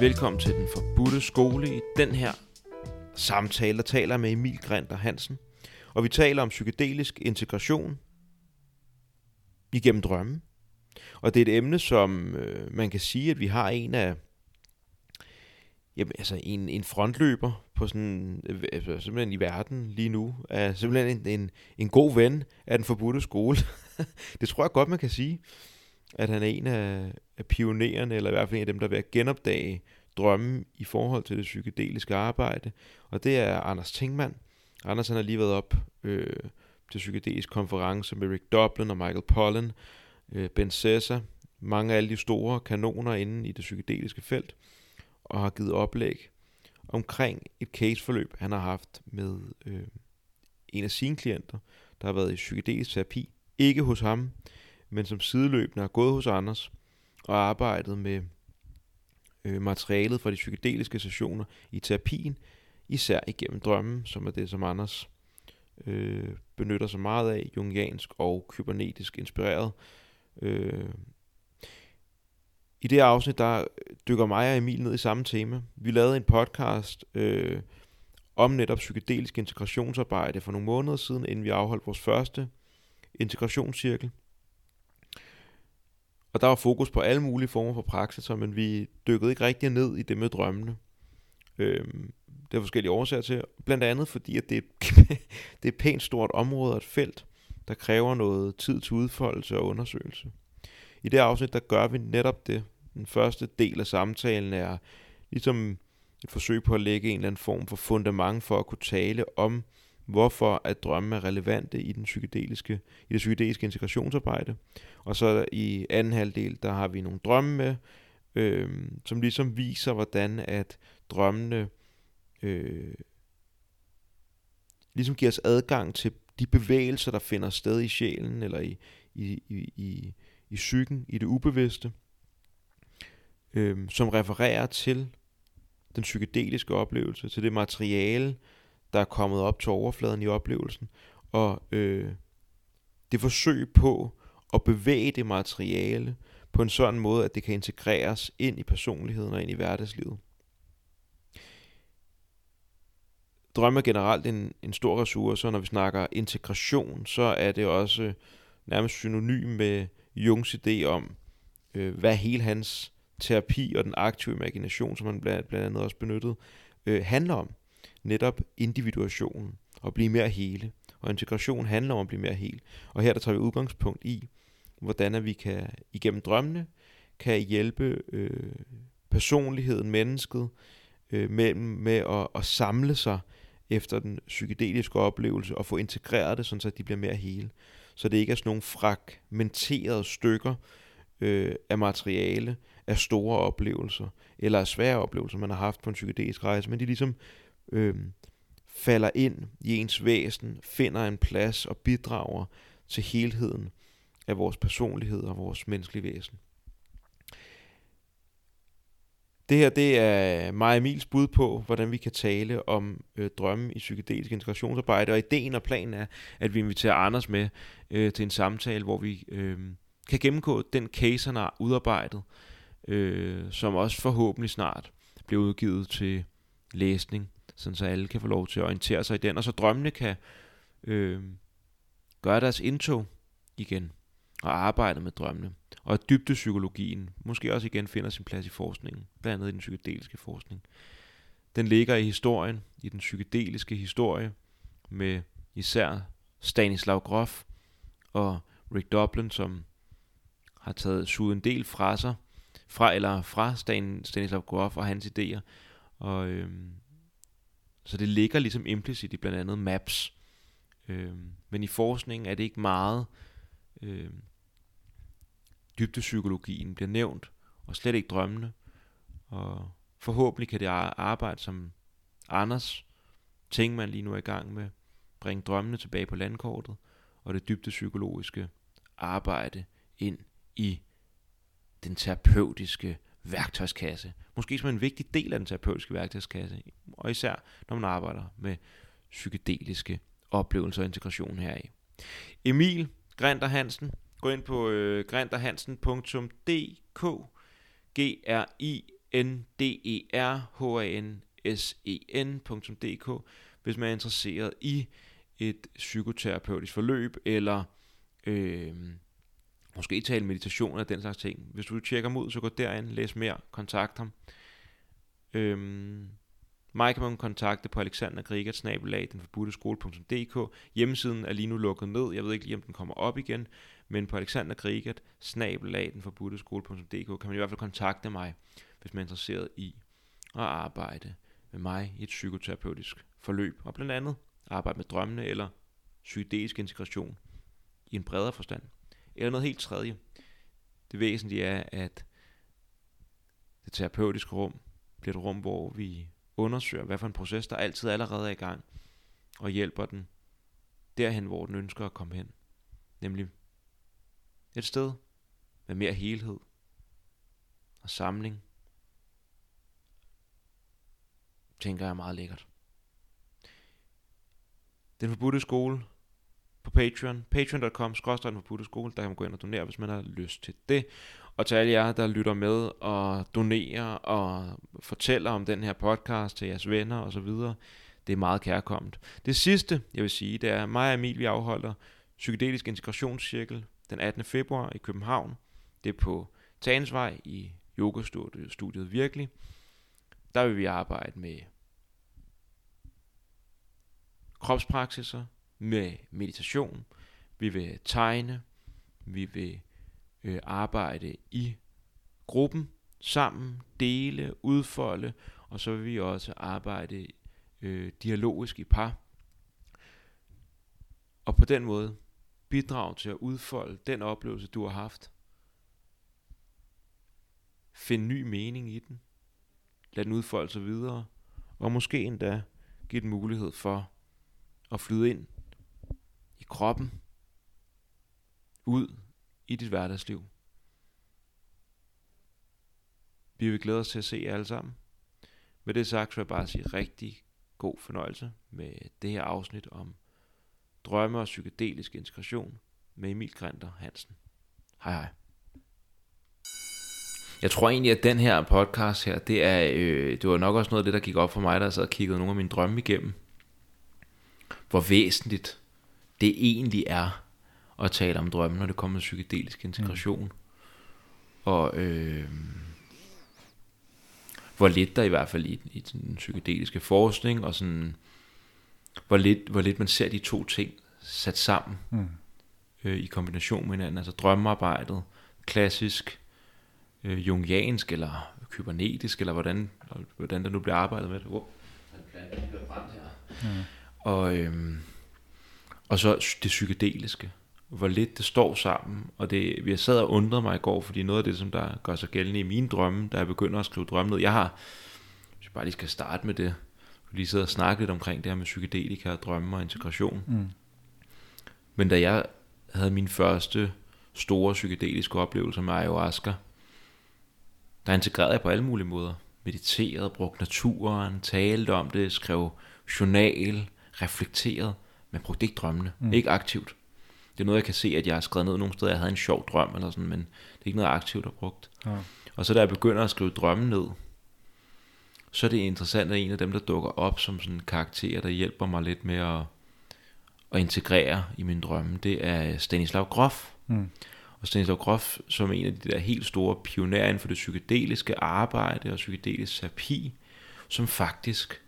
Velkommen til Den Forbudte Skole. I den her samtale, der taler jeg med Emil Grinter Hansen. Og vi taler om psykedelisk integration igennem drømme. Og det er et emne, som øh, man kan sige, at vi har en af jamen, altså en, en frontløber på sådan, øh, altså, simpelthen i verden lige nu, er simpelthen en, en, en god ven af den forbudte skole. det tror jeg godt, man kan sige, at han er en af, af pionerende, eller i hvert fald en af dem, der er ved at genopdage drømme i forhold til det psykedeliske arbejde. Og det er Anders Tingmann. Anders han har lige været op øh, til psykedelisk konference med Rick Dublin og Michael Pollan, øh, Ben Sessa, mange af alle de store kanoner inde i det psykedeliske felt, og har givet oplæg omkring et caseforløb, han har haft med øh, en af sine klienter, der har været i psykedelisk terapi. Ikke hos ham, men som sideløbende har gået hos Anders og arbejdet med øh, materialet fra de psykedeliske sessioner i terapien, især igennem drømmen, som er det, som Anders øh, benytter sig meget af, jungiansk og kybernetisk inspireret. Øh, I det afsnit, der dykker mig og Emil ned i samme tema. Vi lavede en podcast øh, om netop psykedelisk integrationsarbejde for nogle måneder siden, inden vi afholdt vores første integrationscirkel. Og der var fokus på alle mulige former for praksiser, men vi dykkede ikke rigtig ned i det med drømmene. Øhm, det er forskellige årsager til. Blandt andet fordi, at det er, det er et pænt stort område og et felt, der kræver noget tid til udfoldelse og undersøgelse. I det afsnit, der gør vi netop det. Den første del af samtalen er ligesom et forsøg på at lægge en eller anden form for fundament for at kunne tale om, hvorfor at drømme er relevante i, den psykedeliske, i det psykedeliske integrationsarbejde. Og så i anden halvdel, der har vi nogle drømme med, øh, som ligesom viser, hvordan at drømmene øh, ligesom giver os adgang til de bevægelser, der finder sted i sjælen, eller i, i, i, i, i psyken, i det ubevidste, øh, som refererer til den psykedeliske oplevelse, til det materiale, der er kommet op til overfladen i oplevelsen, og øh, det forsøg på at bevæge det materiale på en sådan måde, at det kan integreres ind i personligheden og ind i hverdagslivet. Drømme er generelt en, en stor ressource, og når vi snakker integration, så er det også nærmest synonym med Jungs idé om, øh, hvad hele hans terapi og den aktive imagination, som han blandt, blandt andet også benyttede, øh, handler om netop individuationen og blive mere hele. Og integration handler om at blive mere hel. Og her der tager vi udgangspunkt i, hvordan at vi kan igennem drømmene kan hjælpe øh, personligheden, mennesket, øh, med, med at, at samle sig efter den psykedeliske oplevelse og få integreret det, sådan så de bliver mere hele. Så det ikke er sådan nogle fragmenterede stykker øh, af materiale, af store oplevelser, eller af svære oplevelser, man har haft på en psykedelisk rejse, men de ligesom øh, falder ind i ens væsen, finder en plads og bidrager til helheden af vores personlighed og vores menneskelige væsen. Det her det er mig Emils bud på, hvordan vi kan tale om øh, drømme i psykedelisk integrationsarbejde, og ideen og planen er, at vi inviterer Anders med øh, til en samtale, hvor vi øh, kan gennemgå den case, han har udarbejdet, øh, som også forhåbentlig snart bliver udgivet til læsning sådan så alle kan få lov til at orientere sig i den, og så drømmene kan øh, gøre deres indtog igen og arbejde med drømmene. Og at dybdepsykologien måske også igen finder sin plads i forskningen, blandt andet i den psykedeliske forskning. Den ligger i historien, i den psykedeliske historie, med især Stanislav Grof og Rick Dublin, som har taget suget en del fra sig, fra, eller fra Stan, Stanislav Grof og hans idéer, og øhm, så det ligger ligesom implicit i blandt andet maps. Øh, men i forskningen er det ikke meget øh, dybdepsykologien bliver nævnt, og slet ikke drømmene. Og forhåbentlig kan det arbejde, som Anders ting man lige nu er i gang med, bringe drømmene tilbage på landkortet, og det dybdepsykologiske arbejde ind i den terapeutiske værktøjskasse. Måske som en vigtig del af den terapeutiske værktøjskasse, og især når man arbejder med psykedeliske oplevelser og integration heraf. Emil Grinter Hansen, gå ind på øh, grinterhansen.dk g r i n d e r h a n s e n.dk, hvis man er interesseret i et psykoterapeutisk forløb, eller øh, måske tale meditation og den slags ting. Hvis du tjekker ud så gå derind, læs mere, kontakt ham. Øhm, mig kan man kontakte på alexandergrigat-denforbudteskole.dk. Hjemmesiden er lige nu lukket ned. Jeg ved ikke lige, om den kommer op igen. Men på alexandergrigat-denforbudteskole.dk kan man i hvert fald kontakte mig, hvis man er interesseret i at arbejde med mig i et psykoterapeutisk forløb. Og blandt andet arbejde med drømmene eller psykedelisk integration i en bredere forstand. Eller noget helt tredje. Det væsentlige er, at det terapeutiske rum bliver et rum, hvor vi undersøger, hvad for en proces, der altid allerede er i gang, og hjælper den derhen, hvor den ønsker at komme hen. Nemlig et sted med mere helhed og samling, tænker jeg er meget lækkert. Den forbudte skole på Patreon. Patreon.com, skråstrej på Putteskole, skole. Der kan man gå ind og donere, hvis man har lyst til det. Og til alle jer, der lytter med og donerer og fortæller om den her podcast til jeres venner og så videre. Det er meget kærkommet. Det sidste, jeg vil sige, det er, at mig og Emil, vi afholder Psykedelisk Integrationscirkel den 18. februar i København. Det er på Tagensvej i yogastudiet Virkelig. Der vil vi arbejde med kropspraksiser, med meditation, vi vil tegne, vi vil øh, arbejde i gruppen sammen, dele, udfolde, og så vil vi også arbejde øh, dialogisk i par. Og på den måde bidrage til at udfolde den oplevelse, du har haft. Find ny mening i den. Lad den udfolde sig videre. Og måske endda give den mulighed for at flyde ind kroppen, ud i dit hverdagsliv. Vi vil glæde os til at se jer alle sammen. Med det sagt, så vil jeg bare sige rigtig god fornøjelse med det her afsnit om drømme og psykedelisk integration med Emil Grinter Hansen. Hej hej. Jeg tror egentlig, at den her podcast her, det, er, øh, det var nok også noget af det, der gik op for mig, der sad og kiggede nogle af mine drømme igennem. Hvor væsentligt det egentlig er at tale om drømme, når det kommer til psykedelisk integration. Mm. Og øh, hvor lidt der i hvert fald i, i den psykedeliske forskning, og sådan, hvor lidt, hvor lidt man ser de to ting sat sammen mm. øh, i kombination med hinanden. Altså drømmearbejdet, klassisk, øh, jungiansk eller kybernetisk, eller hvordan, hvordan der nu bliver arbejdet med det. Oh, mm. Og, øh, og så det psykedeliske hvor lidt det står sammen. Og det, vi har sad og undret mig i går, fordi noget af det, som der gør sig gældende i mine drømme, da jeg begynder at skrive drømme ned, jeg har, hvis jeg bare lige skal starte med det, vi lige sidder og snakke lidt omkring det her med psykedelika, drømme og integration. Mm. Men da jeg havde min første store psykedeliske oplevelse med ayahuasca, der integrerede jeg på alle mulige måder. Mediteret, brugt naturen, talte om det, skrev journal, reflekteret, men brugte ikke drømmene. Mm. Ikke aktivt. Det er noget, jeg kan se, at jeg har skrevet ned nogle steder, jeg havde en sjov drøm eller sådan, men det er ikke noget, aktivt har brugt. Ja. Og så da jeg begynder at skrive drømme ned, så er det interessant, at en af dem, der dukker op som sådan en karakter, der hjælper mig lidt med at, at integrere i min drømme, det er Stanislav Grof. Mm. Og Stanislav Grof, som en af de der helt store pionerer inden for det psykedeliske arbejde og psykedelisk terapi, som faktisk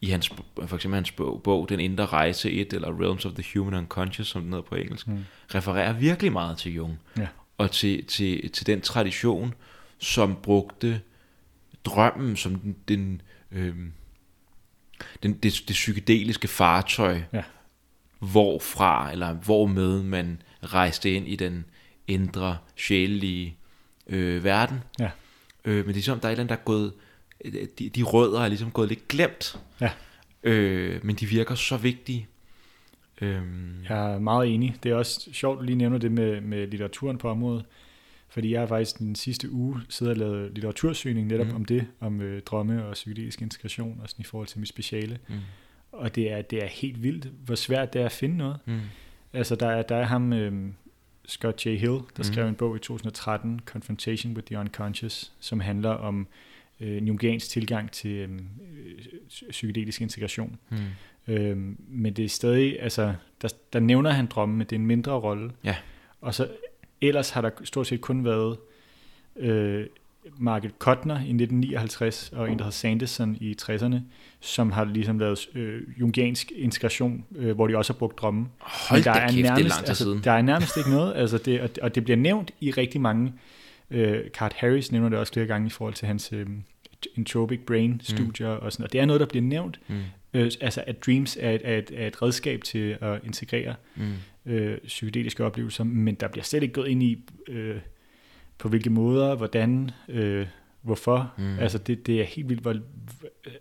i hans, for eksempel hans bog, bog Den Indre Rejse 1, eller Realms of the Human Unconscious, som den hedder på engelsk, mm. refererer virkelig meget til Jung. Ja. Og til, til, til den tradition, som brugte drømmen som den, den, øh, den det, det psykedeliske fartøj, ja. hvorfra, eller hvormed man rejste ind i den indre, sjælelige øh, verden. Ja. Øh, men det er som, der er et eller andet, der er gået de, de rødder er ligesom gået lidt glemt. Ja. Øh, men de virker så vigtige. Øhm. Jeg er meget enig. Det er også sjovt, at lige nævner det med, med litteraturen på området. Fordi jeg har faktisk den sidste uge siddet og lavet litteratursøgning netop mm. om det, om øh, drømme og psykedelisk integration, og sådan i forhold til mit speciale. Mm. Og det er, det er helt vildt, hvor svært det er at finde noget. Mm. Altså, der er, der er ham, øh, Scott J. Hill, der mm. skrev en bog i 2013, Confrontation with the Unconscious, som handler om øh, en jungiansk tilgang til øh, psykedelisk integration. Mm. Øh, men det er stadig, altså, der, der nævner han drømme, men det er en mindre rolle. Ja. Og så ellers har der stort set kun været øh, Margaret Kotner i 1959 og en, der hedder Sanderson i 60'erne, som har ligesom lavet øh, jungiansk integration, øh, hvor de også har brugt drømme. Hold der er kæft, nærmest, det er lang tid altså, siden. Der er nærmest ikke noget, altså det, og, det bliver nævnt i rigtig mange. Øh, Cart Harris nævner det også flere gange i forhold til hans øh, entropic brain studier mm. og sådan noget. Det er noget, der bliver nævnt. Mm. Øh, altså at dreams er et, er, et, er et redskab til at integrere mm. øh, psykedeliske oplevelser, men der bliver slet ikke gået ind i... Øh, på hvilke måder, hvordan, øh, hvorfor. Mm. Altså det, det er helt vildt, hvor,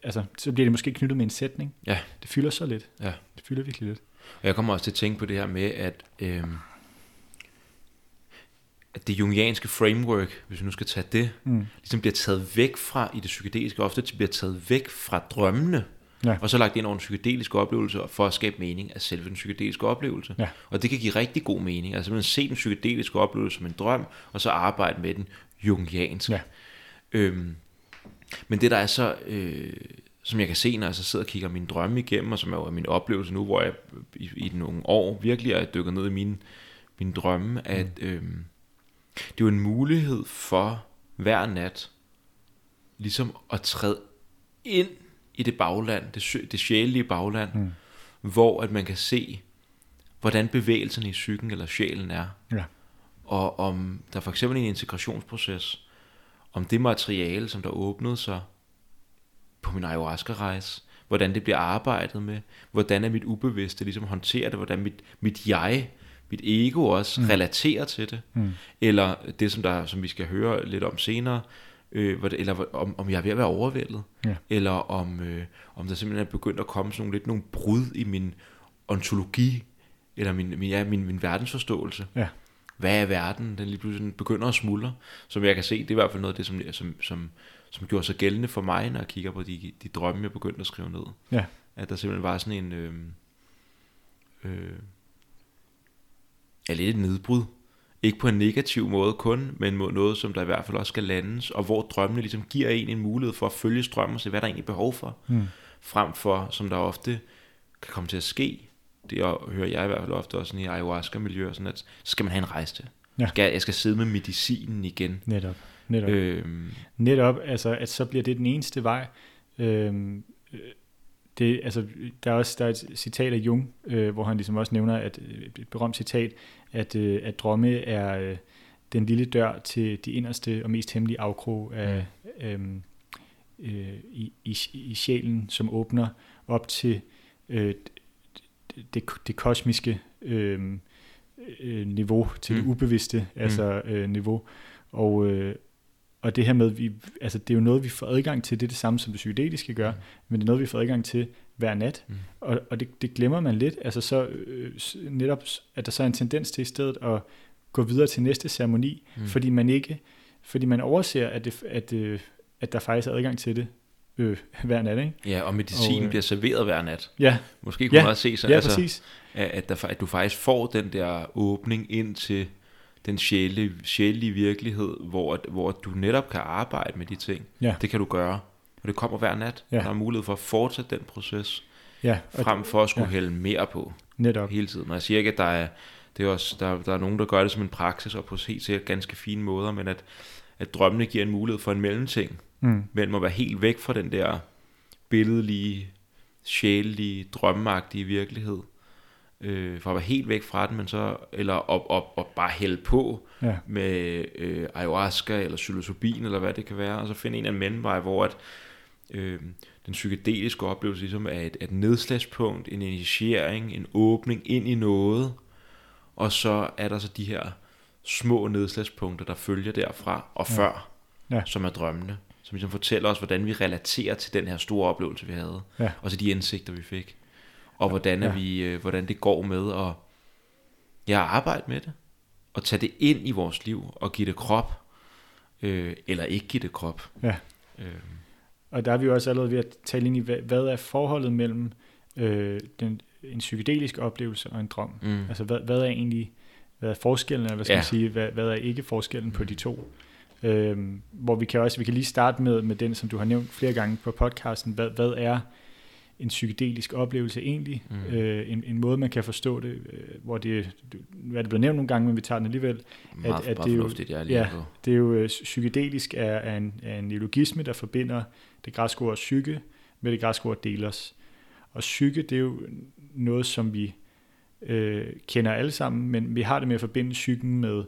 altså så bliver det måske knyttet med en sætning. Ja. Det fylder så lidt. Ja. Det fylder virkelig lidt. Og jeg kommer også til at tænke på det her med, at, øh, at det jungianske framework, hvis vi nu skal tage det, mm. ligesom bliver taget væk fra, i det psykedeliske ofte, det bliver taget væk fra drømmene, Ja. Og så lagt ind over en psykedelisk oplevelse for at skabe mening af selve den psykedeliske oplevelse. Ja. Og det kan give rigtig god mening. Altså man se den psykedeliske oplevelse som en drøm, og så arbejde med den jungiansk. Ja. Øhm, men det der er så, øh, som jeg kan se, når jeg så sidder og kigger mine drømme igennem, og som er jo min oplevelse nu, hvor jeg i, i nogle år virkelig er dykket ned i mine, mine drømme, at mm. øh, det er jo en mulighed for hver nat, ligesom at træde ind i det bagland, det, det sjælelige bagland, mm. hvor at man kan se, hvordan bevægelsen i psyken eller sjælen er. Ja. Og om der for eksempel en integrationsproces, om det materiale, som der åbnede sig på min ayahuasca-rejse, hvordan det bliver arbejdet med, hvordan er mit ubevidste ligesom håndterer det, hvordan mit, mit jeg, mit ego også mm. relaterer til det, mm. eller det, som, der, som vi skal høre lidt om senere, øh, eller om, om jeg er ved at være overvældet, ja. eller om, øh, om der simpelthen er begyndt at komme sådan nogle, lidt nogle brud i min ontologi, eller min, min, ja, min, min verdensforståelse. Ja. Hvad er verden? Den lige pludselig begynder at smuldre. Som jeg kan se, det er i hvert fald noget af det, som, som, som, som gjorde sig gældende for mig, når jeg kigger på de, de drømme, jeg begyndte at skrive ned. Ja. At der simpelthen var sådan en... Øh, øh, ja, lidt et nedbrud ikke på en negativ måde kun, men mod noget, som der i hvert fald også skal landes, og hvor drømmene ligesom giver en en mulighed for at følge strømmen og se, hvad der egentlig er behov for, mm. frem for, som der ofte kan komme til at ske, det hører jeg i hvert fald ofte også i ayahuasca-miljøer, sådan at så skal man have en rejse til. Ja. Skal, jeg skal sidde med medicinen igen. Netop. Netop. Øhm. Netop, altså, at så bliver det den eneste vej. Øhm, det, altså, der er også der er et citat af Jung, øh, hvor han ligesom også nævner, at et berømt citat, at, øh, at drømme er øh, den lille dør til de inderste og mest hemmelige afkrog af, øh, øh, i, i, i sjælen, som åbner op til øh, det, det kosmiske øh, øh, niveau, til mm. det ubevidste mm. altså øh, niveau. Og, øh, og det her med, vi, altså det er jo noget, vi får adgang til, det er det samme, som det psykedeliske gør, mm. men det er noget, vi får adgang til hver nat, mm. og, og det, det glemmer man lidt, altså så øh, netop, at der så er en tendens til i stedet at gå videre til næste ceremoni, mm. fordi man ikke, fordi man overser, at, det, at, øh, at der faktisk er adgang til det øh, hver nat, ikke? Ja, og medicin og, øh, bliver serveret hver nat. Ja. Måske kunne ja, man også se sig, ja, altså, præcis. At, der, at du faktisk får den der åbning ind til den sjæle, sjælelige virkelighed, hvor, hvor du netop kan arbejde med de ting. Ja. Det kan du gøre. Og det kommer hver nat. Ja. Der er mulighed for at fortsætte den proces, ja, frem for at skulle ja. hælde mere på netop. hele tiden. Og jeg siger ikke, at der er, det er også, der, der er nogen, der gør det som en praksis, og på helt sikkert ganske fine måder, men at, at drømmene giver en mulighed for en mellemting, mm. mellem at være helt væk fra den der billedlige, sjælelige, drømmeagtige virkelighed, øh, for at være helt væk fra den, men så, eller op, op, op bare hælde på ja. med øh, ayahuasca eller psilocybin, eller hvad det kan være, og så finde en af mellemvej, hvor at, øh, den psykedeliske oplevelse ligesom er et, et nedslagspunkt, en initiering, en åbning ind i noget, og så er der så de her små nedslagspunkter, der følger derfra og ja. før, ja. som er drømmende, som ligesom fortæller os, hvordan vi relaterer til den her store oplevelse, vi havde, ja. og så de indsigter, vi fik og hvordan, er ja. vi, øh, hvordan det går med at ja, arbejde med det, og tage det ind i vores liv, og give det krop, øh, eller ikke give det krop. Ja. Øh. Og der er vi jo også allerede ved at tale ind i, hvad, hvad er forholdet mellem øh, den, en psykedelisk oplevelse og en drøm? Mm. Altså, hvad, hvad er egentlig hvad er forskellen, eller hvad skal ja. man sige, hvad, hvad er ikke forskellen på de to? Øhm, hvor vi kan også, vi kan lige starte med, med den, som du har nævnt flere gange på podcasten, hvad, hvad er en psykedelisk oplevelse egentlig, mm. øh, en, en måde man kan forstå det, øh, hvor det, hvad det blevet nævnt nogle gange, men vi tager den alligevel, meget, at, at det, er jo, jeg ja, det er jo øh, psykedelisk er, er, en, er en neologisme, der forbinder det græske ord psyke med det græske ord delos. Og psyke, det er jo noget, som vi øh, kender alle sammen, men vi har det med at forbinde psyken med,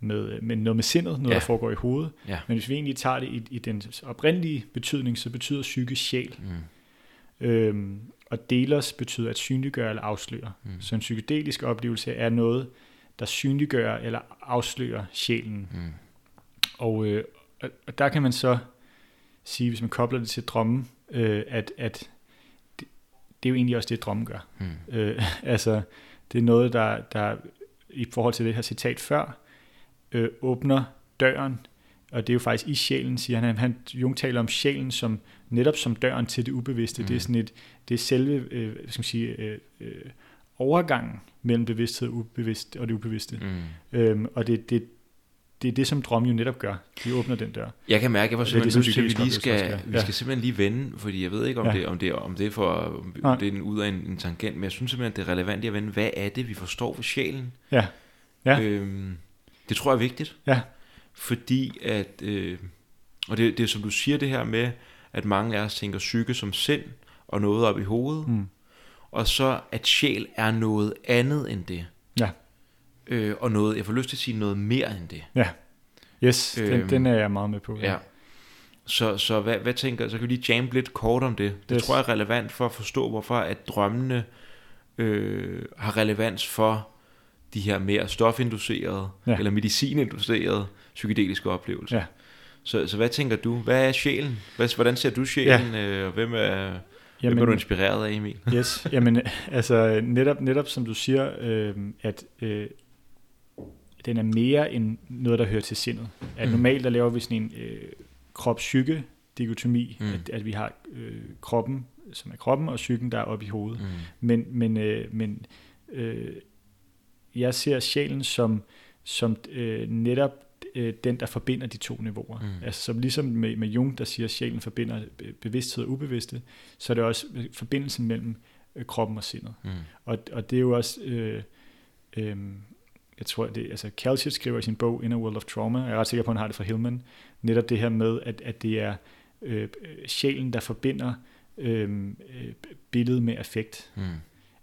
med, med noget med sindet, noget ja. der foregår i hovedet. Ja. Men hvis vi egentlig tager det i, i den oprindelige betydning, så betyder psyke sjæl. Mm. Øhm, og delos betyder at synliggøre eller afsløre. Mm. Så en psykedelisk oplevelse er noget, der synliggør eller afslører sjælen. Mm. Og, øh, og der kan man så sige, hvis man kobler det til drømmen, øh, at, at det, det er jo egentlig også det, drømmen gør. Mm. Øh, altså, det er noget, der, der i forhold til det her citat før, øh, åbner døren, og det er jo faktisk i sjælen, siger han. han Jung taler om sjælen som netop som døren til det ubevidste. Mm. Det er sådan et, det er selve, øh, hvad skal man sige, øh, øh, overgangen mellem bevidsthed og, ubevidst, og det ubevidste. Mm. Øhm, og det, det, det er det, som drømme jo netop gør. De åbner den dør. Jeg kan mærke, at jeg var simpelthen nødt til, at vi lige skal, skal, vi skal simpelthen lige vende, fordi jeg ved ikke, om, ja. det, om, det, om det er for om det er en, ud af en, en tangent, men jeg synes simpelthen, det er relevant at vende, hvad er det, vi forstår ved sjælen? Ja. ja. Øhm, det tror jeg er vigtigt. Ja. Fordi at, øh, og det, det er som du siger det her med, at mange af os tænker psyke som sind, og noget op i hovedet, mm. og så at sjæl er noget andet end det. Øh, og noget, jeg får lyst til at sige noget mere end det. Ja. Yes, øhm, den, den er jeg meget med på. Ja. ja. Så, så hvad, hvad tænker så kan vi lige jampe lidt kort om det. Det yes. tror jeg er relevant for at forstå, hvorfor at drømmene øh, har relevans for de her mere stofinducerede ja. eller medicininducerede psykedeliske oplevelser. Ja. Så, så hvad tænker du? Hvad er sjælen? Hvad, hvordan ser du sjælen? Ja. Øh, og hvem er, jamen, hvem er du inspireret af, Emil? yes, jamen altså netop, netop som du siger, øh, at øh, den er mere end noget, der hører til sindet. At mm. normalt der laver vi sådan en øh, krop-psyke dikotomi, mm. at, at vi har øh, kroppen, som er kroppen, og psyken, der er oppe i hovedet. Mm. Men, men, øh, men øh, jeg ser sjælen som, som øh, netop øh, den, der forbinder de to niveauer. Mm. Altså som ligesom med, med Jung, der siger, at sjælen forbinder bevidsthed og ubevidste, så er det også forbindelsen mellem øh, kroppen og sindet. Mm. Og, og det er jo også... Øh, øh, jeg tror, det, altså Kalsic skriver i sin bog Inner World of Trauma, jeg er ret sikker på, at han har det fra Hillman, netop det her med, at, at det er øh, sjælen, der forbinder øh, billedet med affekt. Mm.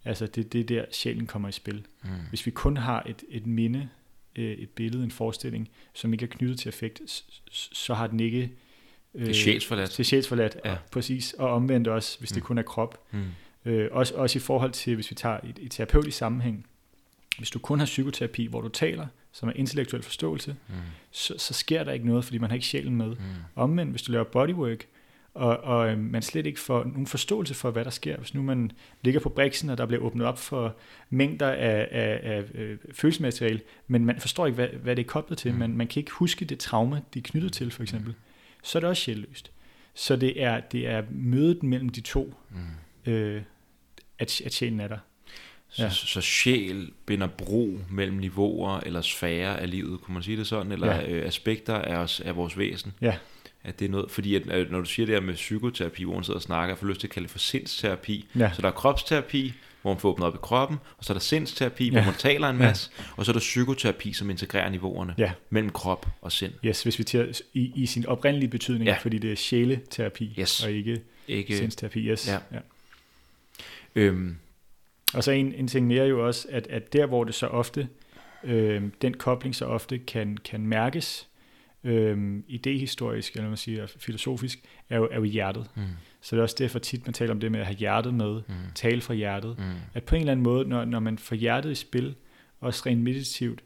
Altså det, det er der, sjælen kommer i spil. Mm. Hvis vi kun har et, et minde, øh, et billede, en forestilling, som ikke er knyttet til affekt, så har den ikke... Øh, det er sjælsforladt. Det er sjælsforladt, ja. og, præcis. Og omvendt også, hvis mm. det kun er krop. Mm. Øh, også, også i forhold til, hvis vi tager i, i terapeutisk sammenhæng, hvis du kun har psykoterapi, hvor du taler, som er intellektuel forståelse, mm. så, så sker der ikke noget, fordi man har ikke sjælen med. Mm. Omvendt, hvis du laver bodywork, og, og øh, man slet ikke får nogen forståelse for, hvad der sker. Hvis nu man ligger på briksen, og der bliver åbnet op for mængder af, af, af øh, følelsesmateriale, men man forstår ikke, hvad, hvad det er koblet til. Mm. Man, man kan ikke huske det traume, de er knyttet til, for eksempel. Så er det også sjælløst. Så det er, det er mødet mellem de to, mm. øh, at, at sjælen er der. Så, ja. så, så sjæl binder bro mellem niveauer eller sfærer af livet, kunne man sige det sådan, eller ja. øh, aspekter af, os, af vores væsen. Ja. At det er noget, fordi at, når du siger det her med psykoterapi, hvor man sidder og snakker, jeg får lyst til at kalde det for sindsterapi. Ja. Så der er kropsterapi, hvor man får åbnet op i kroppen, og så er der sindsterapi, ja. hvor man taler en masse, ja. og så er der psykoterapi, som integrerer niveauerne ja. mellem krop og sind. Yes, hvis vi tager i, i sin oprindelige betydning, ja. fordi det er sjæleterapi, yes. og ikke, ikke sindsterapi. Yes. Ja. Ja. Øhm, og så en, en ting mere jo også, at, at der hvor det så ofte, øh, den kobling så ofte kan, kan mærkes, øh, idehistorisk, eller man siger filosofisk, er jo, er jo hjertet. Mm. Så det er også derfor tit, man taler om det med at have hjertet med, mm. tale fra hjertet. Mm. At på en eller anden måde, når, når man får hjertet i spil, også rent meditativt,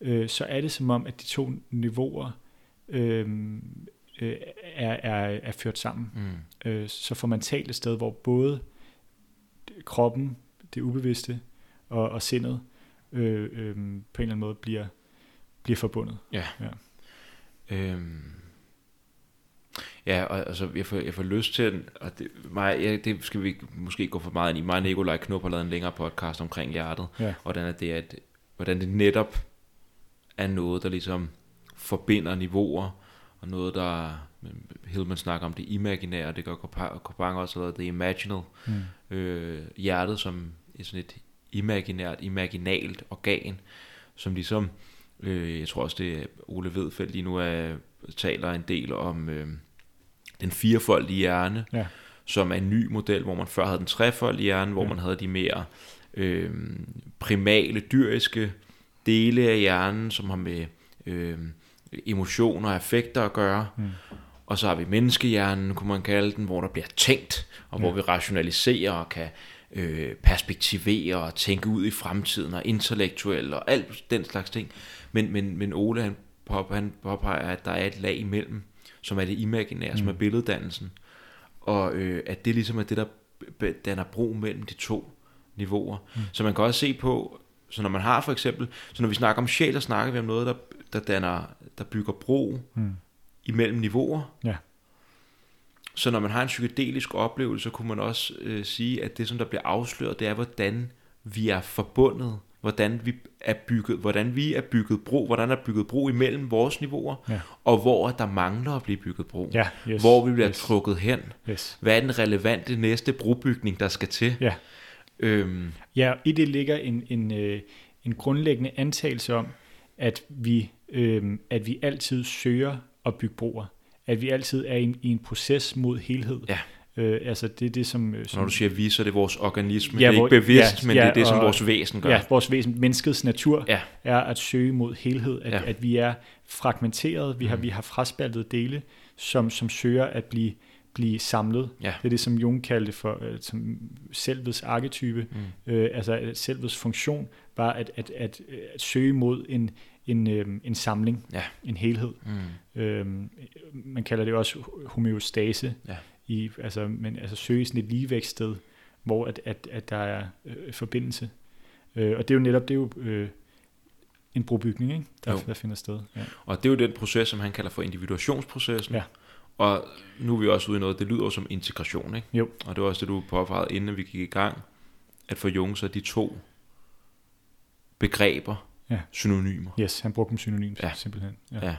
øh, så er det som om, at de to niveauer øh, øh, er, er, er ført sammen. Mm. Øh, så får man talt et sted, hvor både kroppen det ubevidste og, og sindet øh, øh, på en eller anden måde bliver, bliver forbundet. Ja. ja. Øhm. Ja, og altså, jeg får, jeg får lyst til, og det, mig, ja, det skal vi måske gå for meget ind i. Mig og Nikolaj Knop har lavet en længere podcast omkring hjertet, ja. og hvordan, er det, at, hvordan det netop er noget, der ligesom forbinder niveauer, og noget, der Hillman snakker om det imaginære, det gør Copan også, eller det imaginal, mm. øh, hjertet som sådan et imaginært, imaginalt organ, som ligesom, øh, jeg tror også det er Ole Vedfeldt lige nu er, taler en del om øh, den firefoldige hjerne, ja. som er en ny model, hvor man før havde den trefoldige hjerne, hvor ja. man havde de mere øh, primale, dyriske dele af hjernen, som har med øh, emotioner og affekter at gøre. Mm. Og så har vi menneskehjernen, kunne man kalde den, hvor der bliver tænkt, og ja. hvor vi rationaliserer og kan øh, perspektivere og tænke ud i fremtiden og intellektuelt og alt den slags ting. Men, men, men Ole han, pop, han påpeger, at der er et lag imellem, som er det imaginære, mm. som er mm. billeddannelsen. Og øh, at det ligesom er det, der danner bro mellem de to niveauer. Mm. Så man kan også se på, så når man har for eksempel, så når vi snakker om sjæl, så snakker vi om noget, der, der, danner, der bygger bro mm. Imellem niveauer. Ja. Så når man har en psykedelisk oplevelse, så kunne man også øh, sige, at det, som der bliver afsløret, det er, hvordan vi er forbundet, hvordan vi er bygget, hvordan vi er bygget bro, hvordan er bygget bro imellem vores niveauer, ja. og hvor der mangler at blive bygget bro. Ja, yes, hvor vi bliver yes. trukket hen. Yes. Hvad er den relevante næste brobygning, der skal til? Ja, øhm. ja i det ligger en, en, øh, en grundlæggende antagelse om, at vi, øh, at vi altid søger at bygge broer at vi altid er i, i en proces mod helhed. Ja. Øh, altså det er det, som, øh, som... Når du siger vi, så er det vores organisme. Ja, det er ikke bevidst, ja, men ja, det er det, som og, vores væsen gør. Ja, vores væsen, menneskets natur, ja. er at søge mod helhed. At, ja. at vi er fragmenteret, vi har, mm. vi har fraspaltet dele, som, som søger at blive blive samlet. Ja. Det er det, som Jung kaldte for uh, som selvets arketype. Mm. Uh, altså selvets funktion var at, at, at, at søge mod en, en, øh, en samling, ja. en helhed. Mm. Øhm, man kalder det også homeostase, ja. i, altså, men altså søge sådan et ligevækststed, hvor at, at, at der er øh, forbindelse. Øh, og det er jo netop, det er jo øh, en brobygning, ikke? Der, der finder sted. Ja. Og det er jo den proces, som han kalder for individuationsprocessen. Ja. Og nu er vi også ude i noget, det lyder som integration, ikke? Jo. Og det var også det, du påpegede, inden vi gik i gang, at for Jung så de to begreber, ja. synonymer. Yes, han brugte dem synonymt, ja. simpelthen. Ja. ja.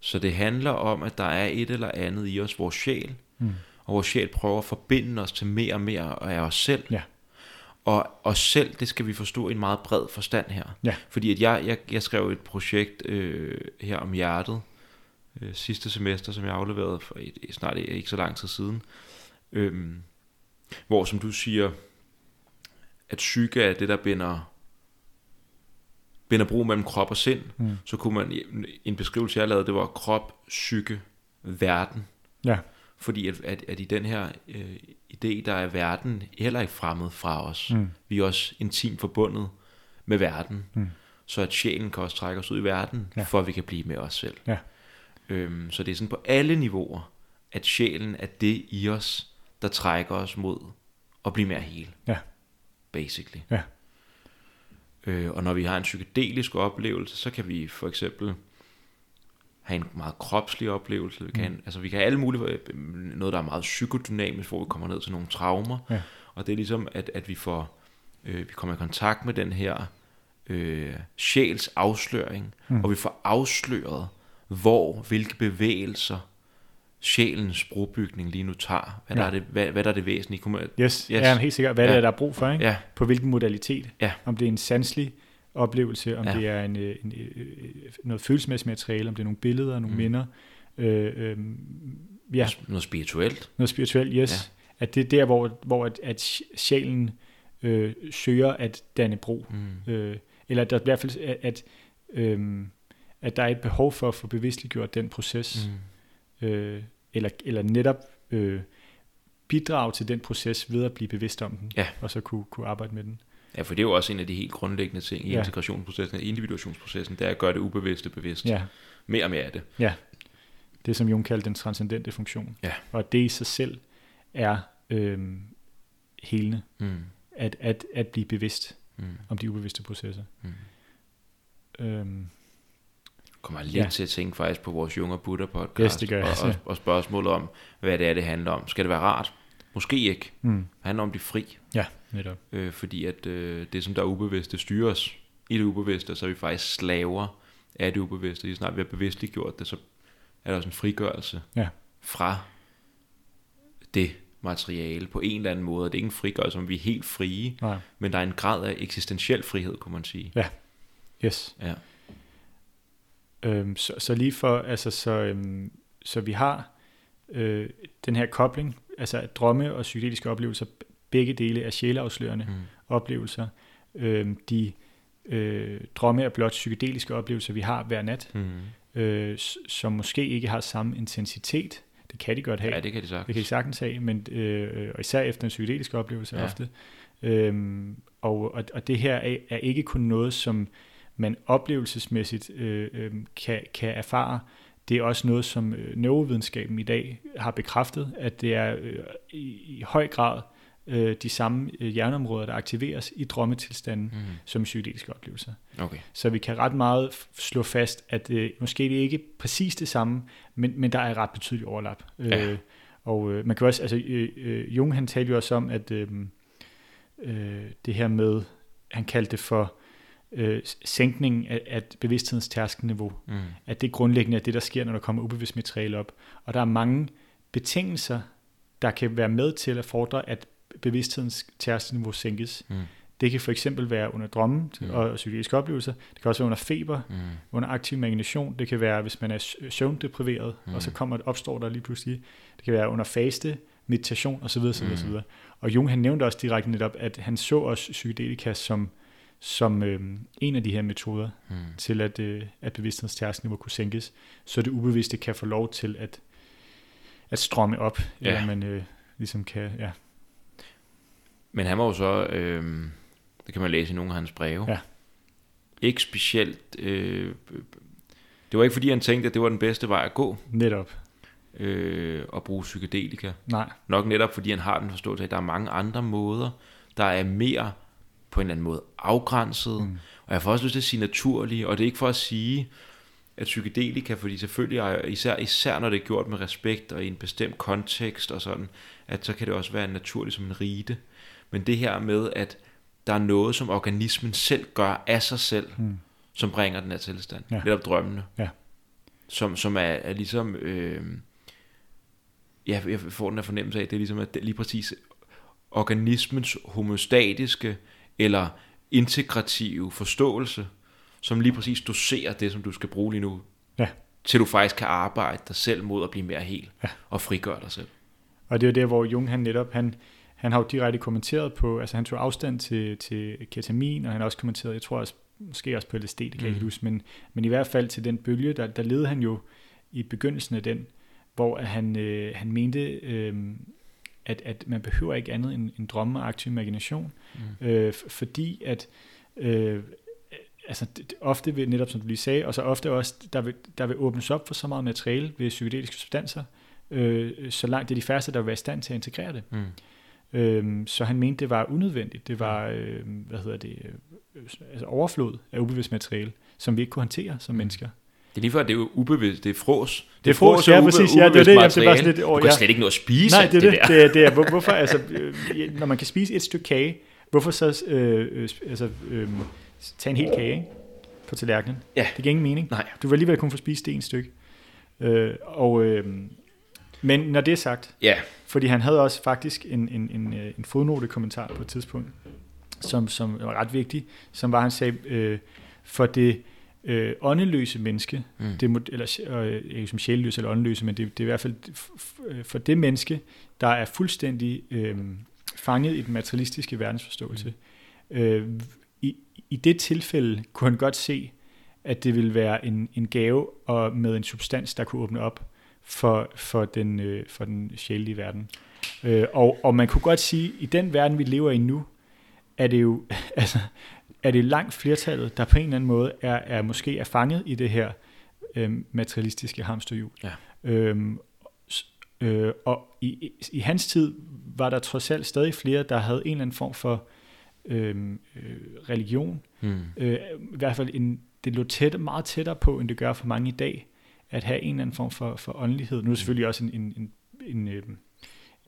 Så det handler om, at der er et eller andet i os, vores sjæl, mm. og vores sjæl prøver at forbinde os til mere og mere af os selv. Ja. Og os selv, det skal vi forstå i en meget bred forstand her. Ja. Fordi at jeg, jeg, jeg skrev et projekt øh, her om hjertet, øh, sidste semester, som jeg afleverede for et, snart ikke så lang tid siden. Øh, hvor, som du siger, at psyke er det, der binder binder bro mellem krop og sind, mm. så kunne man, en beskrivelse jeg lavede, det var krop, psyke, verden. Ja. Fordi at, at, at i den her øh, idé, der er verden heller ikke fremmed fra os. Mm. Vi er også intimt forbundet med verden. Mm. Så at sjælen kan også trække os ud i verden, ja. for at vi kan blive med os selv. Ja. Øhm, så det er sådan på alle niveauer, at sjælen er det i os, der trækker os mod at blive mere hel. Ja. Basically. Ja. Øh, og når vi har en psykedelisk oplevelse, så kan vi for eksempel have en meget kropslig oplevelse. Vi kan, mm. altså vi kan have alle mulige, øh, noget der er meget psykodynamisk, hvor vi kommer ned til nogle traumer. Ja. Og det er ligesom, at, at vi får, øh, vi kommer i kontakt med den her øh, sjæls afsløring, mm. og vi får afsløret, hvor, hvilke bevægelser sjælens brobygning lige nu tager. Hvad, ja. der, er det, hvad, hvad der er det væsentlige? Kunne man, yes, yes. ja, helt sikkert. Hvad ja. er det, der er brug for? Ikke? Ja. På hvilken modalitet? Ja. Om det er en sanselig oplevelse, om ja. det er en, en, en, noget følelsesmæssigt materiale, om det er nogle billeder, nogle mm. minder. Øh, øh, ja. Noget spirituelt. Noget spirituelt, yes. Ja. At det er der, hvor, hvor at, at sjælen øh, søger at danne bro. Mm. Øh, eller at der i hvert fald, at, at, øh, at der er et behov for at få bevidstliggjort den proces. Mm øh, eller, eller netop øh, bidrage til den proces ved at blive bevidst om den, ja. og så kunne, kunne arbejde med den. Ja, for det er jo også en af de helt grundlæggende ting i ja. integrationsprocessen, individuationsprocessen, det er at gøre det ubevidste bevidst. Ja. Mere og mere af det. Ja, det som Jung kaldte den transcendente funktion. Ja. Og det i sig selv er øh, helende, mm. at, at, at blive bevidst mm. om de ubevidste processer. Mm. Øhm, kommer lidt ja. til at tænke faktisk på vores Junge Buddha podcast, yes, det gør jeg. Og, og, og spørgsmålet om, hvad det er, det handler om. Skal det være rart? Måske ikke. Mm. Det handler om de fri. Ja, netop. Øh, fordi at øh, det, som der er ubevidste, styrer os i det ubevidste, så er vi faktisk slaver af det ubevidste. I snart vi har bevidstligt gjort det, så er der også en frigørelse ja. fra det materiale på en eller anden måde. Det er ikke en frigørelse, som vi er helt frie, Nej. men der er en grad af eksistentiel frihed, kunne man sige. Ja, yes. Ja. Øhm, så, så lige for, altså så, øhm, så vi har øh, den her kobling, altså at drømme og psykedeliske oplevelser, begge dele er sjæleafslørende mm. oplevelser. Øhm, de øh, drømme er blot psykedeliske oplevelser, vi har hver nat, Mm. øh, som måske ikke har samme intensitet. Det kan de godt have. Ja, det kan de sagtens. Det kan de sagtens have, men, øh, og især efter en psykedelisk oplevelse ja. ofte. Øhm, og, og, og det her er, er ikke kun noget, som man oplevelsesmæssigt øh, øh, kan, kan erfare. Det er også noget, som øh, neurovidenskaben i dag har bekræftet, at det er øh, i, i høj grad øh, de samme øh, hjerneområder, der aktiveres i drømmetilstanden Mm. som i psykedeliske oplevelser. Okay. Så vi kan ret meget slå fast, at øh, måske det er ikke præcis det samme, men, men der er ret betydeligt overlap. Ja. Øh, og øh, man kan også, altså øh, øh, Jung han talte jo også om, at øh, øh, det her med, han kaldte det for øh, sænkningen af, af bevidsthedens tærskelniveau, Mm. at det grundlæggende er det, der sker, når der kommer ubevidst materiale op. Og der er mange betingelser, der kan være med til at fordre, at bevidsthedens tærskelniveau sænkes. Mm. Det kan for eksempel være under drømmen Mm. mm. og psykiske oplevelser. Det kan også være under feber, Mm. under aktiv imagination. Det kan være, hvis man er sø- søvndepriveret, Mm. mm. og så kommer, opstår der lige pludselig. Det kan være under faste, meditation osv. osv., Mm. osv. Og Jung han nævnte også direkte netop, at han så også psykedelika som, som øhm, en af de her metoder Mm. til, at, øh, at bevidsthedstærskelniveau kunne sænkes, så det ubevidste kan få lov til at, at strømme op, Ja. eller man øh, ligesom kan, ja, Men han var jo så, øh, det kan man læse i nogle af hans breve, Ja. ikke specielt, øh, det var ikke fordi han tænkte, at det var den bedste vej at gå, netop. øh, at bruge psykedelika. Nej, Nok netop fordi han har den forståelse af, at der er mange andre måder, der er mere på en eller anden måde afgrænset, mm. og jeg får også lyst til at sige naturlige, og det er ikke for at sige, at psykedelika, fordi selvfølgelig er især, især når det er gjort med respekt og i en bestemt kontekst og sådan, at så kan det også være naturligt som en rite. Men det her med, at der er noget, som organismen selv gør af sig selv, Mm. som bringer den her tilstand. Ja. Netop drømmene. Ja. Som, som er, er ligesom... Øh, ja, jeg får den her fornemmelse af, at det er ligesom at det lige præcis organismens homostatiske eller integrative forståelse, som lige præcis doserer det, som du skal bruge lige nu, Ja. til du faktisk kan arbejde dig selv mod at blive mere hel Ja. og frigøre dig selv. Og det er jo der, hvor Jung han netop, han, han har jo direkte kommenteret på, altså han tog afstand til, til ketamin, og han har også kommenteret, jeg tror også, måske også på LSD, det kan jeg ikke huske, men, men i hvert fald til den bølge, der, der led han jo i begyndelsen af den, hvor han, øh, han mente, øh, at, at man behøver ikke andet end, end drømme og aktiv imagination, Mm. øh, fordi at øh, altså det, ofte vil, netop som du lige sagde, og så ofte også, der vil, der vil åbnes op for så meget materiale ved psykedeliske substanser, øh, så langt det er de færreste, der vil være i stand til at integrere det. Mm. Øhm, så han mente, det var unødvendigt. Det var, øh, hvad hedder det, øh, altså overflod af ubevidst materiale, som vi ikke kunne håndtere som Mm. mennesker. Det er lige før, det er jo ubevidst, det er fros. Det er frås, ja, præcis, ja, det er det, det var materiale. sådan lidt- Du åh, kan ja. slet ikke nå at spise Nej, det er det. Det, er, det er, hvor- hvorfor, altså, øh, når man kan spise et stykke kage, hvorfor så øh, øh, altså, øh, tage en hel kage ikke? på tallerkenen? Ja. Det giver ingen mening. Nej. Du vil alligevel kun få spist det ene stykke. Øh, og, øh, men når det er sagt, Ja, Fordi han havde også faktisk en, en, en, øh, en fodnote-kommentar på et tidspunkt, som, som var ret vigtig, som var, han sagde, øh, for det øh, åndeløse menneske, Mm. det, eller øh, ikke som sjælløse eller åndeløse, men det, det er i hvert fald f- for det menneske, der er fuldstændig øh, fanget i den materialistiske verdensforståelse. Mm. Øh, i, I det tilfælde kunne han godt se, at det ville være en, en gave og med en substans, der kunne åbne op for, for, den, øh, for den sjælelige verden. Øh, og, og man kunne godt sige, at i den verden, vi lever i nu, er det jo altså, er det langt flertallet, der på en eller anden måde er, er måske er fanget i det her øh, materialistiske hamsterhjul. Ja. Øhm, øh, og i, i, i hans tid var der trods alt stadig flere, der havde en eller anden form for øh, øh, religion. mm. Øh, I hvert fald en, det lå tæt, meget tættere på, end det gør for mange i dag, at have en eller anden form for, for åndelighed. Nu er der selvfølgelig også en, en, en, en, en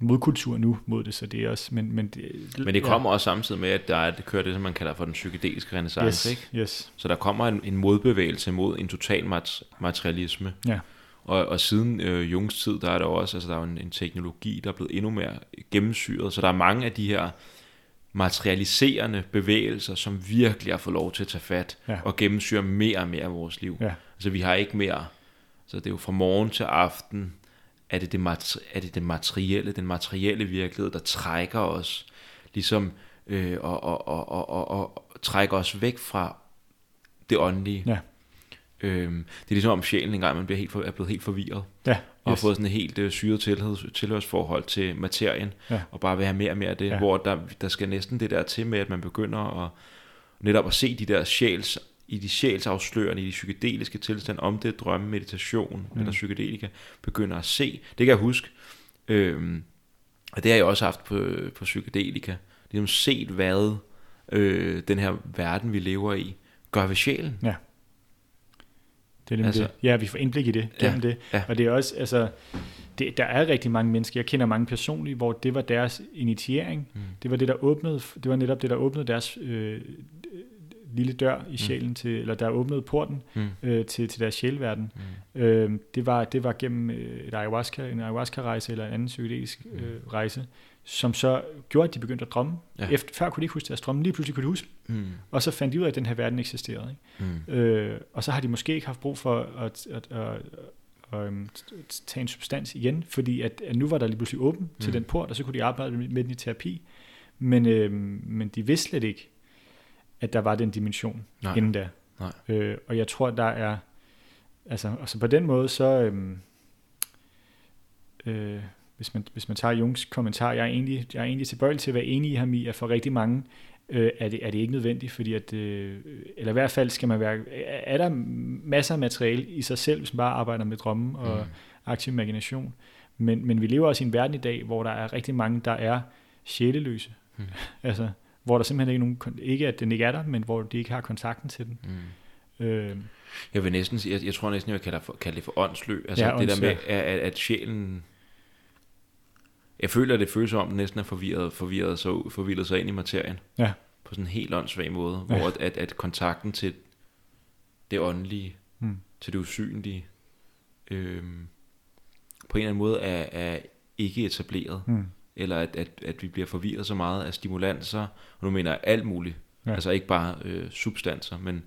modkultur nu mod det, så det er også... Men, men, det, Men det kommer også samtidig med, at der er, det kører det, som man kalder for den psykedeliske renaissance, yes, ikke? Yes, Så der kommer en, en modbevægelse mod en total mat- materialisme. Ja. Og, og siden øh, Jungs tid, der er der også, altså der er en, en teknologi, der er blevet endnu mere gennemsyret, så der er mange af de her materialiserende bevægelser, som virkelig har fået lov til at tage fat ja. og gennemsyre mere og mere af vores liv. Ja. Altså vi har ikke mere, så det er jo fra morgen til aften, er det det, materi- er det det materielle, den materielle virkelighed, der trækker os, ligesom øh, og, og, og, og, og, og trækker os væk fra det åndelige. Ja. Øhm, det er ligesom om sjælen engang man bliver helt for, er blevet helt forvirret. Ja, yes. Og har fået sådan et helt uh, syret tilhørs, tilhørsforhold til materien. Ja. Og bare vil have mere og mere af det. Ja. Hvor der, der skal næsten det der til med, at man begynder at netop at se de der sjæls i de sjælsafslørende, i de psykedeliske tilstand, om det er drømme, meditation mm. eller psykedelika, begynder at se. Det kan jeg huske. Øhm, og det har jeg også haft på, på psykedelika. Har set, hvad øh, den her verden, vi lever i, gør ved sjælen. Ja. Det er altså, det. Ja, vi får indblik i det gennem ja, det. Ja. Og det er også, altså, det, der er rigtig mange mennesker, jeg kender mange personligt, hvor det var deres initiering. Mm. Det var det, der åbnede, det var netop det, der åbnede deres øh, lille dør i mm. sjælen mm. til, eller der åbnede porten mm. øh, til, til deres sjælverden. Mm. Øh, det, var, det var gennem øh, et ayahuasca, en ayahuasca-rejse eller en anden psykedelisk mm. øh, rejse, som så gjorde, at de begyndte at drømme. Ja. Efter, før kunne de ikke huske deres drømme, lige pludselig kunne de huske mm. Og så fandt de ud af, at den her verden eksisterede. Ikke? Mm. Øh, og så har de måske ikke haft brug for at, at, at, at, at, at tage en substans igen, fordi at, at nu var der lige pludselig åben mm. til den port, og så kunne de arbejde med den i terapi. Men, øh, men de vidste slet ikke, at der var den dimension Nej. inden da. Nej. Øh, og jeg tror, der er, altså, altså på den måde, så, øh, øh, hvis, man, hvis man tager Jungs kommentar, jeg er egentlig, jeg er egentlig tilbøjelig til at være enig i ham i, at for rigtig mange øh, er, det, er det ikke nødvendigt, fordi at, øh, eller i hvert fald skal man være, er der masser af materiale i sig selv, hvis man bare arbejder med drømme og mm. aktiv imagination. Men, men vi lever også i en verden i dag, hvor der er rigtig mange, der er sjæleløse. Mm. altså, hvor der simpelthen ikke er nogen, ikke at den ikke er der, men hvor de ikke har kontakten til den. Mm. Øh, jeg vil næsten sige, jeg, jeg tror næsten, jeg kalder, for, kalde det for åndsløb. Altså ja, det der med, at, at, at sjælen... Jeg føler, at det føles om, at næsten er forvirret, forvirret, så, forvirret sig ind i materien. Ja. På sådan en helt åndssvag måde. Ja. Hvor at, at, at kontakten til det åndelige, mm. til det usynlige, øh, på en eller anden måde er, er ikke etableret. Mm eller at, at, at vi bliver forvirret så meget af stimulanser, og nu mener jeg alt muligt, ja. altså ikke bare øh, substanser, men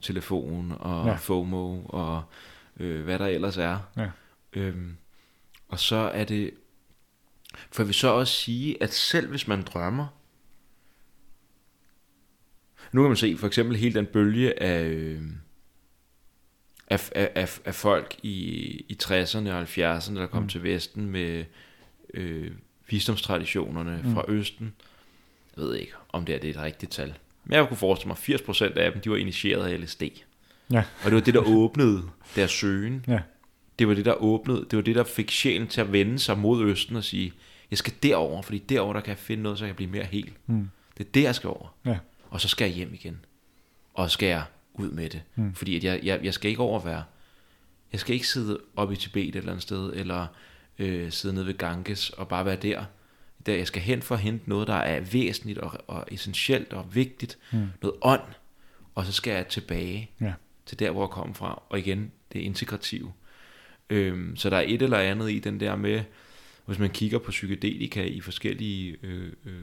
telefon og ja. FOMO og øh, hvad der ellers er. Ja. Øhm, og så er det, for vi så også sige, at selv hvis man drømmer, nu kan man se for eksempel hele den bølge af, øh, af, af, af folk i, i 60'erne og 70'erne, der kom mm. til Vesten med øh, visdomstraditionerne mm. fra Østen. Jeg ved ikke, om det er, det er et rigtigt tal. Men jeg kunne forestille mig, at 80% af dem, de var initieret af LSD. Ja. Og det var det, der åbnede deres søgen. Ja. Det var det, der åbnede, det var det, der fik sjælen til at vende sig mod Østen og sige, jeg skal derover, fordi derover der kan jeg finde noget, så jeg kan blive mere hel. Mm. Det er det, jeg skal over. Ja. Og så skal jeg hjem igen. Og så skal jeg ud med det. Mm. Fordi at jeg, jeg, jeg skal ikke overvære. Jeg skal ikke sidde oppe i Tibet et eller andet sted, eller øh, sidde nede ved Ganges og bare være der. Der jeg skal hen for at hente noget, der er væsentligt og, og essentielt og vigtigt. Mm. Noget ånd. Og så skal jeg tilbage ja. til der, hvor jeg kommer fra. Og igen, det er integrative. Øhm, så der er et eller andet i den der med, hvis man kigger på psykedelika i forskellige øh, øh,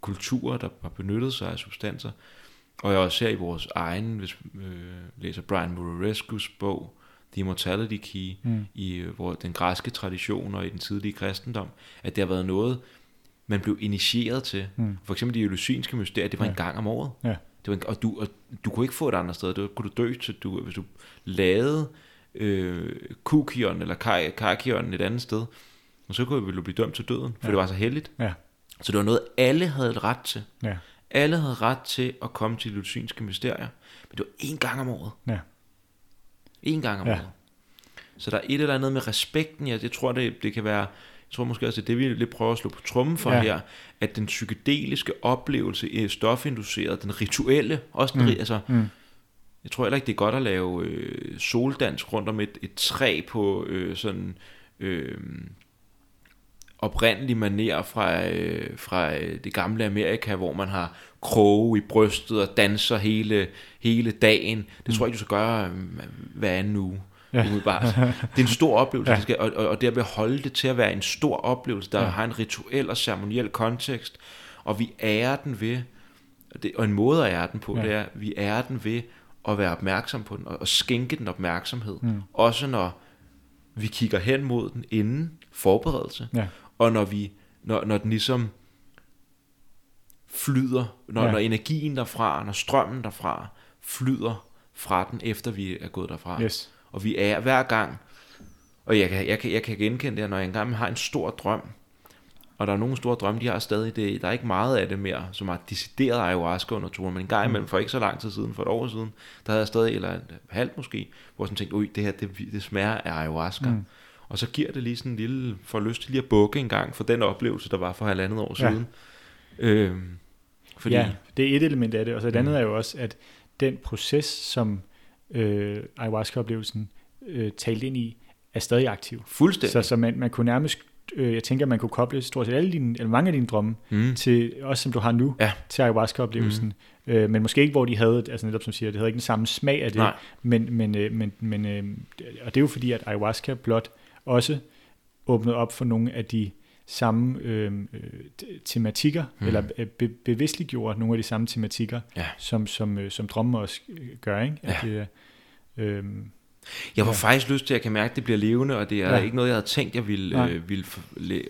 kulturer, der har benyttet sig af substanser, og jeg også ser i vores egen, hvis øh, læser Brian Murarescus bog, The Immortality Key mm. i øh, hvor den græske tradition og i den tidlige kristendom, at det har været noget, man blev initieret til. Mm. For eksempel de eleusinske mysterier, det var ja. en gang om året. Ja. Det var en, og, du, og du kunne ikke få et andet sted. Det kunne du dø til, du, hvis du lavede øh, kukion eller karkion et andet sted, og så kunne du blive dømt til døden, for ja. det var så heldigt. Ja. Så det var noget, alle havde ret til. Ja. Alle havde ret til at komme til de eleusinske mysterier, men det var én gang om året. Ja. En gang om ja. året. Så der er et eller andet med respekten. Jeg, jeg tror, det, det kan være... Jeg tror måske også, det er det, vi lidt prøver at slå på trummen for ja. her, at den psykedeliske oplevelse er stofinduceret, den rituelle, også den, mm. altså, mm. jeg tror heller ikke, det er godt at lave øh, soldans rundt om et, et træ på øh, sådan øh, oprindelig maner fra, øh, fra øh, det gamle Amerika, hvor man har kroge i brystet og danser hele, hele dagen. Det mm. tror jeg du skal gøre øh, hver anden uge. ja. umiddelbart. Det er en stor oplevelse, ja. skal, og, og, og derved holde det til at være en stor oplevelse, der ja. har en rituel og ceremoniel kontekst, og vi ærer den ved, og, det, og en måde at ære den på, ja. det er, vi ærer den ved at være opmærksom på den, og, og skænke den opmærksomhed. Mm. Også når vi kigger hen mod den inden forberedelse, ja. Og når vi når, når den ligesom flyder, når, ja. når energien derfra, når strømmen derfra flyder fra den, efter vi er gået derfra. Yes. Og vi er hver gang, og jeg kan, jeg kan, jeg kan genkende det, når jeg engang har en stor drøm, og der er nogle store drømme, de har stadig det. Der er ikke meget af det mere, som har decideret ayahuasca under turen, men en gang imellem, mm. for ikke så lang tid siden, for et år siden, der havde jeg stadig, eller et halvt måske, hvor jeg sådan tænkte, ui, det her, det, det smager af ayahuasca. Mm. Og så giver det lige sådan en lille, for lyst til lige at bukke en gang for den oplevelse, der var for halvandet år ja. siden. Øhm, fordi... Ja, det er et element af det, og så et andet mm. er jo også, at den proces, som øh, ayahuasca-oplevelsen øh, talte ind i, er stadig aktiv. Fuldstændig. Så, så man, man kunne nærmest, øh, jeg tænker, man kunne koble stort set alle dine, eller mange af dine drømme, mm. til, også som du har nu, ja. til ayahuasca-oplevelsen. Mm. Øh, men måske ikke, hvor de havde, altså netop som siger, det havde ikke den samme smag af det, Nej. men, men, øh, men, men øh, og det er jo fordi, at ayahuasca blot også åbnede op for nogle af de samme øh, øh tematikker, mm. eller øh, be, bevidstliggjorde nogle af de samme tematikker, ja. som, som, øh, som drømme også gør. Ikke? At ja. det, øh, jeg får ja. faktisk lyst til, at jeg kan mærke, at det bliver levende, og det er ja. ikke noget, jeg havde tænkt, jeg ville... Øh, ville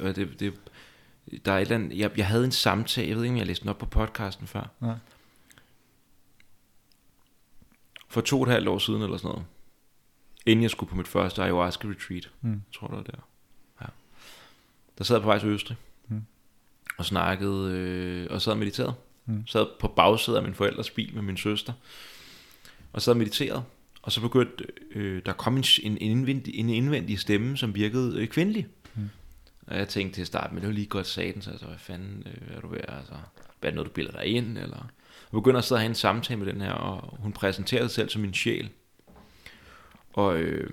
og det, det, der er et eller andet, jeg, jeg havde en samtale, jeg ved ikke, om jeg læste den op på podcasten før. Ja. For to og et halvt år siden eller sådan noget. Inden jeg skulle på mit første ayahuasca retreat. Mm. tror du, der. Ja. Der sad jeg på vej til Østrig. Mm. Og snakkede, øh, og sad og mediterede. Mm. Sad på bagsædet af min forældres bil med min søster. Og sad og mediterede. Og så begyndte øh, der kom en, en, indvendig, en indvendig stemme, som virkede øh, kvindelig. Mm. Og jeg tænkte til at starte, men det var lige godt saten, så altså, hvad fanden øh, er du ved, altså, hvad er det noget, du bilder dig ind, eller... Jeg begynder at sidde og have en samtale med den her, og hun præsenterede sig selv som min sjæl. Og øh,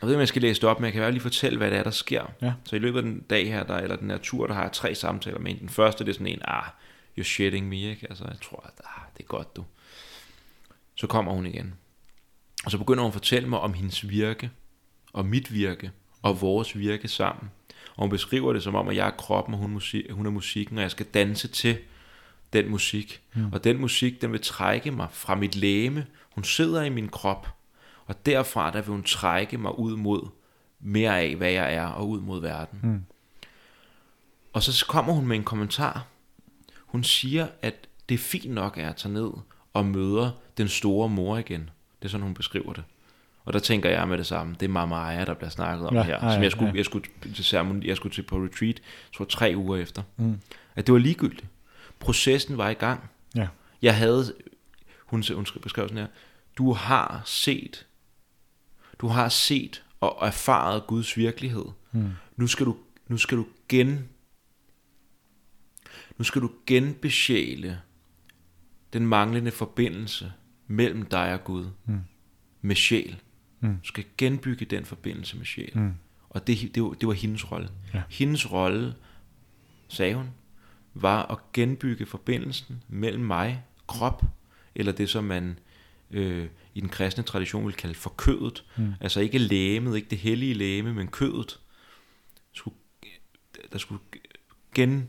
jeg ved ikke, om jeg skal læse det op, men jeg kan lige fortælle, hvad det er, der sker. Ja. Så i løbet af den dag her, der, eller den her tur, der har jeg tre samtaler med en. Den første, det er sådan en, ah, you're shitting me, ikke? Altså, jeg tror, at ah, det er godt, du. Så kommer hun igen. Og så begynder hun at fortælle mig om hendes virke, og mit virke, og vores virke sammen. Og hun beskriver det som om, at jeg er kroppen, og hun, musik, hun er musikken, og jeg skal danse til den musik. Mm. Og den musik, den vil trække mig fra mit læme. Hun sidder i min krop, og derfra, der vil hun trække mig ud mod mere af, hvad jeg er, og ud mod verden. Mm. Og så kommer hun med en kommentar. Hun siger, at det er fint nok, at jeg tager ned og møder den store mor igen. Det er sådan, hun beskriver det. Og der tænker jeg med det samme. Det er Mama Aya, der bliver snakket om ja, her. Som jeg skulle, jeg, skulle til ceremoni, jeg skulle til på retreat, tror tre uger efter. Mm. At det var ligegyldigt. Processen var i gang. Ja. Jeg havde, hun, hun beskrev sådan her, du har set du har set og erfaret Guds virkelighed. Mm. Nu skal du nu skal du gen nu skal du genbesjæle den manglende forbindelse mellem dig og Gud mm. med sjæl. Mm. Du skal genbygge den forbindelse med sjæl. Mm. Og det, det, var, det var hendes rolle. Ja. Hendes rolle, sagde hun, var at genbygge forbindelsen mellem mig, krop, eller det som man øh, i den kristne tradition vil kalde for kødet. Mm. Altså ikke lægemet, ikke det hellige læme, men kødet. Skulle, der skulle gen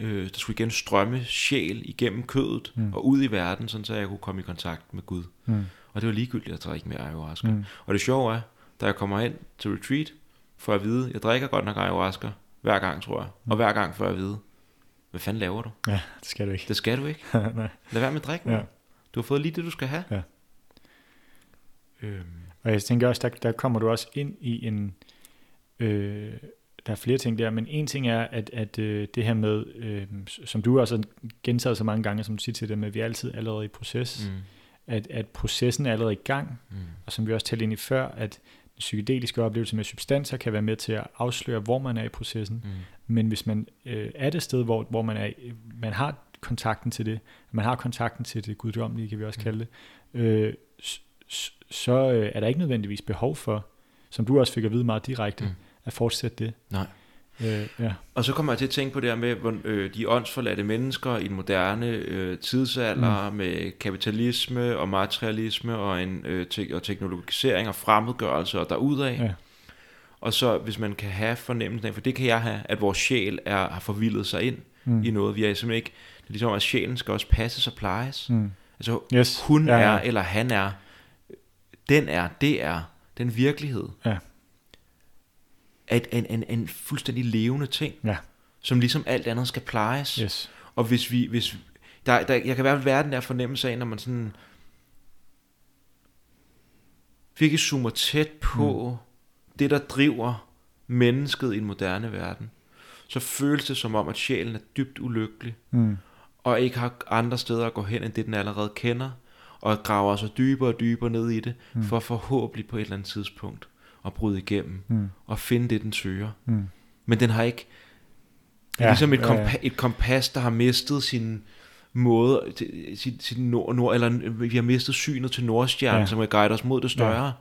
øh, der skulle igen strømme sjæl igennem kødet mm. og ud i verden, sådan så jeg kunne komme i kontakt med Gud. Mm. Og det var ligegyldigt at drikke mere ayahuasca. Mm. Og det sjove er, da jeg kommer ind til retreat, for at vide, jeg drikker godt nok ayahuasca, hver gang tror jeg, mm. og hver gang for at vide, hvad fanden laver du? Ja, det skal du ikke. Det skal du ikke. Nej. Lad være med at drikke. Ja. Du har fået lige det, du skal have. Ja. Øhm. Og jeg tænker også, der, der kommer du også ind i en... Øh, der er flere ting der, men en ting er, at, at øh, det her med, øh, som du også har gentaget så mange gange, som du siger til det med, at vi er altid allerede i proces, mm. at, at processen er allerede i gang, mm. og som vi også talte ind i før, at psykedeliske oplevelser med substanser kan være med til at afsløre, hvor man er i processen, mm. men hvis man øh, er det sted, hvor, hvor man, er, man har kontakten til det, man har kontakten til det guddommelige, kan vi også mm. kalde det, øh, så øh, er der ikke nødvendigvis behov for, som du også fik at vide meget direkte, mm. at fortsætte det. Nej. Øh, ja. Og så kommer jeg til at tænke på det her med hvor, øh, de åndsforladte mennesker i en moderne øh, tidsalder mm. med kapitalisme og materialisme og, en, øh, te- og teknologisering og fremmedgørelse og derudaf. Ja. Og så hvis man kan have fornemmelsen af, for det kan jeg have, at vores sjæl er, har forvildet sig ind mm. i noget. Vi er simpelthen ikke, det er ligesom at sjælen skal også passes og plejes. Mm. Altså yes. hun ja, ja. er, eller han er, den er, det er, den virkelighed. Ja er en, en, en fuldstændig levende ting, ja. som ligesom alt andet skal plejes. Yes. Og hvis vi, hvis der, der, jeg kan være være den der fornemmelse af, når man sådan virkelig zoomer tæt på mm. det, der driver mennesket i en moderne verden, så føles det som om, at sjælen er dybt ulykkelig, mm. og ikke har andre steder at gå hen, end det den allerede kender, og graver sig dybere og dybere ned i det, mm. for forhåbentlig på et eller andet tidspunkt at bryde igennem mm. og finde det, den søger. Mm. Men den har ikke... Det er ja, ligesom et, kompa- ja, ja. et kompas, der har mistet sin måde, sin, sin nord, nord, eller vi har mistet synet til Nordstjernen, ja. som kan guide os mod det større. Ja.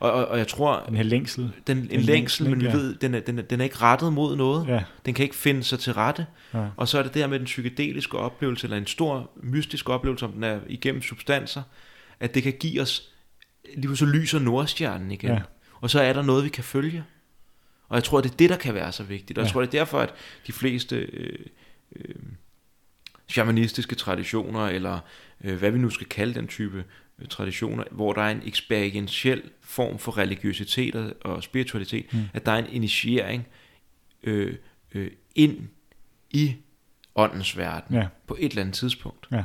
Og, og, og jeg tror... Den her længsel. Den, en den længsel, men vi ja. ved, den er, den, er, den er ikke rettet mod noget. Ja. Den kan ikke finde sig til rette. Ja. Og så er det der med den psykedeliske oplevelse, eller en stor mystisk oplevelse, om den er igennem substanser, at det kan give os, lige så lyser Nordstjernen igen. Ja og så er der noget, vi kan følge. Og jeg tror, det er det, der kan være så vigtigt. Og ja. jeg tror, det er derfor, at de fleste øh, øh, shamanistiske traditioner, eller øh, hvad vi nu skal kalde den type traditioner, hvor der er en eksperientiel form for religiøsitet og, spiritualitet, mm. at der er en initiering øh, øh, ind i åndens verden ja. på et eller andet tidspunkt. Ja.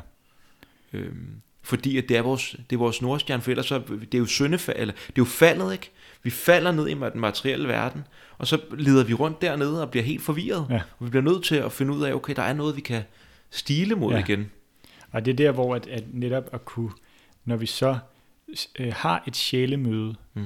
Øhm, fordi at det er vores, det er vores nordstjerne, for ellers så, det er jo syndefald, eller det er jo faldet, ikke? Vi falder ned i den materielle verden, og så leder vi rundt dernede og bliver helt forvirret. Ja. Og vi bliver nødt til at finde ud af, okay, der er noget, vi kan stile mod ja. igen. Og det er der, hvor at, at netop at kunne, når vi så øh, har et sjælemøde, mm.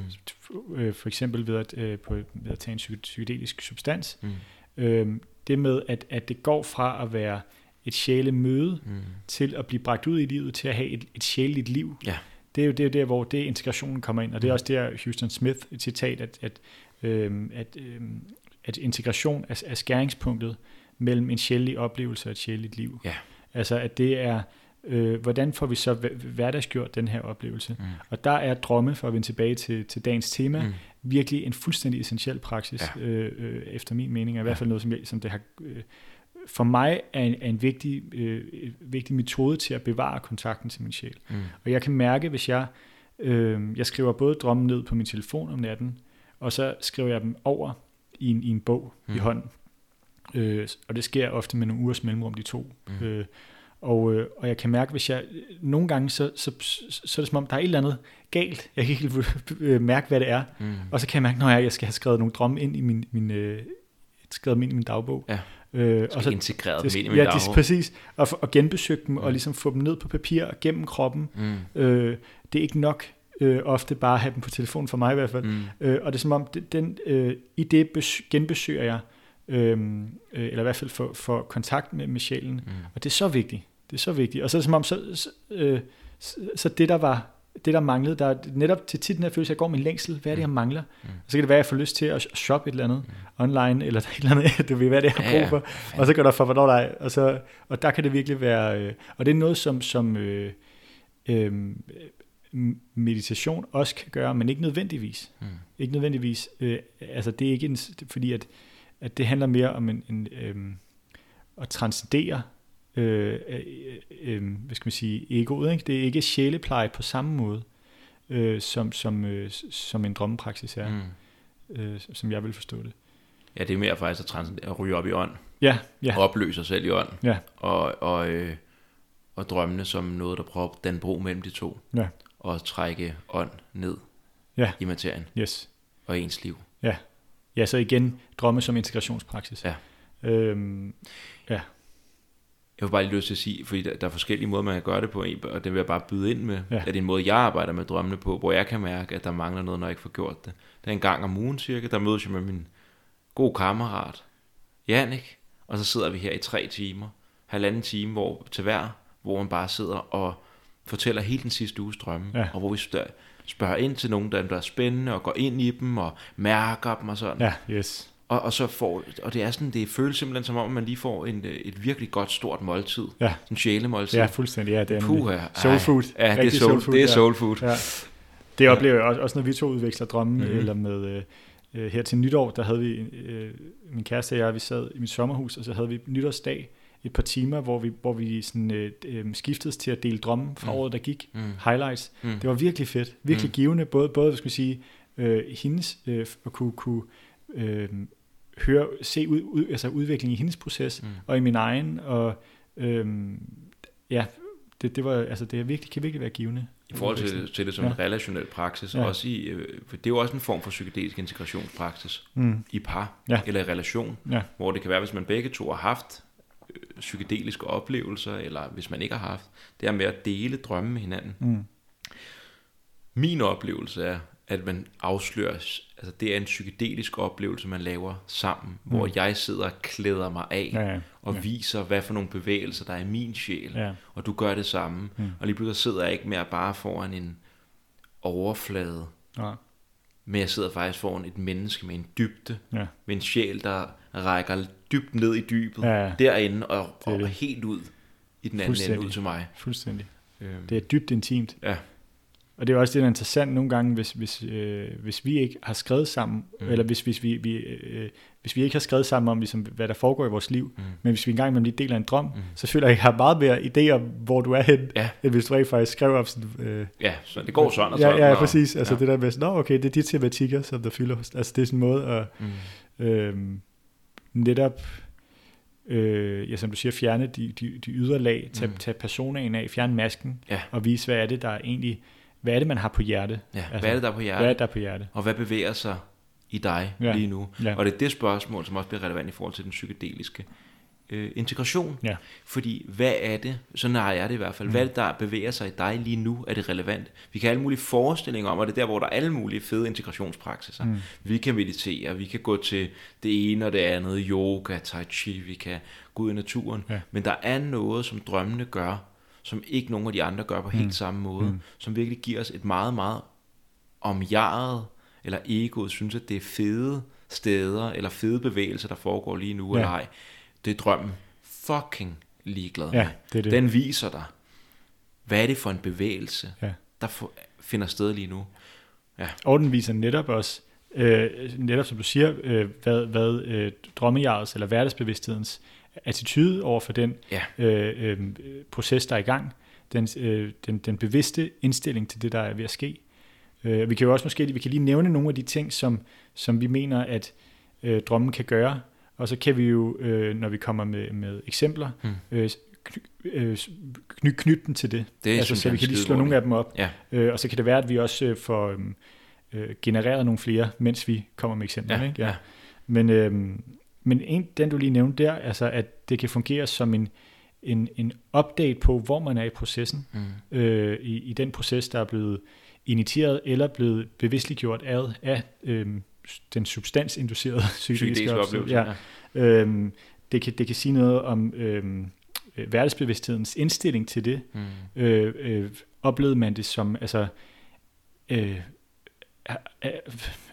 øh, for eksempel ved at, øh, på, ved at tage en psykedelisk substans, mm. øh, det med, at, at det går fra at være et sjælemøde mm. til at blive bragt ud i livet, til at have et, et sjæleligt liv. Ja det er jo det er der, hvor det integrationen kommer ind, og det er mm. også der Houston Smith et citat, at, at, øhm, at, øhm, at integration er, er skæringspunktet mellem en sjældent oplevelse og et sjældent liv. Ja. Altså at det er, øh, hvordan får vi så hverdagsgjort den her oplevelse? Mm. Og der er drømme, for at vende tilbage til, til dagens tema, mm. virkelig en fuldstændig essentiel praksis, ja. øh, øh, efter min mening, og i hvert fald noget, som, jeg, som det har øh, for mig er en, er en vigtig, øh, vigtig metode til at bevare kontakten til min sjæl. Mm. Og jeg kan mærke, hvis jeg, øh, jeg skriver både drømmen ned på min telefon om natten, og så skriver jeg dem over i en, i en bog mm. i hånden. Øh, og det sker ofte med nogle ugers mellemrum, de to. Mm. Øh, og, øh, og jeg kan mærke, hvis jeg nogle gange, så, så, så, så er det som om, der er et eller andet galt. Jeg kan ikke helt mærke, hvad det er. Mm. Og så kan jeg mærke, når jeg, jeg skal have skrevet nogle drømme ind i min, min øh, skrevet dem ind i min dagbog. Ja. Øh, og så integreret det, dem ind i Ja, de, præcis. Og, og genbesøge dem, mm. og ligesom få dem ned på papir og gennem kroppen. Mm. Øh, det er ikke nok øh, ofte bare at have dem på telefonen, for mig i hvert fald. Mm. Øh, og det er som om, den, øh, i det bes, genbesøger jeg, øhm, øh, eller i hvert fald for, for kontakt med, med sjælen. Mm. Og det er så vigtigt. Det er så vigtigt. Og så er det som om, så, så, øh, så, det der var det, der manglede, der er netop til tit den her følelse, jeg går med længsel, hvad er det, jeg mangler? Mm. Og så kan det være, at jeg får lyst til at shoppe et eller andet mm. online, eller et eller andet, du ved, hvad det er, jeg har brug for, ja, og så går der for, hvornår der er, og, så, og der kan det virkelig være, øh, og det er noget, som, som øh, øh, meditation også kan gøre, men ikke nødvendigvis. Mm. Ikke nødvendigvis, øh, altså det er ikke en, fordi at, at det handler mere om en, en øh, at transcendere øh, øh, øh, hvad skal man sige, egoet. Ikke? Det er ikke sjælepleje på samme måde, øh, som, som, øh, som en drømmepraksis er, mm. øh, som jeg vil forstå det. Ja, det er mere faktisk at, at ryge op i ånd. Ja, ja. Og opløse sig selv i ånd. Ja. Og, og, øh, og drømmene som noget, der prøver den bro mellem de to. Ja. Og trække ånd ned ja. i materien. Yes. Og ens liv. Ja. Ja, så igen drømme som integrationspraksis. Ja. Øhm, ja. Jeg får bare lige lyst til at sige, fordi der, der er forskellige måder, man kan gøre det på, og det vil jeg bare byde ind med. Ja. At det er en måde, jeg arbejder med drømmene på, hvor jeg kan mærke, at der mangler noget, når jeg ikke får gjort det. Det er en gang om ugen cirka, der mødes jeg med min god kammerat, Jannik, og så sidder vi her i tre timer, halvanden time hvor, til hver, hvor man bare sidder og fortæller hele den sidste uges drømme, ja. og hvor vi spørger ind til nogle af dem, der er spændende, og går ind i dem, og mærker dem og sådan. Ja, yes. Og, og, så får, og det er sådan, det føles simpelthen som om, man lige får en, øh, et virkelig godt stort måltid. Ja. En sjælemåltid. Ja, fuldstændig. Ja, det er Puh, soul food. Ja, det er soul, soul food, det er soul food. Ja. Det oplever jeg også, også når vi to udveksler drømme, mm-hmm. eller med, øh, øh, her til nytår, der havde vi, øh, min kæreste og jeg, vi sad i mit sommerhus, og så havde vi nytårsdag, et par timer, hvor vi, hvor vi sådan, øh, øh, skiftedes til at dele drømme fra mm. året, der gik. Mm. Highlights. Mm. Det var virkelig fedt. Virkelig mm. givende. Både, både skal sige, øh, hendes øh, at kunne, kunne øh, høre, se ud, ud, altså udvikling i hendes proces, mm. og i min egen. Og øh, ja, det, det, var, altså, det er virkelig, kan virkelig være givende. I forhold til, til det som ja. en relationel praksis, ja. også i, øh, det er jo også en form for psykedelisk integrationspraksis mm. i par ja. eller i relation, ja. hvor det kan være, hvis man begge to har haft øh, psykedeliske oplevelser, eller hvis man ikke har haft, det er med at dele drømme med hinanden. Mm. Min oplevelse er, at man afslører, altså det er en psykedelisk oplevelse, man laver sammen, mm. hvor jeg sidder og klæder mig af, ja, ja. og ja. viser, hvad for nogle bevægelser, der er i min sjæl, ja. og du gør det samme, mm. og lige pludselig sidder jeg ikke mere bare foran en overflade, ja. men jeg sidder faktisk foran et menneske med en dybde, ja. med en sjæl, der rækker dybt ned i dybet, ja, derinde, og, og helt ud i den anden ende ud til mig. Fuldstændig. Øhm. Det er dybt intimt. Ja. Og det er også det, der er interessant nogle gange, hvis, hvis, øh, hvis vi ikke har skrevet sammen, mm. eller hvis, hvis, vi, vi, øh, hvis vi ikke har skrevet sammen om, ligesom, hvad der foregår i vores liv, mm. men hvis vi engang imellem lige deler en drøm, mm. så føler jeg, at jeg har meget mere idé om, hvor du er hen, ja. end hvis du rent faktisk skrev op sådan... Øh, ja, så det går sådan og sådan. Ja, ja, præcis. Altså ja. det der med sådan, okay, det er de tematikker, som der fylder. Altså det er sådan en måde at mm. øh, netop øh, ja, som du siger, fjerne de, de, de ydre lag, tage, mm. tage personen af, fjerne masken, ja. og vise, hvad er det, der egentlig hvad er det, man har på hjerte? Ja, altså, hvad er det, der er på hjerte? Hvad er det, der er på hjerte? Og hvad bevæger sig i dig ja. lige nu? Ja. Og det er det spørgsmål, som også bliver relevant i forhold til den psykedeliske øh, integration. Ja. Fordi hvad er det, sådan har jeg det i hvert fald, mm. hvad er der bevæger sig i dig lige nu, er det relevant? Vi kan have alle mulige forestillinger om, og det er der, hvor der er alle mulige fede integrationspraksiser. Mm. Vi kan meditere, vi kan gå til det ene og det andet, yoga, tai chi, vi kan gå ud i naturen, ja. men der er noget, som drømmene gør, som ikke nogen af de andre gør på helt mm. samme måde, mm. som virkelig giver os et meget, meget omjaret, eller egoet synes, at det er fede steder, eller fede bevægelser, der foregår lige nu, ja. eller ej. Det er drømmen fucking ligeglad ja, med. Det er det. Den viser dig, hvad er det for en bevægelse, ja. der finder sted lige nu. Ja. Og den viser netop også, øh, netop som du siger, øh, hvad, hvad øh, drømmejarets eller hverdagsbevidsthedens attitude over for den ja. øh, øh, proces, der er i gang, den, øh, den, den bevidste indstilling til det, der er ved at ske. Øh, vi kan jo også måske vi kan lige nævne nogle af de ting, som, som vi mener, at øh, drømmen kan gøre, og så kan vi jo, øh, når vi kommer med, med eksempler, mm. øh, kny, knytte den til det. det altså, så vi kan lige slå nogle af dem op. Ja. Øh, og så kan det være, at vi også øh, får øh, genereret nogle flere, mens vi kommer med eksempler. Ja. Ikke? Ja. Ja. Men, øh, men en, den du lige nævnte der, altså at det kan fungere som en, en, en update på, hvor man er i processen, mm. øh, i, i den proces, der er blevet initieret eller blevet bevidstliggjort af, af øh, den substansinducerede psykiske oplevelse. Ja. Ja. Øhm, det, kan, det kan sige noget om øh, hverdagsbevidsthedens indstilling til det. Mm. Øh, øh, oplevede man det som, altså, øh,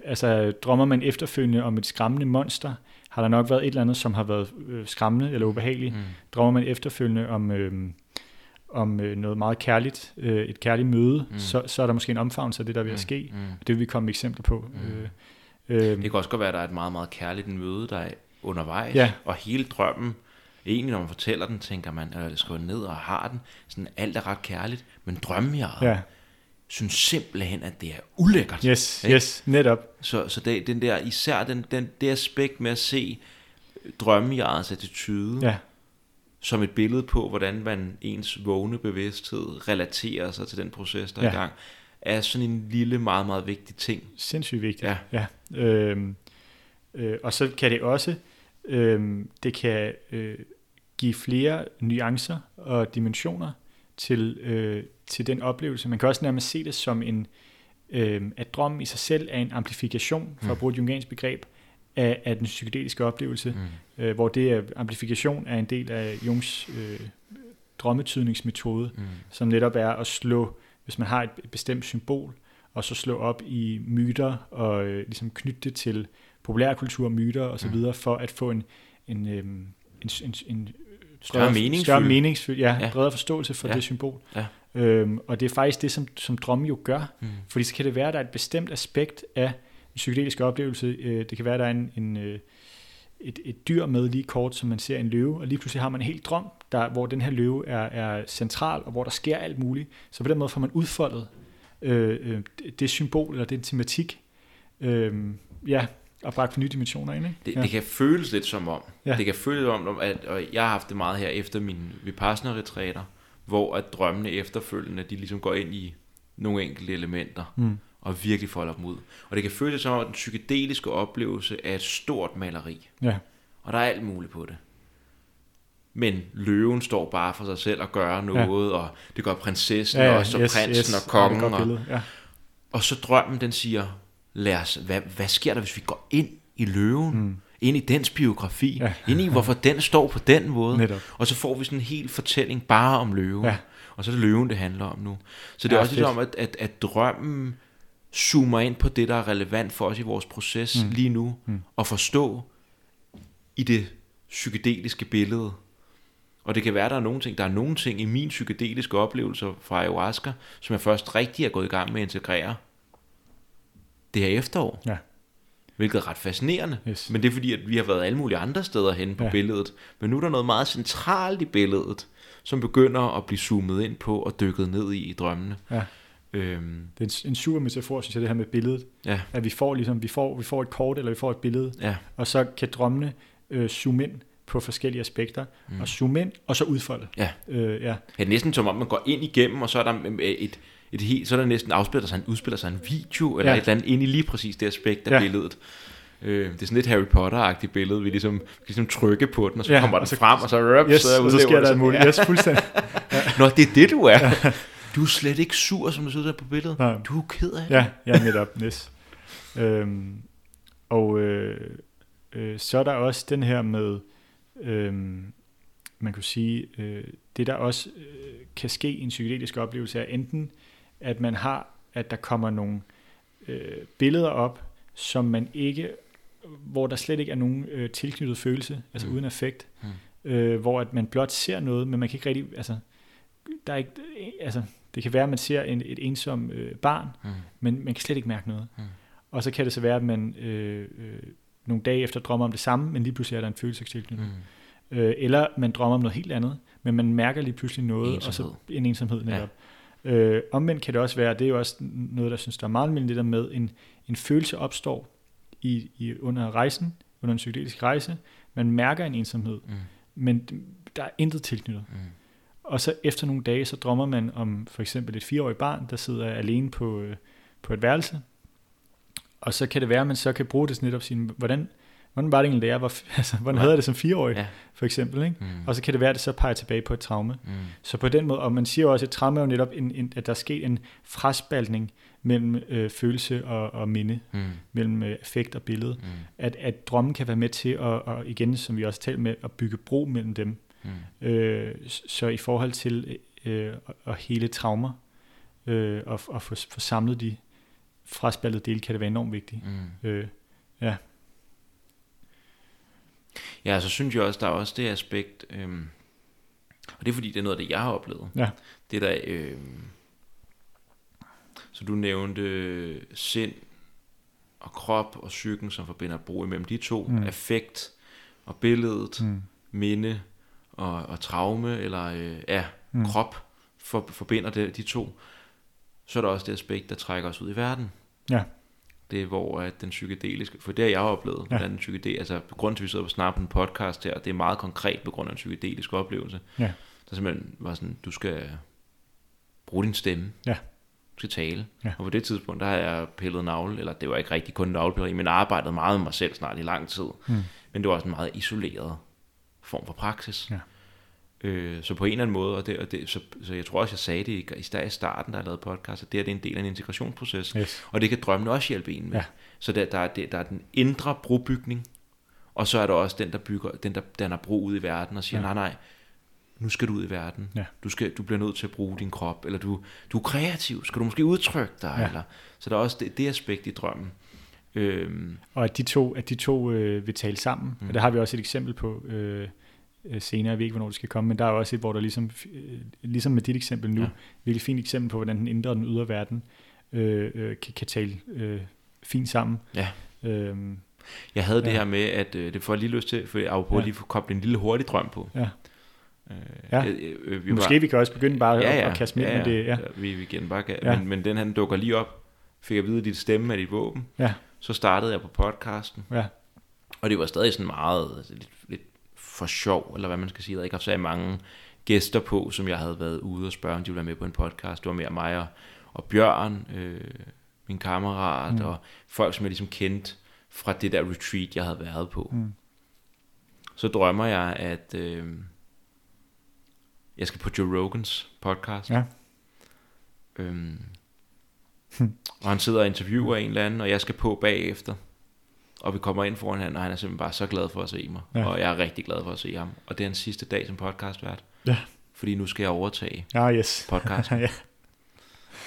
altså drømmer man efterfølgende om et skræmmende monster, har der nok været et eller andet, som har været øh, skræmmende eller ubehageligt. Mm. Drømmer man efterfølgende om, øh, om øh, noget meget kærligt, øh, et kærligt møde, mm. så, så er der måske en omfavnelse af det, der er ved at mm. ske. Mm. Det vil vi komme med eksempler på. Mm. Øh, øh, det kan også godt være, at der er et meget, meget kærligt møde, der er undervejs, ja. og hele drømmen, egentlig når man fortæller den, tænker man, eller skal ned og har den, sådan alt er ret kærligt, men drømmen jeg ja synes simpelthen, at det er ulækkert. Yes, ikke? yes, netop. Så, så det, den der, især den, den, det aspekt med at se drømmejegets attitude, ja. som et billede på, hvordan man ens vågne bevidsthed relaterer sig til den proces, der er ja. i gang, er sådan en lille, meget, meget vigtig ting. Sindssygt vigtigt, ja. ja. Øhm, øh, og så kan det også, øh, det kan øh, give flere nuancer og dimensioner til, øh, til den oplevelse. Man kan også nærmest se det som en, øh, at drømmen i sig selv er en amplifikation, for mm. at bruge et jungiansk begreb, af, af den psykedeliske oplevelse, mm. øh, hvor det er, amplifikation er en del af Jungs øh, drømmetydningsmetode, mm. som netop er at slå, hvis man har et bestemt symbol, og så slå op i myter og øh, ligesom knytte det til populærkultur, myter osv., mm. for at få en, en, øhm, en, en, en større meningsfuld, større meningsfuld ja, ja. bredere forståelse for ja. det symbol. Ja. Øhm, og det er faktisk det, som, som drømme jo gør. Mm. Fordi så kan det være, at der er et bestemt aspekt af en psykedelisk oplevelse. Øh, det kan være, at der er en, en, øh, et, et dyr med lige kort, som man ser en løve, og lige pludselig har man en helt drøm, der, hvor den her løve er, er central, og hvor der sker alt muligt. Så på den måde får man udfoldet øh, øh, det symbol, eller den tematik, øh, ja, og bragt nye dimensioner ind. Ikke? Det, ja. det kan føles lidt som om, ja. det kan føles om, at, og jeg har haft det meget her efter mine vipassana-retræter, hvor at drømmene efterfølgende, de ligesom går ind i nogle enkelte elementer, mm. og virkelig folder dem ud. Og det kan føles som om, at den psykedeliske oplevelse er et stort maleri. Ja. Og der er alt muligt på det. Men løven står bare for sig selv og gør noget, ja. og det gør prinsessen ja, ja, også, og yes, prinsen yes, og kongen. Og, ja. og så drømmen, den siger, lad os, hvad, hvad sker der, hvis vi går ind i løven? Mm. Ind i dens biografi, ja. ind i hvorfor den står på den måde. Netop. Og så får vi sådan en hel fortælling bare om løven. Ja. Og så er det løven, det handler om nu. Så det er ja, også ligesom, at, at, at drømmen zoomer ind på det, der er relevant for os i vores proces mm. lige nu, mm. og forstå i det psykedeliske billede. Og det kan være, der er nogle ting, der er nogle ting i min psykedeliske oplevelse fra ayahuasca, som jeg først rigtig er gået i gang med at integrere det her efterår. Ja. Hvilket er ret fascinerende. Yes. Men det er fordi, at vi har været alle mulige andre steder hen på ja. billedet. Men nu er der noget meget centralt i billedet, som begynder at blive zoomet ind på og dykket ned i i drømmene. Ja. Øhm. Det er en, en super metafor, synes jeg, det her med billedet. Ja. At vi får, ligesom, vi, får, vi får et kort, eller vi får et billede, ja. og så kan drømmene øh, zoome ind på forskellige aspekter, mm. og zoome ind, og så udfolde. Ja. Øh, ja. Det er næsten som om, man går ind igennem, og så er der et, et helt, så er der næsten afspiller sig en, udspiller sig en video, eller ja. et eller andet ind i lige præcis det aspekt af ja. billedet. Øh, det er sådan lidt Harry Potter-agtigt billede. Vi ligesom, vi ligesom trykke på den, og så ja, kommer den så, frem, og så, røp, yes, så, og så sker der en mulighed. Yes, fuldstændig. ja. Nå, det er det, du er. Ja. Du er slet ikke sur, som du sidder der på billedet. Nej. Du er ked af det. Ja, ja netop. Yes. Øhm, og øh, øh, så er der også den her med, øh, man kunne sige, øh, det der også øh, kan ske i en psykedelisk oplevelse, er enten, at man har, at der kommer nogle øh, billeder op, som man ikke, hvor der slet ikke er nogen øh, tilknyttet følelse, altså mm. uden effekt, mm. øh, hvor at man blot ser noget, men man kan ikke rigtig, altså, der er ikke, altså, det kan være, at man ser en, et ensom øh, barn, mm. men man kan slet ikke mærke noget. Mm. Og så kan det så være, at man øh, øh, nogle dage efter drømmer om det samme, men lige pludselig er der en følelsestilknytning. Mm. Øh, eller man drømmer om noget helt andet, men man mærker lige pludselig noget, ensomhed. og så en ensomhed netop. Ja. Øh, omvendt kan det også være, det er jo også noget, der synes, der er meget almindeligt, det der med, en, en følelse opstår i, i, under rejsen, under en psykedelisk rejse. Man mærker en ensomhed, mm. men der er intet tilknyttet. Mm. Og så efter nogle dage, så drømmer man om for eksempel et fireårigt barn, der sidder alene på, øh, på et værelse. Og så kan det være, at man så kan bruge det sådan lidt op sige, hvordan, hvordan var det egentlig, da jeg var, altså, hvordan havde jeg det som fireårig, ja. for eksempel, ikke? Mm. og så kan det være, at det så peger tilbage på et traume. Mm. Så på den måde, og man siger også, at et traume er jo netop, en, en, at der er sket en fraspaltning mellem øh, følelse og, og minde, mm. mellem øh, effekt og billede, mm. at, at drømmen kan være med til at, og igen, som vi også talte med, at bygge bro mellem dem. Mm. Øh, så i forhold til øh, at hele traumer, øh, og, og få, få samlet de fraspaltede dele, kan det være enormt vigtigt. Mm. Øh, ja. Ja, så synes jeg også, der er også det aspekt, øhm, og det er fordi, det er noget af det, jeg har oplevet. Ja. Det der, øhm, så du nævnte sind og krop og psyken, som forbinder brug imellem de to, mm. affekt og billedet, mm. minde og, og traume, eller øh, ja, mm. krop for, forbinder det, de to. Så er der også det aspekt, der trækker os ud i verden. Ja det er hvor at den psykedeliske, for det har jeg oplevet, ja. den psykedel, altså grunden til, at vi sidder på på en podcast her, det er meget konkret på grund af en psykedelisk oplevelse. Ja. Der simpelthen var sådan, du skal bruge din stemme. Ja. Du skal tale. Ja. Og på det tidspunkt, der har jeg pillet navle, eller det var ikke rigtig kun navlepilleri, men arbejdet meget med mig selv snart i lang tid. Mm. Men det var også en meget isoleret form for praksis. Ja. Øh, så på en eller anden måde, og det, og det, så, så jeg tror også, jeg sagde det i, i starten, da jeg lavede podcast, at det, er, det er en del af en integrationsproces, yes. og det kan drømmene også hjælpe en med. Ja. Så der, der, er, det, der er den indre brobygning, og så er der også den, der bygger, den, der danner bro ud i verden, og siger, ja. nej, nej, nu skal du ud i verden. Ja. Du, skal, du bliver nødt til at bruge din krop, eller du, du er kreativ, skal du måske udtrykke dig, ja. eller, så der er også det, det aspekt i drømmen. Øhm. Og at de to, at de to øh, vil tale sammen. Mm. Og der har vi også et eksempel på øh, øh, senere. Jeg ved ikke, hvornår det skal komme, men der er også et, hvor der ligesom, øh, ligesom med dit eksempel nu, ja. virkelig fint eksempel på, hvordan den indre og den ydre verden øh, øh, kan, kan tale øh, fint sammen. Ja. Øhm, jeg havde ja. det her med, at øh, det får jeg lige lyst til, for jeg har ja. lige koble en lille hurtig drøm på. Ja. Øh, ja. Øh, øh, vi Måske var, vi kan også begynde bare ja, ja, at, kaste mere ja, ja. med det. Ja. Vi, vi kan bare, ja. men, men den han dukker lige op, fik jeg at vide, at dit stemme er dit våben. Ja. Så startede jeg på podcasten. Ja. Og det var stadig sådan meget altså, lidt, lidt for sjov, eller hvad man skal sige. Der ikke har så mange gæster på, som jeg havde været ude og spørge, om de ville være med på en podcast. Det var mere mig og, og Bjørn, øh, min kammerat, mm. og folk, som jeg ligesom kendte fra det der retreat, jeg havde været på. Mm. Så drømmer jeg, at øh, jeg skal på Joe Rogans podcast. Ja. Øhm, og han sidder og interviewer en eller anden, og jeg skal på bagefter. Og vi kommer ind foran han, og han er simpelthen bare så glad for at se mig. Ja. Og jeg er rigtig glad for at se ham. Og det er hans sidste dag som podcastvært. Ja. Fordi nu skal jeg overtage ja, yes. podcasten. ja.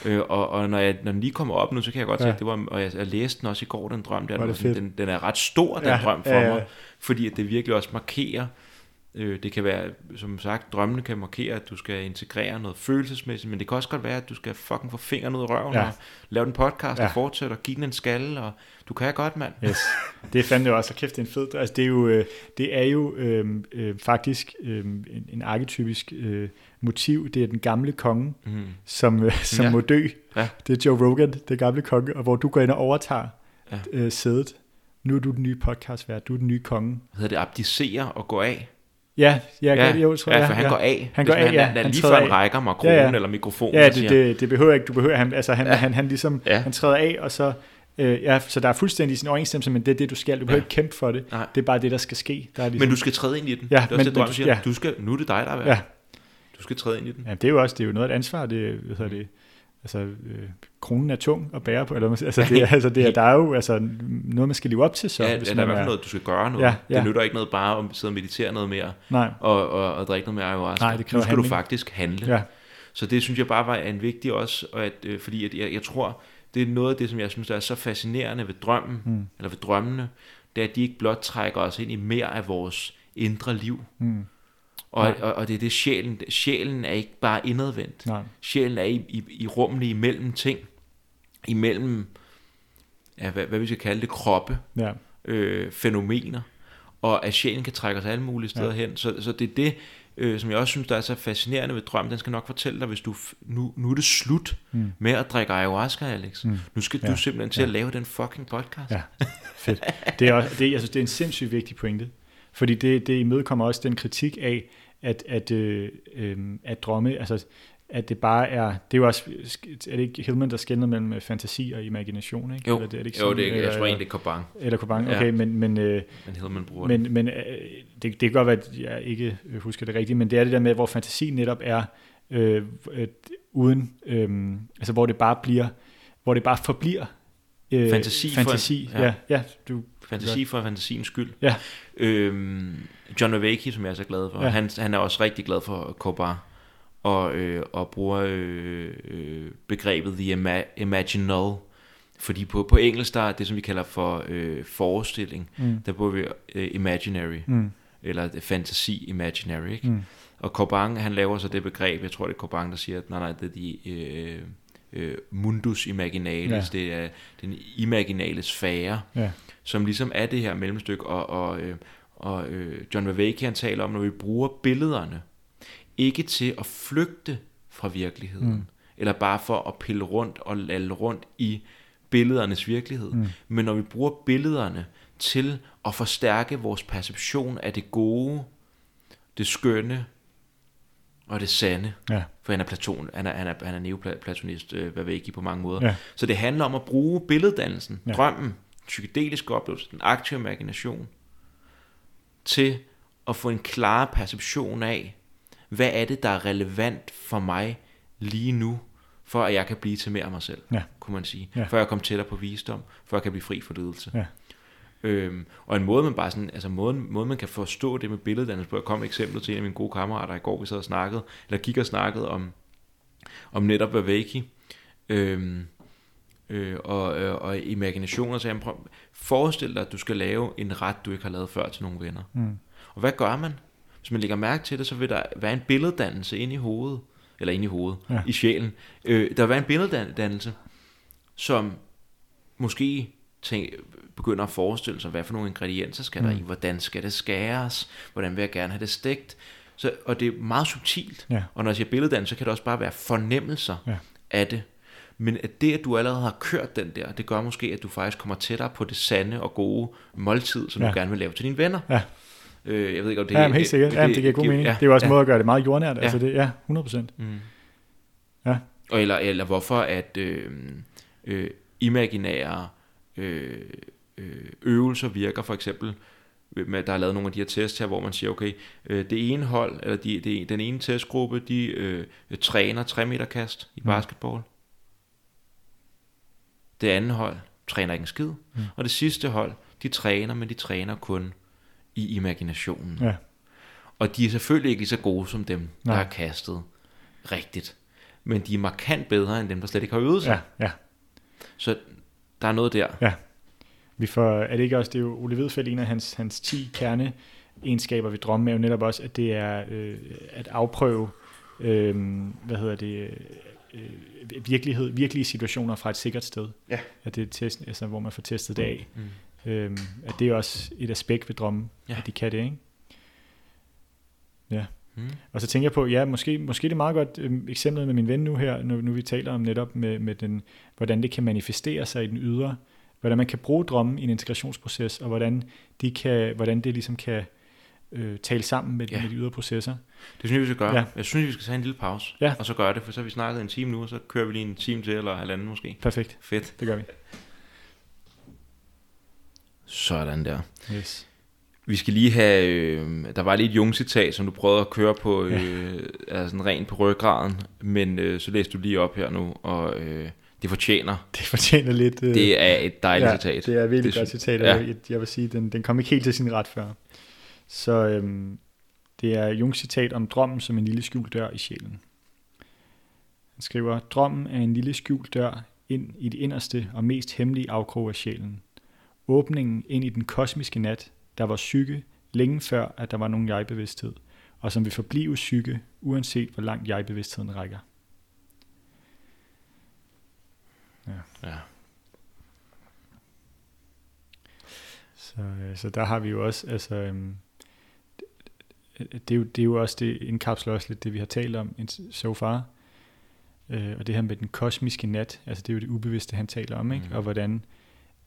Øh, og, og når, jeg, når den lige kommer op nu, så kan jeg godt ja. se, at det var, og jeg, jeg læste den også i går, den drøm der, den, den, den er ret stor, den ja, drøm for ja, ja. mig, fordi at det virkelig også markerer, øh, det kan være, som sagt, drømmene kan markere, at du skal integrere noget følelsesmæssigt, men det kan også godt være, at du skal fucking få fingeren ud af røven ja. og lave den podcast ja. og fortsætte og give den en skalle, og du kan godt, mand. Yes. Det er fandme også, kæft, det er en fed, altså det er jo, øh, det er jo øh, øh, faktisk øh, en, en arketypisk øh, motiv, det er den gamle konge, mm. som, øh, som ja. må dø. Ja. Det er Joe Rogan, det gamle konge, og hvor du går ind og overtager ja. øh, sædet. Nu er du den nye podcastvært, du er den nye konge. Hedder det abdicere og gå af? Ja, ja, ja, jo, tror. Ja, for han ja. går af. Han går af, ja. Han, han lige før han rækker mig kronen ja, ja. eller mikrofonen. Ja, det, det, det, behøver ikke. Du behøver, han, altså han, ja. han, han ligesom, ja. han træder af, og så, øh, ja, så der er fuldstændig sin overensstemmelse, men det er det, du skal. Du behøver ja. ikke kæmpe for det. Nej. Det er bare det, der skal ske. Der er ligesom, men du skal træde ind i den. Ja, det er men, det, drøm, du, siger. Ja. Du skal, nu er det dig, der er værd. Ja. Du skal træde ind i den. Ja, det er jo også det er jo noget af et ansvar. Det, hvad hedder det, altså, øh, kronen er tung at bære på, eller, altså, det, altså, det, der er jo altså, noget, man skal leve op til. Så, ja, hvis ja, der er i hvert fald noget, du skal gøre noget. Ja, ja. Det nytter ikke noget bare at sidde og meditere noget mere, Nej. Og, og, og drikke noget mere ayahuasca. Nej, det kræver Nu skal handling. du faktisk handle. Ja. Så det synes jeg bare var en vigtig også, og at, øh, fordi at jeg, jeg tror, det er noget af det, som jeg synes, der er så fascinerende ved drømmen, mm. eller ved drømmene, det er, at de ikke blot trækker os ind i mere af vores indre liv, mm og, og, og det er det sjælen, sjælen er ikke bare indadvendt. Nej. Sjælen er i, i, i rummene imellem ting, imellem, ja, hvad, hvad vi skal kalde det, kroppe, ja. øh, fænomener, og at sjælen kan trække os alle mulige steder ja. hen. Så, så det er det, øh, som jeg også synes, der er så fascinerende ved drøm. Den skal nok fortælle dig, hvis du, nu, nu er det slut mm. med at drikke ayahuasca, Alex. Mm. Nu skal ja. du simpelthen til ja. at lave den fucking podcast. Ja, fedt. Det er, også, det, jeg synes, det er en sindssygt vigtig pointe. Fordi det, det imødekommer også den kritik af, at, at, øh, øh, at drømme, altså at det bare er, det er jo også, er det ikke Hillman, der skældner mellem øh, fantasi og imagination, ikke? Jo, eller det, er det ikke jo det, er, jeg tror egentlig, det Coban. Eller Coban, okay, ja. men, men, øh, men Hillman bruger men, det. Men øh, det, det kan godt være, at jeg ikke husker det rigtigt, men det er det der med, hvor fantasi netop er, øh, øh, uden, øh, altså hvor det bare bliver, hvor det bare forbliver øh, fantasi, fantasi for, ja. ja, ja, du Fantasi for fantasiens skyld. Ja. Øhm, John Wavaki, som jeg er så glad for, ja. han, han er også rigtig glad for Kobar, og, øh, og bruger øh, øh, begrebet the ima- imaginal, fordi på, på engelsk der er det, som vi kalder for øh, forestilling, mm. der bruger vi øh, imaginary, mm. eller fantasi imaginary, ikke? Mm. Og Coban, han laver så det begreb, jeg tror det er Coban, der siger, at nej, nej, det er de... Øh, øh, mundus imaginalis, ja. det er den imaginale sfære, ja. som ligesom er det her mellemstykke, og, og, øh, og øh, John Vavaki han taler om, når vi bruger billederne, ikke til at flygte fra virkeligheden, mm. eller bare for at pille rundt og lalle rundt i billedernes virkelighed, mm. men når vi bruger billederne til at forstærke vores perception af det gode, det skønne, og det sande. Ja. For han er Platon, han er, han er, han er neoplatonist, øh, Vaveki på mange måder. Ja. Så det handler om at bruge billeddannelsen, ja. drømmen, psykedelisk oplevelse, den aktive imagination, til at få en klar perception af, hvad er det, der er relevant for mig lige nu, for at jeg kan blive til mere af mig selv, ja. kunne man sige. Ja. For at jeg kommer tættere på visdom, for at jeg kan blive fri for ledelse. Ja. Øhm, og en måde, man bare sådan, altså måden, måden, man kan forstå det med billeddannelse på, jeg kom et eksempel til en af mine gode kammerater i går, vi sad og snakkede, eller gik og snakkede om, om netop Vavaki, øhm, øh, og, øh, og imaginationer. Så jeg prøver, forestil dig, at du skal lave en ret, du ikke har lavet før til nogle venner. Mm. Og hvad gør man? Hvis man lægger mærke til det, så vil der være en billeddannelse inde i hovedet, eller inde i hovedet, ja. i sjælen. Øh, der vil være en billeddannelse, som måske tænk, begynder at forestille sig, hvad for nogle ingredienser skal mm. der i, hvordan skal det skæres, hvordan vil jeg gerne have det stegt. Så, og det er meget subtilt. Ja. Og når jeg siger billeddannelse, så kan det også bare være fornemmelser ja. af det. Men at det, at du allerede har kørt den der, det gør måske, at du faktisk kommer tættere på det sande og gode måltid, som ja. du gerne vil lave til dine venner. Ja. Øh, jeg ved ikke, om det ja, helt sikkert. Ja, det, det giver god mening. Ja, det er jo også en ja. måde at gøre det meget jordnært. Ja. Altså det, ja, 100%. Mm. Ja. Og eller, eller hvorfor at øh, øh, imaginære øh, øh, øvelser virker, for eksempel, med, der er lavet nogle af de her tests her, hvor man siger, okay, øh, det ene hold, eller de, det, den ene testgruppe, de øh, træner 3 meter kast i mm. basketball. Det andet hold træner ikke en skid. Mm. Og det sidste hold, de træner, men de træner kun i imaginationen. Ja. Og de er selvfølgelig ikke lige så gode som dem, Nej. der har kastet rigtigt. Men de er markant bedre end dem, der slet ikke har øvet sig. Ja, ja. Så der er noget der. Ja. Vi får, er det ikke også, det er jo Ole Vedfeldt, en af hans, hans 10 kerne egenskaber ved drømme, er jo netop også, at det er øh, at afprøve, øh, hvad hedder det, øh, virkelighed, virkelige situationer fra et sikkert sted. Ja. At det er test, altså, hvor man får testet det af. Mm. Øh, at det er også et aspekt ved drømme, ja. at de kan det, ikke? Ja. Mm. Og så tænker jeg på, ja, måske, måske det er meget godt øh, eksemplet med min ven nu her, nu, nu vi taler om netop med, med den, hvordan det kan manifestere sig i den ydre, hvordan man kan bruge drømme i en integrationsproces, og hvordan, de kan, hvordan det ligesom kan øh, tale sammen med, ja. med de ydre processer. Det synes jeg, vi skal gøre. Ja. Jeg synes, vi skal tage en lille pause, ja. og så gøre det, for så har vi snakket en time nu, og så kører vi lige en time til, eller halvanden måske. Perfekt. Fedt. Det gør vi. Sådan der. Yes. Vi skal lige have, øh, der var lige et Jung-citat, som du prøvede at køre på, øh, ja. altså rent på ryggraden, men øh, så læste du lige op her nu, og øh, det fortjener. Det fortjener lidt. Øh, det er et dejligt ja, citat. det er et virkelig det, godt citat, ja. jeg, jeg vil sige, den, den kom ikke helt til sin ret før. Så øhm, det er Jungs citat om drømmen som en lille skjult dør i sjælen. Han skriver, drømmen er en lille skjult dør ind i det inderste og mest hemmelige afkrog af sjælen. Åbningen ind i den kosmiske nat, der var psyke længe før, at der var nogen jeg-bevidsthed, og som vil forblive psyke, uanset hvor langt jeg-bevidstheden rækker. Ja. ja. Så, øh, så der har vi jo også, altså, øhm, det, er jo, det er jo også det, indkapsler også lidt det, vi har talt om so far. Øh, og det her med den kosmiske nat, altså det er jo det ubevidste, han taler om, ikke? Mm. og hvordan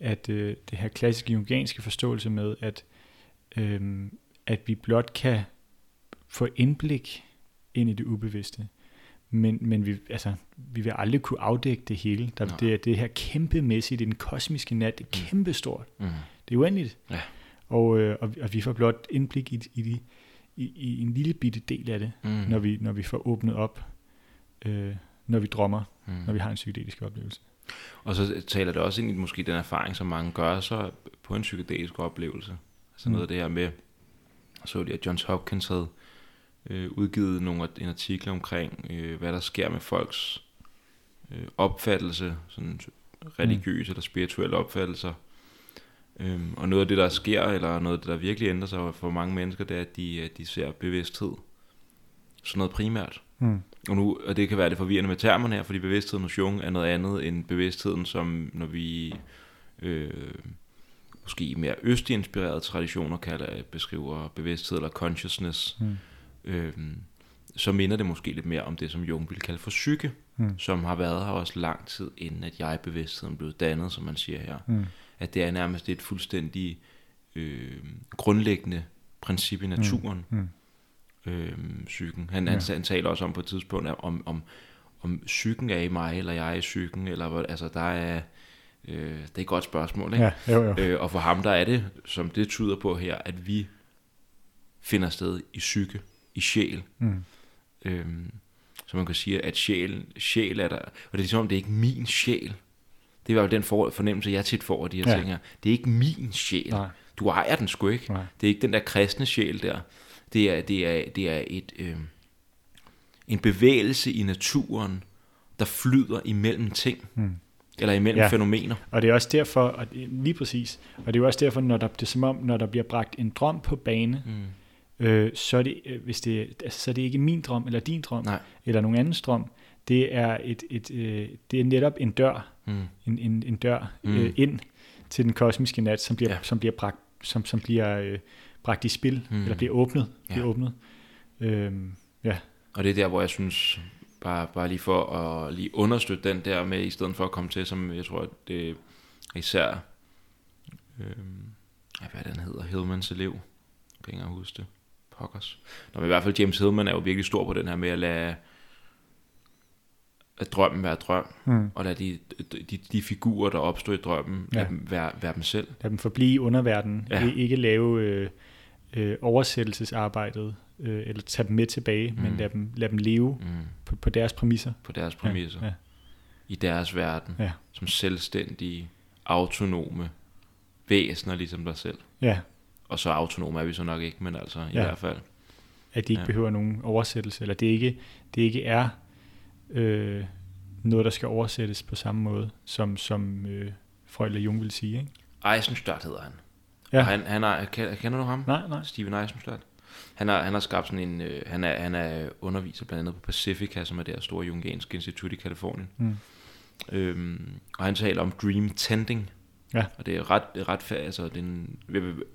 at øh, det her klassiske jungianske forståelse med, at, øh, at vi blot kan få indblik ind i det ubevidste, men, men vi, altså, vi vil aldrig kunne afdække det hele. Der, det er det her kæmpemæssigt, det er den kosmiske nat, det er mm. kæmpestort. Mm. Det er uendeligt. Ja. Og, øh, og, og vi får blot indblik i, i, i, i, i en lille bitte del af det, mm. når, vi, når vi får åbnet op, øh, når vi drømmer, mm. når vi har en psykedelisk oplevelse. Og så taler det også ind i måske den erfaring, som mange gør så på en psykedelisk oplevelse. Altså mm. noget af det her med, så det, at Johns Hopkins havde øh, udgivet nogle en artikel omkring, øh, hvad der sker med folks øh, opfattelse, sådan religiøse mm. eller spirituelle opfattelser. Øhm, og noget af det, der sker, eller noget af det, der virkelig ændrer sig for mange mennesker, det er, at de, at de ser bevidsthed som noget primært. Mm. Og, nu, og det kan være det forvirrende med termerne her, fordi bevidstheden hos Jung er noget andet end bevidstheden, som når vi øh, måske i mere østinspirerede traditioner kalder, beskriver bevidsthed eller consciousness. Mm øh, så minder det måske lidt mere om det, som Jung ville kalde for psyke, mm. som har været her også lang tid, inden at jeg-bevidstheden blev dannet, som man siger her. Mm. At det er nærmest et fuldstændig øh, grundlæggende princip i naturen, mm. Mm. Øh, psyken. Han, ja. han, han taler også om på et tidspunkt, om, om, om psyken er i mig, eller jeg er i psyken, eller altså der er... Øh, det er et godt spørgsmål, ikke? Ja, jo, jo. Øh, og for ham der er det, som det tyder på her, at vi finder sted i psyke i sjæl. Mm. Øhm, så man kan sige, at sjæl, sjæl er der, og det er ligesom, om det er ikke min sjæl. Det var jo den fornemmelse, jeg tit får af de her ja. ting her. Det er ikke min sjæl. Nej. Du ejer den sgu ikke. Nej. Det er ikke den der kristne sjæl der. Det er, det er, det er et, øh, en bevægelse i naturen, der flyder imellem ting. Mm. Eller imellem ja. fænomener. Og det er også derfor, og lige præcis, og det er også derfor, når der, det er som om, når der bliver bragt en drøm på bane, mm. øh, så, er det, øh, hvis det, altså, så er det ikke min drøm, eller din drøm, Nej. eller nogen andens drøm. Det er, et, et, øh, det er netop en dør, mm. en, en, en dør mm. øh, ind til den kosmiske nat, som bliver, ja. som bliver bragt, som, som bliver øh, bragt i spil, mm. eller bliver åbnet. Ja. Bliver åbnet. Øhm, ja. Og det er der, hvor jeg synes, bare, bare lige for at lige understøtte den der med, i stedet for at komme til, som jeg tror, det er især, øhm, hvad den hedder, Hillmans elev, jeg kan ikke huske det, pokkers. Nå, men i hvert fald James Hillman er jo virkelig stor på den her med at lade, at drømmen være drøm, mm. og lade de, de, de figurer, der opstår i drømmen, ja. lade dem være, være dem selv. Lade dem forblive i underverdenen, ja. ikke lave øh, øh, oversættelsesarbejdet, øh, eller tage dem med tilbage, mm. men lad dem, lad dem leve mm. på, på deres præmisser. På deres præmisser. Ja, ja. I deres verden. Ja. Som selvstændige, autonome væsener, ligesom dig selv. Ja. Og så autonome er vi så nok ikke, men altså i ja. hvert fald. At de ikke ja. behøver nogen oversættelse, eller det ikke, det ikke er øh, noget, der skal oversættes på samme måde, som, som øh, Freud eller Jung vil sige. Ikke? Eisenstadt hedder han. Ja. Og han, han er, kender du ham? Nej, nej. Steven Eisenstadt. Han har, han har skabt sådan en, øh, han, er, han er underviser blandt andet på Pacifica, som er det store jungianske institut i Kalifornien. Mm. Øhm, og han taler om dream tending. Ja. Og det er ret, ret altså den,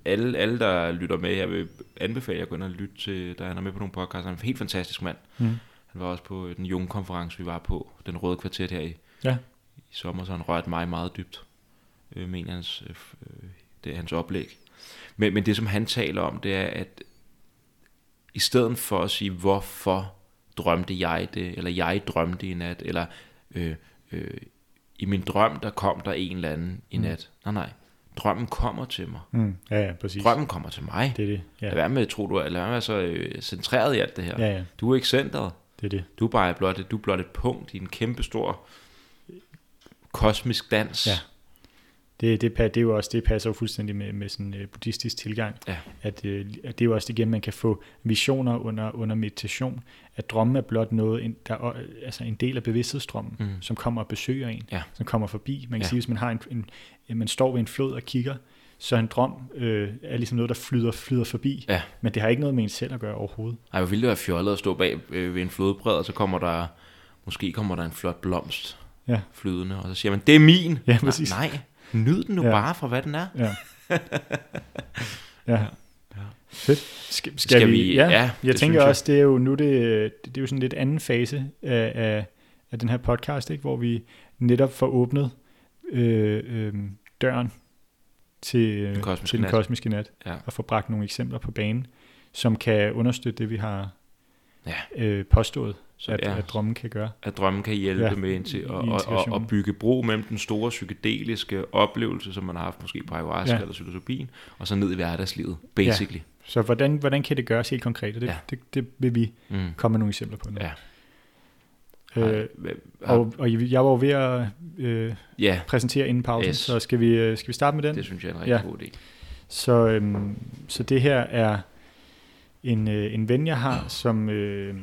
alle, alle, der lytter med, jeg vil anbefale at gå ind og lytte til, da han er med på nogle podcasts. Han er en helt fantastisk mand. Mm. Han var også på den junge konference, vi var på, den røde kvarter her i, ja. i sommer, så han rørte mig meget dybt øh, med hans, øh, det er hans oplæg. Men, men det, som han taler om, det er, at i stedet for at sige, hvorfor drømte jeg det, eller jeg drømte i nat, eller øh, øh, i min drøm, der kom der en eller anden i mm. nat. Mm. Nej, nej. Drømmen kommer til mig. Mm. Ja, ja, præcis. Drømmen kommer til mig. Det er det. Ja. Lad være med, tror du, lad være med så øh, centreret i alt det her. Ja, ja. Du er ikke centret. Det er det. Du er bare blot, du er blot et punkt i en kæmpe stor kosmisk dans. Ja det, det, det, er jo også, det passer jo fuldstændig med, med sådan en uh, buddhistisk tilgang, ja. at, uh, at det er jo også det igen, man kan få visioner under, under meditation, at drømmen er blot noget, en, der er altså en del af bevidsthedsstrømmen, mm. som kommer og besøger en, ja. som kommer forbi. Man kan ja. sige, hvis man har en, en, man står ved en flod og kigger, så en drøm øh, er ligesom noget, der flyder, flyder forbi, ja. men det har ikke noget med en selv at gøre overhovedet. Ej, hvor ville det være fjollet at stå bag øh, ved en flodbred, og så kommer der, måske kommer der en flot blomst ja. flydende, og så siger man, det er min. Ja, præcis. Nej, nej. Nyd den nu ja. bare for, hvad den er. Ja. ja. ja. Fedt. Skal, skal, skal vi, vi? Ja, ja jeg tænker også, det er jo nu det, det er jo sådan lidt anden fase af, af, af den her podcast, ikke, hvor vi netop får åbnet øh, øh, døren til, den kosmiske, til den kosmiske nat, ja. og får bragt nogle eksempler på banen, som kan understøtte det, vi har ja. øh, påstået. Så, at, ja, at drømmen kan gøre. At drømmen kan hjælpe ja, med ind til at og, og, og bygge bro mellem den store psykedeliske oplevelse, som man har haft måske på ayahuasca ja. eller psilocybin, og så ned i hverdagslivet, basically. Ja. Så hvordan, hvordan kan det gøres helt konkret? Det, ja. det, det vil vi mm. komme med nogle eksempler på nu. Ja. Øh, og, og jeg var jo ved at øh, ja. præsentere inden pausen, yes. så skal vi, øh, skal vi starte med den? Det synes jeg er en rigtig ja. god idé. Så, øhm, så det her er en, øh, en ven, jeg har, som... Øh,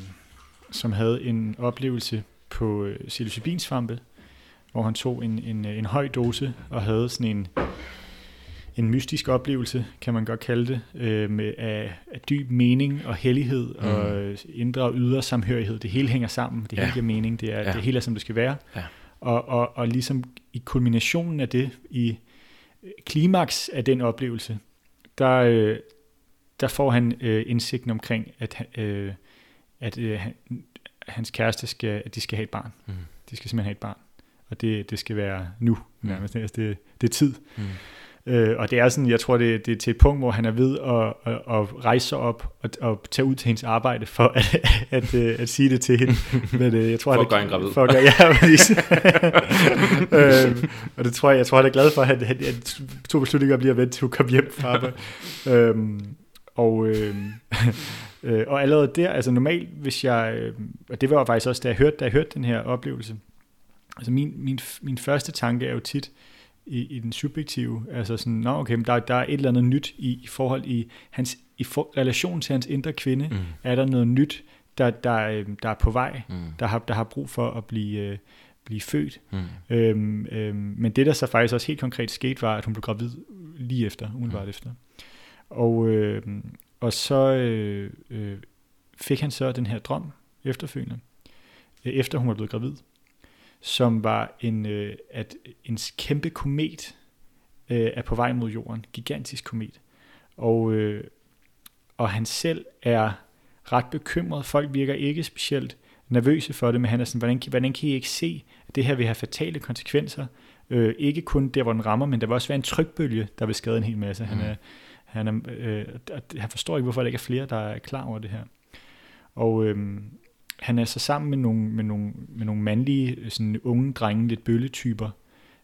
som havde en oplevelse på øh, psilocybinsvampe, hvor han tog en, en, en høj dose og havde sådan en, en mystisk oplevelse, kan man godt kalde det, øh, med af, af dyb mening og hellighed mm. og øh, indre og ydre samhørighed. Det hele hænger sammen, det hele ja. giver mening, det, er, ja. det hele er, som det skal være. Ja. Og, og, og ligesom i kulminationen af det, i klimaks af den oplevelse, der, øh, der får han øh, indsigten omkring, at øh, at øh, hans kæreste skal, at de skal have et barn. Mm. De skal simpelthen have et barn. Og det, det skal være nu. Mm. Nærmest. Altså det, det er tid. Mm. Øh, og det er sådan, jeg tror, det, det er til et punkt, hvor han er ved at, at, at rejse sig op og, og tage ud til hendes arbejde for at, at, at, øh, at sige det til hende. Men, øh, jeg tror, for at gøre en gravid. For at gøre, ja, øh, og det tror jeg, jeg tror, han er glad for, at han, han, han tog beslutninger at blive vendt til at komme hjem fra arbejde. øh, og, øh, Øh, og allerede der, altså normalt, hvis jeg, øh, og det var faktisk også, da jeg hørte, da jeg hørte den her oplevelse, altså min, min, min første tanke er jo tit i, i den subjektive, altså sådan, nå okay, men der, der er et eller andet nyt i, i forhold i hans, i for, relation til hans indre kvinde, mm. er der noget nyt, der, der, øh, der er på vej, mm. der, har, der har brug for at blive, øh, blive født. Mm. Øhm, øhm, men det, der så faktisk også helt konkret skete, var, at hun blev gravid lige efter, umiddelbart mm. efter. Og, øh, og så øh, øh, fik han så den her drøm efterfølgende, øh, efter hun var blevet gravid, som var en, øh, at en kæmpe komet øh, er på vej mod jorden, gigantisk komet. Og, øh, og han selv er ret bekymret. Folk virker ikke specielt nervøse for det, men han er sådan, hvordan, hvordan kan I ikke se, at det her vil have fatale konsekvenser? Øh, ikke kun der, hvor den rammer, men der vil også være en trykbølge, der vil skade en hel masse. Han, mm. er, han, er, øh, han forstår ikke, hvorfor der ikke er flere, der er klar over det her. Og øh, han er så sammen med nogle, med nogle, med nogle mandlige, øh, sådan unge drenge, lidt bølletyper,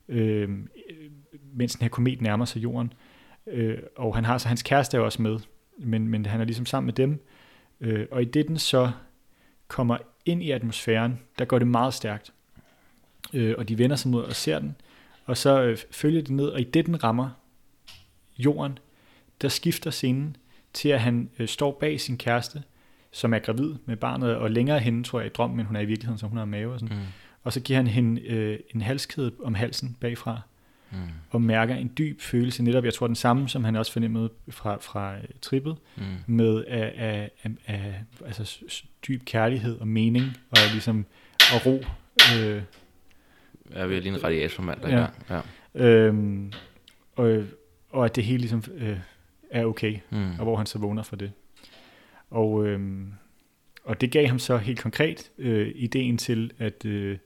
øhm, øh, mens den her komet nærmer sig jorden. Øh, og han har så hans kæreste er også med, men, men han er ligesom sammen med dem. Øh, og i det den så kommer ind i atmosfæren, der går det meget stærkt. Øh, og de vender sig mod og ser den, og så øh, følger de ned, og i det den rammer jorden, der skifter scenen til, at han øh, står bag sin kæreste, som er gravid med barnet, og længere henne, tror jeg, i drømmen, men hun er i virkeligheden, så hun har mave og sådan. Mm. Og så giver han hende øh, en halskæde om halsen bagfra, mm. og mærker en dyb følelse, netop, jeg tror den samme, som han også fornemmede fra, fra uh, trippet, mm. med af, af, af, af, altså dyb kærlighed og mening, og ligesom og ro. Øh, jeg vil lige en radiatormand, der ja. ja. Øhm, og, og at det hele ligesom øh, er okay, mm. og hvor han så vågner for det. Og, øhm, og det gav ham så helt konkret øh, ideen til, at øh,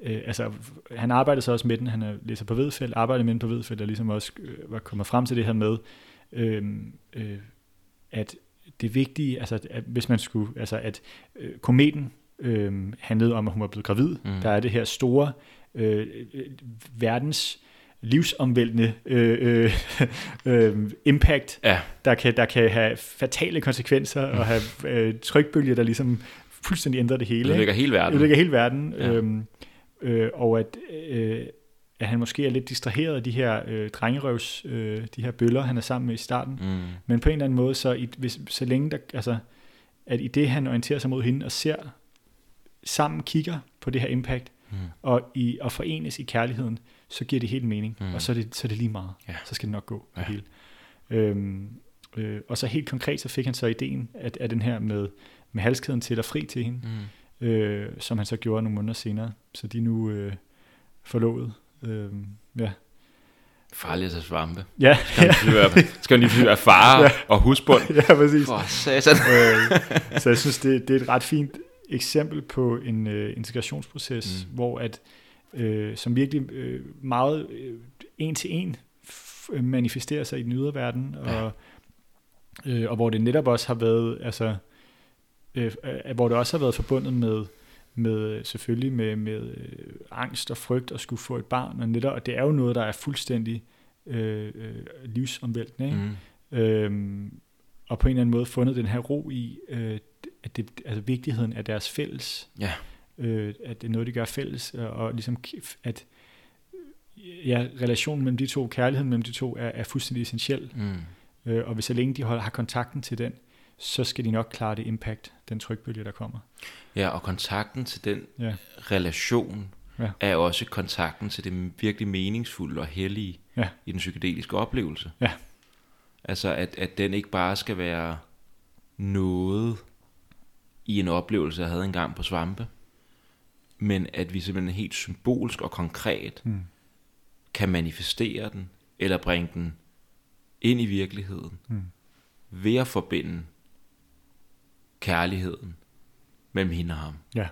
øh, altså, han arbejdede så også med den, han er læser på Vedfældt, arbejdede med den på Vedfældt, og ligesom også øh, var kommet frem til det her med, øh, øh, at det vigtige, altså at hvis man skulle, altså at øh, kometen øh, handlede om, at hun var blevet gravid, mm. der er det her store øh, verdens livsomvæltende øh, øh, øh, impact, ja. der, kan, der kan have fatale konsekvenser og have øh, trykbølger, der ligesom fuldstændig ændrer det hele. Det ligger hele verden. Det ligger hele verden. Ja. Øhm, øh, og at, øh, at han måske er lidt distraheret af de her øh, drengerøvs, øh, de her bøller, han er sammen med i starten. Mm. Men på en eller anden måde, så, i, hvis, så længe der, altså, at i det han orienterer sig mod hende og ser, sammen kigger på det her impact, mm. og, i, og forenes i kærligheden, så giver det helt mening, mm. og så er, det, så er det lige meget. Ja. Så skal det nok gå ja. hele. Øhm, øh, og så helt konkret, så fik han så ideen, at, at den her med, med halskæden til at fri til hende, mm. øh, som han så gjorde nogle måneder senere. Så de nu øh, forlovet. Øh, ja. Farligt at svampe. Ja. Skal man lige være, skal man lige være far ja. og husbund. Ja, præcis. For satan. øh, så jeg synes, det, det er et ret fint eksempel på en øh, integrationsproces, mm. hvor at øh, som virkelig øh, meget øh, en til en manifesterer sig i den ydre verden, og, ja. øh, og hvor det netop også har været, altså, øh, øh, hvor det også har været forbundet med, med selvfølgelig med, med øh, angst og frygt at skulle få et barn, og netop, og det er jo noget, der er fuldstændig øh, øh, livsomvæltende, ikke? Mm. Øhm, og på en eller anden måde fundet den her ro i, øh, at det, altså vigtigheden af deres fælles, ja. Øh, at det er noget, de gør fælles, og, og ligesom at ja, relationen mellem de to, kærligheden mellem de to, er, er fuldstændig essentiel. Mm. Øh, og hvis så længe de holder, har kontakten til den, så skal de nok klare det impact, den trykbølge, der kommer. Ja, og kontakten til den ja. relation ja. er også kontakten til det virkelig meningsfulde og hellige ja. i den psykedeliske oplevelse. Ja. Altså, at, at den ikke bare skal være noget i en oplevelse, jeg havde engang på svampe, men at vi simpelthen helt symbolsk og konkret mm. kan manifestere den, eller bringe den ind i virkeligheden, mm. ved at forbinde kærligheden mellem hende og ham. Ja.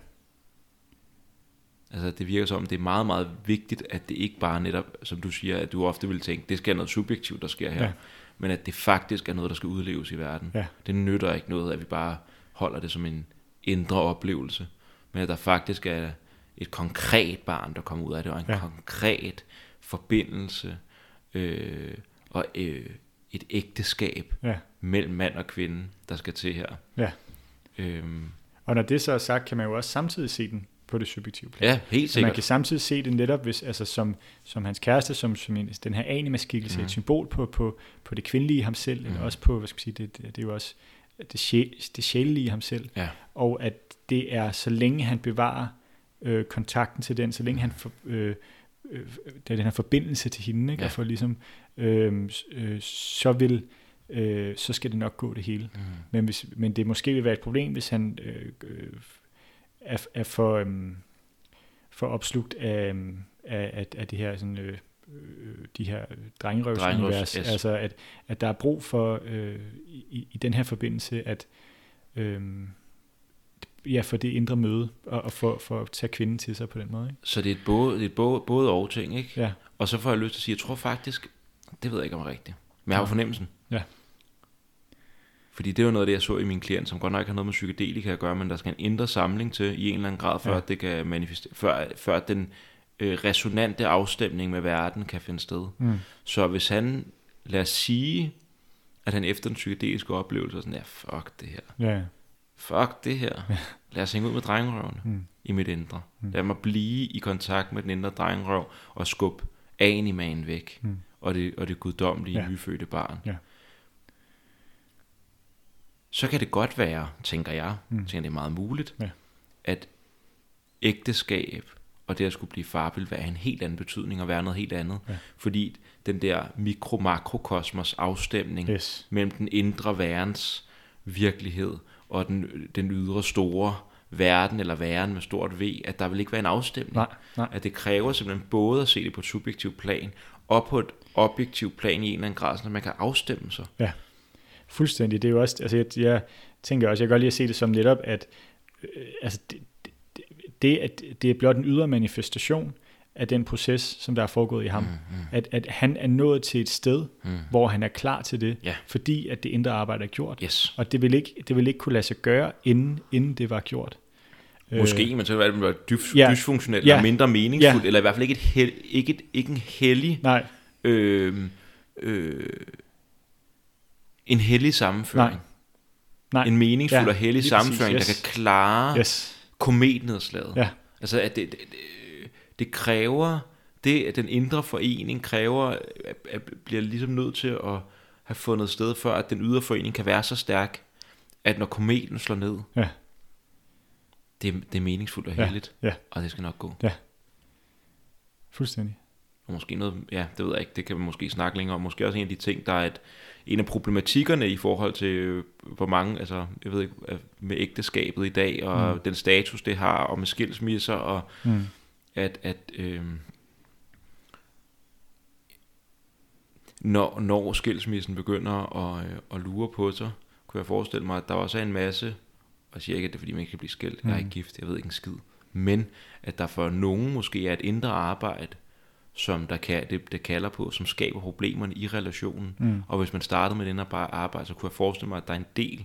Altså det virker som, det er meget, meget vigtigt, at det ikke bare netop, som du siger, at du ofte vil tænke, det skal noget subjektivt, der sker her, ja. men at det faktisk er noget, der skal udleves i verden. Ja. Det nytter ikke noget, at vi bare holder det som en indre oplevelse, men at der faktisk er et konkret barn, der kommer ud af det, og en ja. konkret forbindelse, øh, og øh, et ægteskab ja. mellem mand og kvinde, der skal til her. Ja. Øhm. Og når det så er sagt, kan man jo også samtidig se den på det subjektive plan. Ja, helt sikkert. man kan samtidig se det netop, hvis, altså som, som hans kæreste, som, som en, den her anima-skikkelse, mm. et symbol på, på, på det kvindelige ham selv, mm. eller også på, hvad skal man sige, det, det, det er jo også det, sjæl, det sjælelige i ham selv. Ja. Og at det er, så længe han bevarer øh, kontakten til den, så længe han for, øh, øh, der er den her forbindelse til hende, ikke? Ja. og for ligesom, øh, øh, så vil øh, så skal det nok gå det hele. Mm. Men, hvis, men det måske vil være et problem, hvis han øh, øh, er, er for, øh, for opslugt af, af, af, af det her sådan, øh, øh, de her drengerøvsunivers. Yes. Altså, at, at der er brug for øh, i, i den her forbindelse, at øh, ja, for det indre møde, og, og for, for at tage kvinden til sig på den måde. Ikke? Så det er et både, det er et både, både og ting, ikke? Ja. Og så får jeg lyst til at sige, jeg tror faktisk, det ved jeg ikke om er rigtigt, men jeg har fornemmelsen. Ja. Fordi det er jo noget af det, jeg så i min klient, som godt nok ikke har noget med psykedelika at gøre, men der skal en indre samling til i en eller anden grad, før ja. det kan manifestere, før, før den øh, resonante afstemning med verden kan finde sted. Mm. Så hvis han, lad os sige, at han efter den psykedeliske oplevelse er sådan, ja, fuck det her. Ja. Fuck det her. Lad os hænge ud med drengerøvene mm. i mit indre. Mm. Lad mig blive i kontakt med den indre drengerøv og skubbe animaen væk. Mm. Og, det, og det guddommelige ja. nyfødte barn. Ja. Så kan det godt være, tænker jeg, mm. tænker det er meget muligt, ja. at ægteskab og det at skulle blive far vil være en helt anden betydning og være noget helt andet. Ja. Fordi den der mikro-makrokosmos afstemning yes. mellem den indre værens virkelighed og den, den ydre store verden eller væren med stort V, at der vil ikke være en afstemning. Nej, nej. At det kræver simpelthen både at se det på et subjektivt plan og på et objektivt plan i en eller anden grad, så man kan afstemme sig. Ja, fuldstændig. Det er jo også, altså jeg, jeg tænker også, jeg kan godt lige at se det som netop, at øh, altså det, det, at det er blot en ydre manifestation af den proces, som der er foregået i ham. Mm, mm. At, at han er nået til et sted, mm. hvor han er klar til det, yeah. fordi at det indre arbejde er gjort. Yes. Og det vil, ikke, det vil ikke kunne lade sig gøre, inden, inden det var gjort. Måske, øh, men så vil det være dys, ja. dysfunktionelt, ja. eller mindre meningsfuldt, ja. eller i hvert fald ikke, et hel, ikke, et, ikke en hellig, Nej. Øh, øh, en hellig sammenføring. Nej. Nej. En meningsfuld ja, og hellig sammenføring, yes. der kan klare yes kometnedslaget. Ja. Altså, at det, det, det, det kræver, det at den indre forening kræver, at, at bliver ligesom nødt til at have fundet sted, før at den ydre forening kan være så stærk, at når kometen slår ned, ja. det, det er meningsfuldt og heldigt, ja. Ja. og det skal nok gå. Ja. Fuldstændig. Og måske noget, ja, det ved jeg ikke, det kan vi måske snakke længere om. Måske også en af de ting, der er et, en af problematikkerne i forhold til, øh, hvor mange, altså, jeg ved ikke, med ægteskabet i dag, og mm. den status, det har, og med skilsmisser, og mm. at, at øh, når, når skilsmissen begynder at, øh, at lure på sig, kunne jeg forestille mig, at der også er en masse, og jeg siger ikke, at det er fordi, man ikke kan blive skilt, mm. jeg er ikke mm. gift, jeg ved ikke en skid, men at der for nogen måske er et indre arbejde, som der kan, det, det kalder på, som skaber problemerne i relationen. Mm. Og hvis man startede med den arbejde, så kunne jeg forestille mig, at der er en del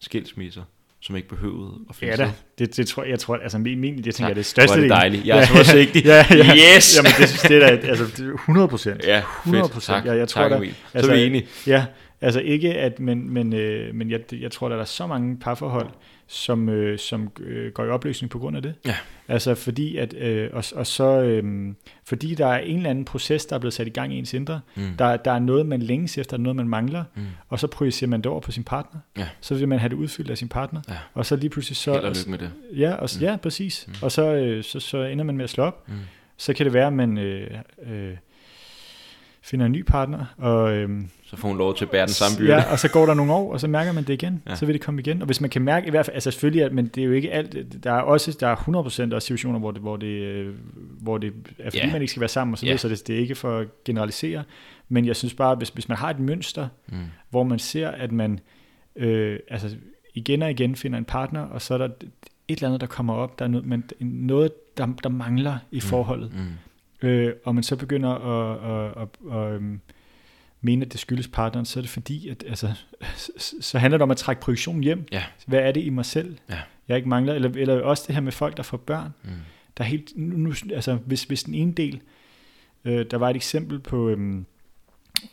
skilsmisser, som ikke behøvede at finde Ja da, det, det tror jeg, jeg tror, altså min, min det tænker jeg, det største del. det dejligt, jeg er så forsigtig. ja, ja, yes! Jamen det, det er da, altså 100 procent. Ja, 100 procent. Tak, jeg, tror, tak, der. Altså, så er vi enige. Ja, altså ikke at, men, men, øh, men jeg, jeg tror, der er så mange parforhold, som, øh, som øh, går i opløsning på grund af det. Ja. Altså fordi at øh, og, og så øh, fordi der er en eller anden proces der er blevet sat i gang i ens indre. Mm. Der, der er noget man længes efter, noget man mangler, mm. og så projicerer man det over på sin partner. Ja. Så vil man have det udfyldt af sin partner. Ja. Og så lige pludselig så Held og lykke med det. Ja, og, mm. ja præcis. Mm. Og så, øh, så så ender man med at slå op. Mm. Så kan det være at man øh, øh, finder en ny partner og øh, så får hun lov til at bære den samme byrde. Ja, og så går der nogle år, og så mærker man det igen. Ja. Så vil det komme igen. Og hvis man kan mærke, i hvert fald, altså selvfølgelig, men det er jo ikke alt, der er også, der er 100% også situationer, hvor det, hvor det, øh, hvor det er fordi, ja. man ikke skal være sammen, og så, ja. så det, det er ikke for at generalisere. Men jeg synes bare, hvis, hvis man har et mønster, mm. hvor man ser, at man øh, altså igen og igen finder en partner, og så er der et eller andet, der kommer op, der er noget, man, noget der, der mangler i mm. forholdet. Mm. Øh, og man så begynder at, at, at, at, at mene, at det skyldes partneren, så er det fordi, at altså, så handler det om at trække projektionen hjem. Ja. Hvad er det i mig selv, ja. jeg ikke mangler? Eller, eller også det her med folk, der får børn. Mm. Der er helt, nu, altså, hvis, hvis den ene del, øh, der var et eksempel på, øh,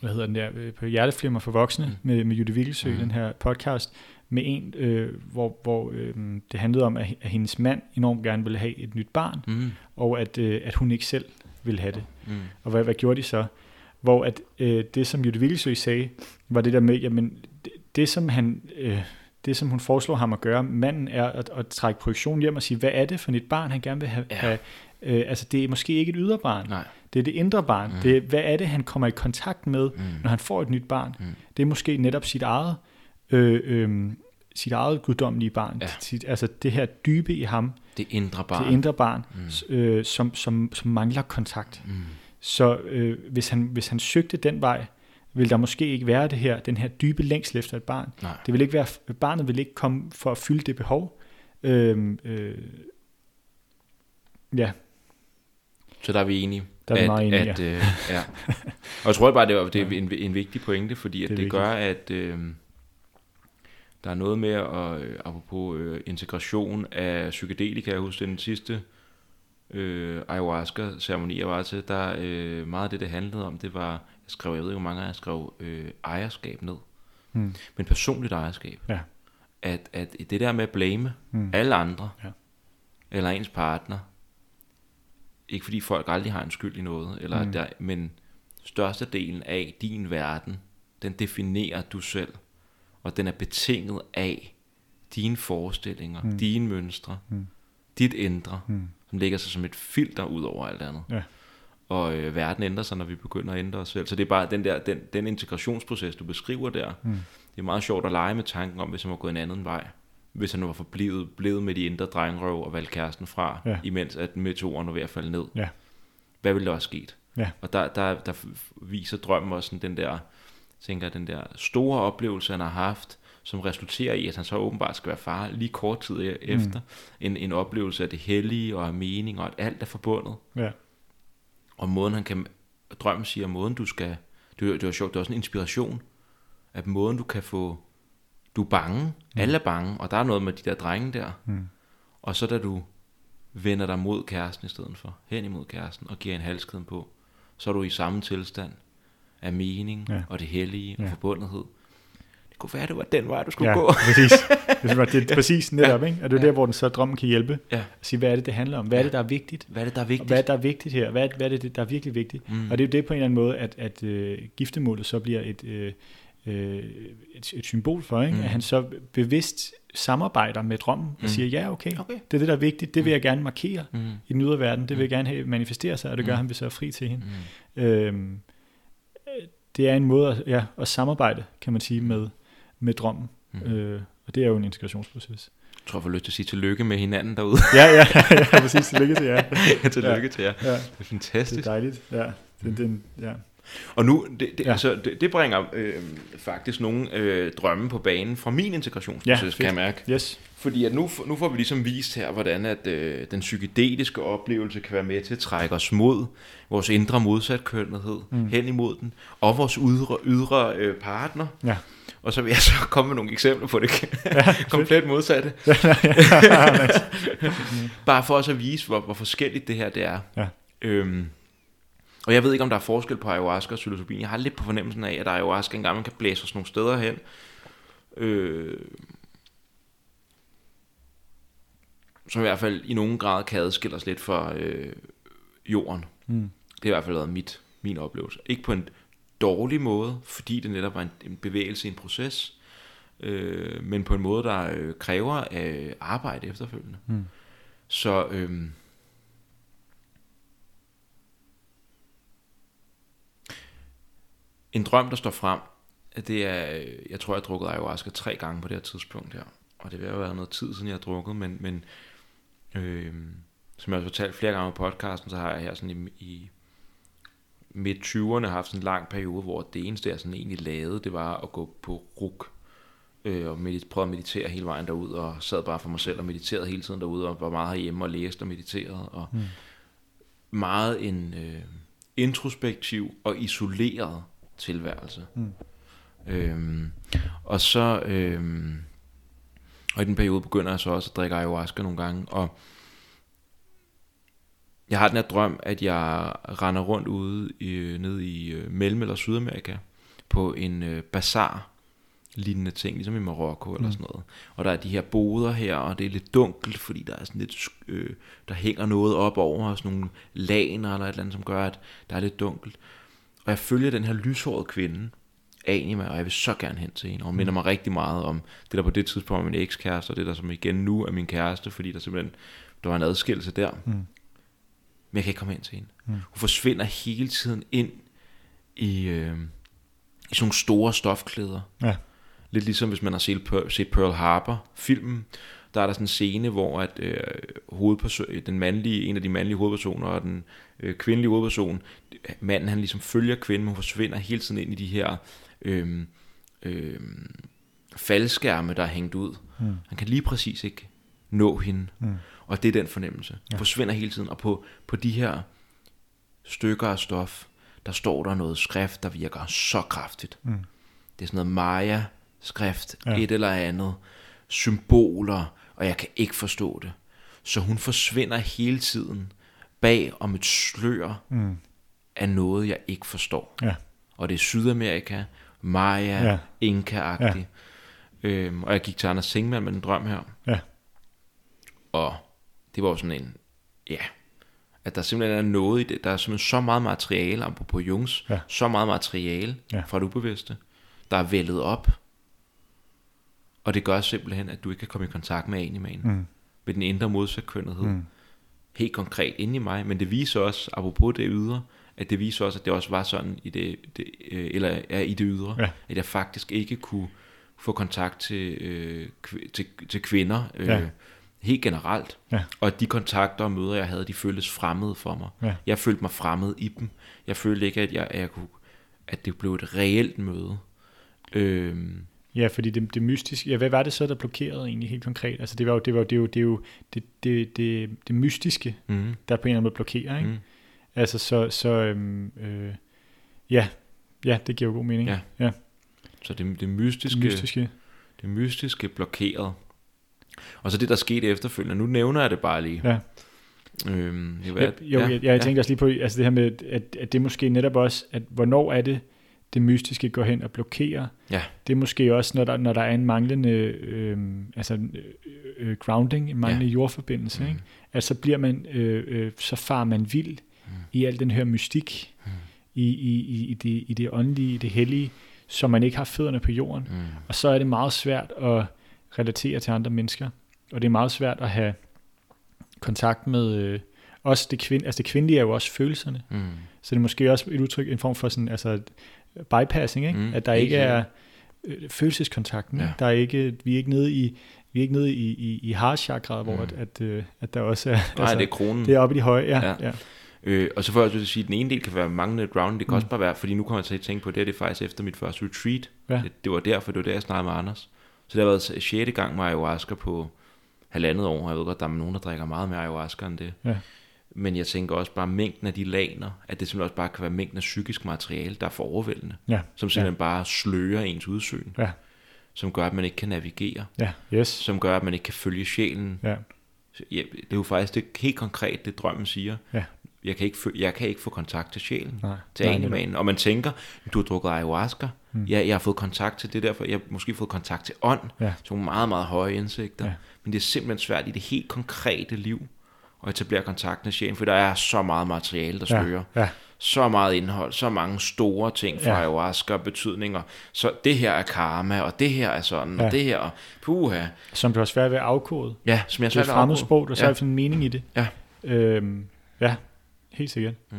hvad hedder den der, øh, på Hjerteflimmer for voksne, mm. med, med Judy Vigelsø, mm. den her podcast, med en, øh, hvor, hvor øh, det handlede om, at, at hendes mand enormt gerne ville have et nyt barn, mm. og at, øh, at hun ikke selv ville have det. Mm. Og hvad, hvad gjorde de så? hvor at øh, det, som Jytte Vilsø sagde, var det der med, jamen, det, det som han, øh, det, som hun foreslår ham at gøre, manden er at, at trække projektion hjem og sige, hvad er det for et barn, han gerne vil have? Ja. have øh, altså, det er måske ikke et ydre barn. Nej. Det er det indre barn. Mm. Det er, hvad er det, han kommer i kontakt med, mm. når han får et nyt barn? Mm. Det er måske netop sit eget, øh, øh, sit eget guddommelige barn. Ja. Sit, altså det her dybe i ham. Det indre barn. Det indre barn, mm. øh, som, som, som mangler kontakt. Mm. Så øh, hvis, han, hvis han søgte den vej, vil der måske ikke være det her, den her dybe længsel efter et barn. Nej. Det vil ikke være, barnet vil ikke komme for at fylde det behov. Øh, øh, ja. Så der er vi enige. Der er at, meget enige, at, ja. Øh, ja. Og jeg tror bare, det er, det er en, en vigtig pointe, fordi at det, det gør, at øh, der er noget med, at, øh, apropos øh, integration af psykedelika hos den sidste øh, ayahuasca-ceremoni, jeg var til, der øh, meget af det, det handlede om, det var, jeg skrev, jeg ved ikke, hvor mange af jer skrev øh, ejerskab ned. Hmm. Men personligt ejerskab. Ja. At, at det der med at blame hmm. alle andre, ja. eller ens partner, ikke fordi folk aldrig har en skyld i noget, eller mm. der, men størstedelen af din verden, den definerer du selv, og den er betinget af dine forestillinger, mm. dine mønstre, mm. dit indre, mm. som ligger sig som et filter ud over alt andet. Ja. Og øh, verden ændrer sig, når vi begynder at ændre os selv. Så det er bare den der den, den integrationsproces, du beskriver der. Mm. Det er meget sjovt at lege med tanken om, hvis han var gået en anden vej hvis han nu var forblivet blevet med de indre drengerøv og valgt kæresten fra, ja. imens at meteoren var ved at falde ned. Ja. Hvad ville der også sket? Ja. Og der, der, der viser drømmen også sådan den der, tænker den der store oplevelse, han har haft, som resulterer i, at han så åbenbart skal være far lige kort tid e- efter. Mm. En, en oplevelse af det hellige og af mening, og at alt er forbundet. Ja. Og måden han kan, drømmen siger, måden du skal, det, det var sjovt, det var også en inspiration, at måden du kan få du er bange, mm. alle er bange, og der er noget med de der drenge der. Mm. Og så da du vender dig mod kæresten i stedet for, hen imod kæresten, og giver en halskæden på, så er du i samme tilstand af mening, ja. og det hellige, og ja. forbundethed. Det kunne være, det var den vej, du skulle ja, gå. præcis. Det er, det er præcis netop, ja. ikke? Og det er ja. der, hvor den så drømmen kan hjælpe. Ja. At sige, hvad er det, det handler om? Hvad er det, der er vigtigt? Hvad er det, der er vigtigt? Og hvad er det, der er vigtigt her? Hvad er, hvad er det, der er virkelig vigtigt? Mm. Og det er jo det på en eller anden måde, at, at uh, giftemålet så bliver et, uh, øh, et, et symbol for, ikke? Mm. at han så bevidst samarbejder med drømmen og mm. siger, ja, okay, okay, det er det, der er vigtigt, det vil jeg gerne markere mm. i den ydre verden, det vil jeg mm. gerne have manifestere sig, og det gør mm. han, hvis jeg er fri til hende. Mm. Øhm, det er en måde at, ja, at samarbejde, kan man sige, med, med drømmen, mm. øh, og det er jo en integrationsproces. Jeg tror, jeg får lyst til at sige tillykke med hinanden derude. ja, ja, ja, præcis. Tillykke til jer. ja, tillykke ja. til jer. Ja. Det er fantastisk. Det er dejligt, ja. Det, det, ja. Og nu, det, det, ja. altså, det, det bringer øh, faktisk nogle øh, drømme på banen fra min integrationsproces, ja, kan jeg mærke. Yes. Fordi at nu, nu får vi ligesom vist her, hvordan at øh, den psykedeliske oplevelse kan være med til at trække os mod vores indre modsatkønnethed, mm. hen imod den, og vores ydre, ydre øh, partner. Ja. Og så vil jeg så komme med nogle eksempler på det ja, komplet modsatte. Bare for os at vise, hvor, hvor forskelligt det her det er. Ja. Øhm, og jeg ved ikke, om der er forskel på ayahuasca og psilocybin. Jeg har lidt på fornemmelsen af, at ayahuasca engang man kan blæse os nogle steder hen. Øh, som i hvert fald i nogen grad kan adskille os lidt fra øh, jorden. Mm. Det har i hvert fald været mit, min oplevelse. Ikke på en dårlig måde, fordi det netop var en, en bevægelse en proces, øh, men på en måde, der øh, kræver øh, arbejde efterfølgende. Mm. Så... Øh, En drøm, der står frem, det er, jeg tror, jeg har drukket ayahuasca tre gange på det her tidspunkt her. Og det vil have været noget tid siden, jeg har drukket, men, men øh, som jeg har fortalt flere gange på podcasten, så har jeg her sådan i, i midt 20'erne haft sådan en lang periode, hvor det eneste, jeg sådan egentlig lavede, det var at gå på ruk øh, og medit- prøve at meditere hele vejen derud, og sad bare for mig selv og mediterede hele tiden derude, og var meget herhjemme og læste og mediterede, og mm. meget en øh, introspektiv og isoleret tilværelse. Mm. Øhm, og så øhm, og i den periode begynder jeg så også at drikke ayahuasca nogle gange, og jeg har den her drøm, at jeg render rundt ude i, nede i øh, Mellem- eller Sydamerika på en øh, bazar lignende ting, ligesom i Marokko eller mm. sådan noget. Og der er de her boder her, og det er lidt dunkelt, fordi der er sådan lidt, øh, der hænger noget op over, sådan nogle laner eller et eller andet, som gør, at der er lidt dunkelt. Og jeg følger den her lyshårede kvinde anima, og jeg vil så gerne hen til hende. Og hun minder mig rigtig meget om det, der på det tidspunkt var min ekskæreste, og det, der som igen nu er min kæreste, fordi der simpelthen der var en adskillelse der. Mm. Men jeg kan ikke komme hen til hende. Mm. Hun forsvinder hele tiden ind i, øh, i sådan nogle store stofklæder. Ja. Lidt ligesom hvis man har set, set Pearl Harbor, filmen, der er der sådan en scene, hvor at, øh, hovedperson, den mandlige, en af de mandlige hovedpersoner og den øh, kvindelige hovedperson, manden han ligesom følger kvinden, hun forsvinder hele tiden ind i de her øh, øh, faldskærme, der er hængt ud. Mm. Han kan lige præcis ikke nå hende. Mm. Og det er den fornemmelse. Ja. forsvinder hele tiden. Og på, på de her stykker af stof, der står der noget skrift, der virker så kraftigt. Mm. Det er sådan noget Maya-skrift, ja. et eller andet, symboler, og jeg kan ikke forstå det. Så hun forsvinder hele tiden bag om et slør mm. af noget, jeg ikke forstår. Ja. Og det er Sydamerika, Maya, ja. Inka-agtigt. Ja. Øhm, og jeg gik til Anders Singman med en drøm her. Ja. Og det var jo sådan en, ja, at der simpelthen er noget i det. Der er simpelthen så meget materiale, på Jungs, ja. så meget materiale ja. fra det ubevidste, der er vældet op. Og det gør simpelthen, at du ikke kan komme i kontakt med animanen. Mm. Med den indre modsætkønnethed. Mm. Helt konkret inde i mig. Men det viser også, apropos det ydre, at det viser også, at det også var sådan i det, det øh, eller er i det ydre, ja. at jeg faktisk ikke kunne få kontakt til, øh, til, til kvinder, øh, ja helt generelt. Ja. Og de kontakter og møder, jeg havde, de føltes fremmede for mig. Ja. Jeg følte mig fremmed i dem. Jeg følte ikke, at, jeg, at, jeg kunne, at det blev et reelt møde. Øhm. Ja, fordi det, det mystiske, ja, hvad var det så, der blokerede egentlig helt konkret? Altså det var jo det, var, det, var, det, jo det, det, det, det mystiske, mm. der på en eller anden måde blokerer, ikke? Mm. Altså så, så øhm, øh, ja, ja, det giver jo god mening. Ja. ja. Så det, det mystiske, det mystiske, det mystiske blokeret. Og så det, der skete efterfølgende. Nu nævner jeg det bare lige. Ja. Øhm, det var, ja, jo, ja, jeg, jeg ja. tænker også lige på, altså det her med, at, at det måske netop også, at hvornår er det, det mystiske går hen og blokerer. Ja. Det er måske også, når der, når der er en manglende øh, altså, øh, øh, grounding, en manglende ja. jordforbindelse. Mm. Ikke? Altså så bliver man, øh, øh, så far man vild mm. i al den her mystik, mm. i, i, i, det, i det åndelige, i det hellige, så man ikke har fødderne på jorden. Mm. Og så er det meget svært at relatere til andre mennesker. Og det er meget svært at have kontakt med øh, også det kvind, altså det kvindelige er jo også følelserne. Mm. Så det er måske også et udtryk, en form for sådan, altså bypassing, ikke? Mm, at der ikke er øh, følelseskontakten. Ja. Der er ikke, vi er ikke nede i vi er ikke nede i, i, i harchakraet, hvor mm. at, at, øh, at der også er... Nej, altså, det er kronen. Det er oppe i de høje, ja. ja. ja. Øh, og så får jeg også sige, at den ene del kan være manglende ground, det kan mm. også bare være, fordi nu kommer jeg til at tænke på, det er det faktisk efter mit første retreat. Ja. Det, det var derfor, det var der, jeg snakkede med Anders. Så det har været 6. gang med ayahuasca på halvandet år. Jeg ved godt, der er nogen, der drikker meget mere ayahuasca end det. Ja. Men jeg tænker også bare mængden af de laner, at det simpelthen også bare kan være mængden af psykisk materiale, der er for overvældende. Ja. Som simpelthen ja. bare slører ens udsyn. Ja. Som gør, at man ikke kan navigere. Ja. Yes. Som gør, at man ikke kan følge sjælen. Ja. Ja, det er jo faktisk det helt konkret, det drømmen siger. Ja jeg kan ikke, jeg kan ikke få kontakt til sjælen, nej, til animanen. Og man tænker, du har drukket ayahuasca, mm. ja, jeg har fået kontakt til det derfor, jeg har måske fået kontakt til ånd, ja. så nogle meget, meget høje indsigter. Ja. Men det er simpelthen svært i det helt konkrete liv at etablere kontakt med sjælen, for der er så meget materiale, der spørger. Ja. Ja. Så meget indhold, så mange store ting fra ja. ayahuasca betydninger. Så det her er karma, og det her er sådan, ja. og det her, puha. Som du har svært ved at afkode. Ja, som jeg har svært ved at afkode. sprog, der ja. så en mening i det. Ja. Øhm, ja, Helt sikkert. Mm.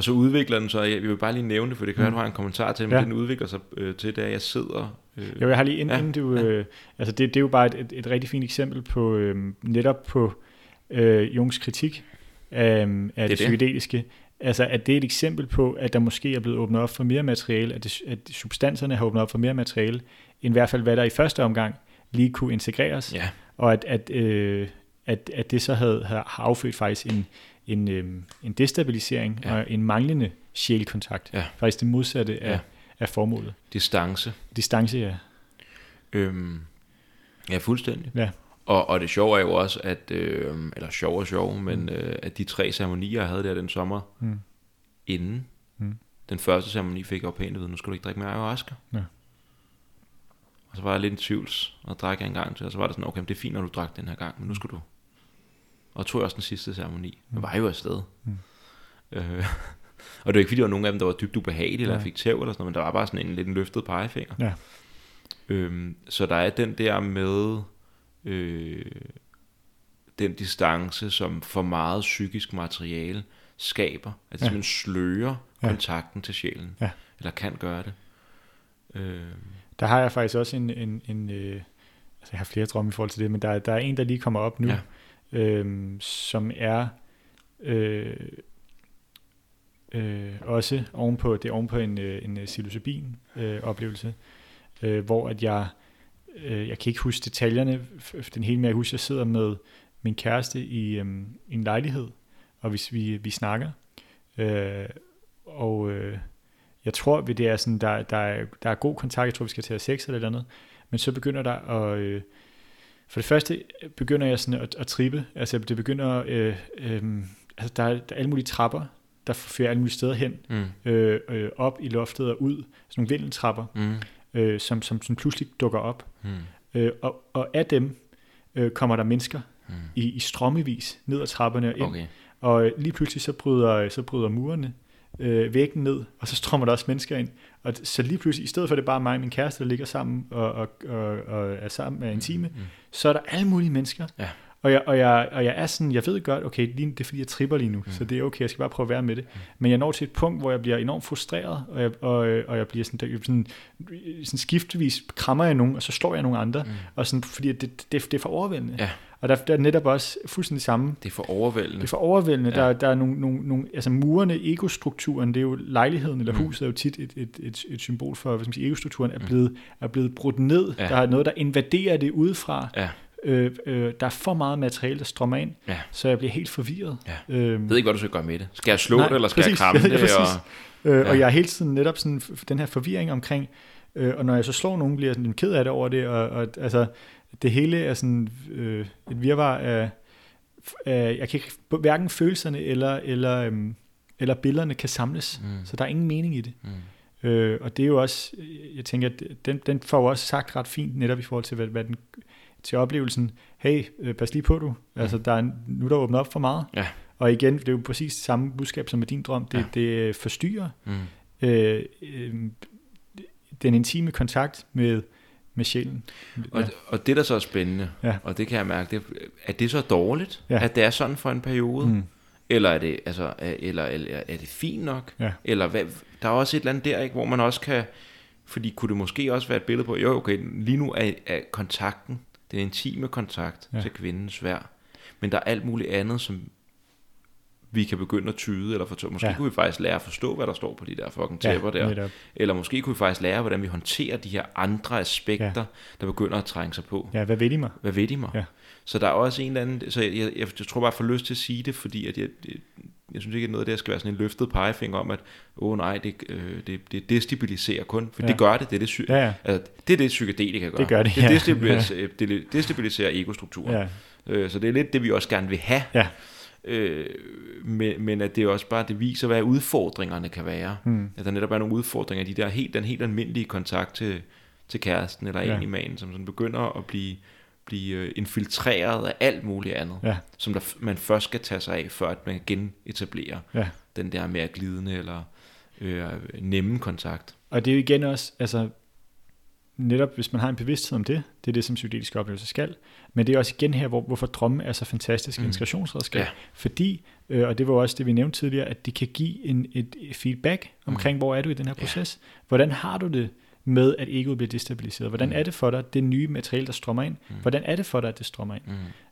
Og så udvikler den så, jeg vil bare lige nævne det, for det kan mm. være, du har en kommentar til, men ja. den udvikler sig øh, til, da jeg sidder... Øh, jo, jeg har lige inden, ja, inden du... Øh, altså det, det er jo bare et, et, et rigtig fint eksempel på, øh, netop på øh, Jungs kritik øh, af det, det, det psykedeliske. Altså, at det er et eksempel på, at der måske er blevet åbnet op for mere materiale, at, det, at substanserne har åbnet op for mere materiale, end i hvert fald, hvad der i første omgang lige kunne integreres. Ja. Og at, at øh, at, at det så havde, havde affødt faktisk en, en, øhm, en destabilisering ja. og en manglende sjælkontakt. Ja. Faktisk det modsatte af, ja. af formålet. Distance. Distance, ja. Øhm, ja, fuldstændig. Ja. Og, og det sjove er jo også, at, øh, eller sjov og sjov, men mm. øh, at de tre ceremonier, jeg havde der den sommer, mm. inden, mm. den første ceremoni fik jeg jo pænt at vide, nu skal du ikke drikke mere ayahuasca. Ja. Og så var jeg lidt i tvivls, og drak jeg en gang til, og så var det sådan, okay, det er fint, når du drak den her gang, men nu skal du. Og tog også den sidste ceremoni. Mm. Jeg var jo afsted. Mm. Øh, Og det var ikke, fordi der var nogen af dem, der var dybt ubehagelige, eller fik tæv eller sådan noget, men der var bare sådan en lidt en løftet pegefinger. Ja. Øhm, så der er den der med øh, den distance, som for meget psykisk materiale skaber, at det ja. simpelthen slører ja. kontakten til sjælen, ja. eller kan gøre det. Øh. Der har jeg faktisk også en, en, en øh, altså jeg har flere drømme i forhold til det, men der, der er en, der lige kommer op nu, ja øh, som er øh, øh, også ovenpå, det er ovenpå en, øh, en psilocybin øh, oplevelse, øh, hvor at jeg, øh, jeg kan ikke huske detaljerne, den hele med at huske, jeg sidder med min kæreste i, øh, en lejlighed, og hvis vi, vi snakker, øh, og øh, jeg tror, det er sådan, der, der, er, der er god kontakt, jeg tror, vi skal til at sex eller et eller andet, men så begynder der at, øh, for det første begynder jeg sådan at, at trippe, altså det begynder, øh, øh, altså der er, der er alle mulige trapper, der fører alle mulige steder hen, mm. øh, øh, op i loftet og ud, sådan nogle vindeltrapper, mm. øh, som, som, som pludselig dukker op. Mm. Øh, og, og af dem øh, kommer der mennesker mm. i, i strømmevis ned ad trapperne og ind. Okay. Og lige pludselig så bryder, så bryder murene øh, væggen ned, og så strømmer der også mennesker ind. Og så lige pludselig, i stedet for at det er bare mig og min kæreste, der ligger sammen og, og, og, og er sammen intime, mm, mm. så er der alle mulige mennesker. Ja. Og jeg, og, jeg, og jeg er sådan, jeg ved godt, okay, lige, det er fordi, jeg tripper lige nu, mm. så det er okay, jeg skal bare prøve at være med det. Mm. Men jeg når til et punkt, hvor jeg bliver enormt frustreret, og jeg, og, og jeg bliver sådan, der, sådan, sådan skiftevis krammer jeg nogen, og så slår jeg nogle andre, mm. og sådan, fordi det, det, det er for overvældende. Ja. Og der, der er netop også fuldstændig samme. Det er for overvældende. Det er for overvældende. Ja. Der, der er nogle, nogle, nogle, altså murene, egostrukturen, det er jo lejligheden eller mm. huset er jo tit et, et, et, et symbol for, hvad skal man sige, egostrukturen er mm. blevet, er blevet brudt ned. Ja. Der er noget, der invaderer det udefra. Ja. Øh, øh, der er for meget materiale, der strømmer ind, ja. så jeg bliver helt forvirret. Ja. Øhm, jeg ved ikke, hvad du skal gøre med det. Skal jeg slå nej, det, eller skal præcis, jeg kramme ja, det? Og, øh, ja. og jeg er hele tiden netop sådan, den her forvirring omkring, øh, og når jeg så slår nogen, bliver jeg sådan ked af det over det, og, og altså, det hele er sådan øh, et virvar af, af, jeg kan ikke, hverken følelserne eller, eller, øhm, eller billederne kan samles, mm. så der er ingen mening i det. Mm. Øh, og det er jo også, jeg tænker, den, den får jo også sagt ret fint netop i forhold til, hvad, hvad den, til oplevelsen, hey, øh, pas lige på du, mm. altså der er, nu er der åbnet op for meget. Ja. Og igen, det er jo præcis det samme budskab som med din drøm, det, ja. det forstyrrer mm. øh, øh, den intime kontakt med, med sjælen. Ja. Og, og det, der så er spændende, ja. og det kan jeg mærke, det, er det så dårligt, ja. at det er sådan for en periode? Mm. Eller er det, altså, eller, eller er det fint nok? Ja. Eller hvad, der er også et eller andet der, ikke, hvor man også kan, fordi kunne det måske også være et billede på, jo okay, lige nu er, er kontakten, den intime kontakt ja. til kvinden svær, men der er alt muligt andet, som vi kan begynde at tyde, eller fortælle. Måske ja. kunne vi faktisk lære at forstå, hvad der står på de der fucking tæpper ja, der. Netop. Eller måske kunne vi faktisk lære, hvordan vi håndterer de her andre aspekter, ja. der begynder at trænge sig på. Ja, hvad ved de mig? Hvad ved de mig? Ja. Så der er også en eller anden, så jeg, jeg, jeg, tror bare, jeg får lyst til at sige det, fordi at jeg, jeg, jeg synes ikke, at noget af det skal være sådan en løftet pegefinger om, at åh oh, nej, det, øh, det, det destabiliserer kun, for ja. det gør det, det er det, sy- ja, ja. Altså, det, er det psykedelika gør. Det gør det, Det destabiliserer, ja. det destabiliserer egostrukturen. Ja. Øh, så det er lidt det, vi også gerne vil have. Ja. Øh, men, men at det også bare det viser, hvad udfordringerne kan være. Mm. At der netop er nogle udfordringer, de der helt, den helt almindelige kontakt til, til kæresten eller ja. en i magen, som sådan begynder at blive, blive øh, infiltreret af alt muligt andet, ja. som der, man først skal tage sig af, før at man genetablerer ja. den der mere glidende eller øh, nemme kontakt. Og det er jo igen også, altså netop hvis man har en bevidsthed om det, det er det, som psykedeliske oplevelser skal, men det er også igen her, hvor, hvorfor drømme er så fantastisk mm. integrationsredskab, ja. fordi, øh, og det var også det, vi nævnte tidligere, at det kan give en, et feedback omkring, mm. hvor er du i den her proces, ja. hvordan har du det med, at egoet bliver destabiliseret, hvordan mm. er det for dig, det nye materiale, der strømmer ind, mm. hvordan er det for dig, at det strømmer ind,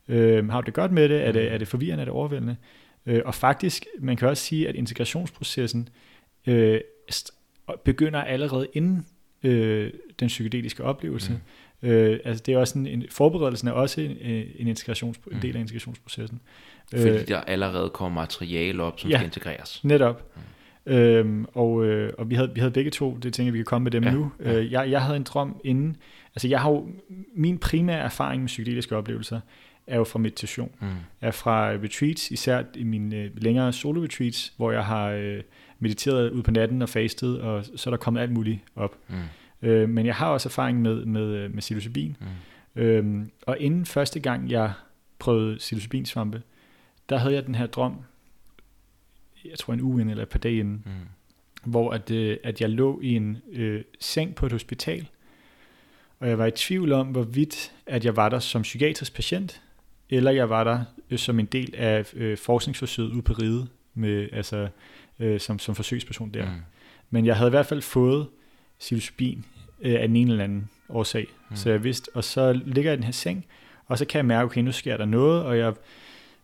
mm. øh, har du det godt med det, er det, mm. er det forvirrende, er det overvældende, øh, og faktisk, man kan også sige, at integrationsprocessen øh, begynder allerede inden øh, den psykedeliske oplevelse. Mm. Øh, altså det er også en, en forberedelsen er også en, en, integrations, en del af integrationsprocessen. Fordi øh, der allerede kommer materiale op, som ja, skal integreres. netop. Mm. Øhm, og, øh, og vi havde, vi havde begge to, det tænker vi kan komme med dem ja, nu. Ja. Øh, jeg, jeg havde en drøm inden, altså jeg har jo, min primære erfaring med psykedeliske oplevelser, er jo fra meditation. Mm. Er fra retreats, især i mine øh, længere solo retreats, hvor jeg har øh, mediteret ud på natten og fastet, og så er der kommet alt muligt op. Mm. Øh, men jeg har også erfaring med, med, øh, med psilocybin. Mm. Øhm, og inden første gang, jeg prøvede psilocybinsvampe, der havde jeg den her drøm, jeg tror en uge inden, eller et par dage inden, mm. hvor at, øh, at jeg lå i en øh, seng på et hospital, og jeg var i tvivl om, hvorvidt at jeg var der som psykiatrisk patient, eller jeg var der øh, som en del af øh, forskningsforsøget ude på Ride, med, altså, øh, som, som forsøgsperson der. Mm. Men jeg havde i hvert fald fået psilocybin øh, af den ene eller anden årsag, mm. så jeg vidste, og så ligger jeg i den her seng, og så kan jeg mærke, okay, nu sker der noget, og jeg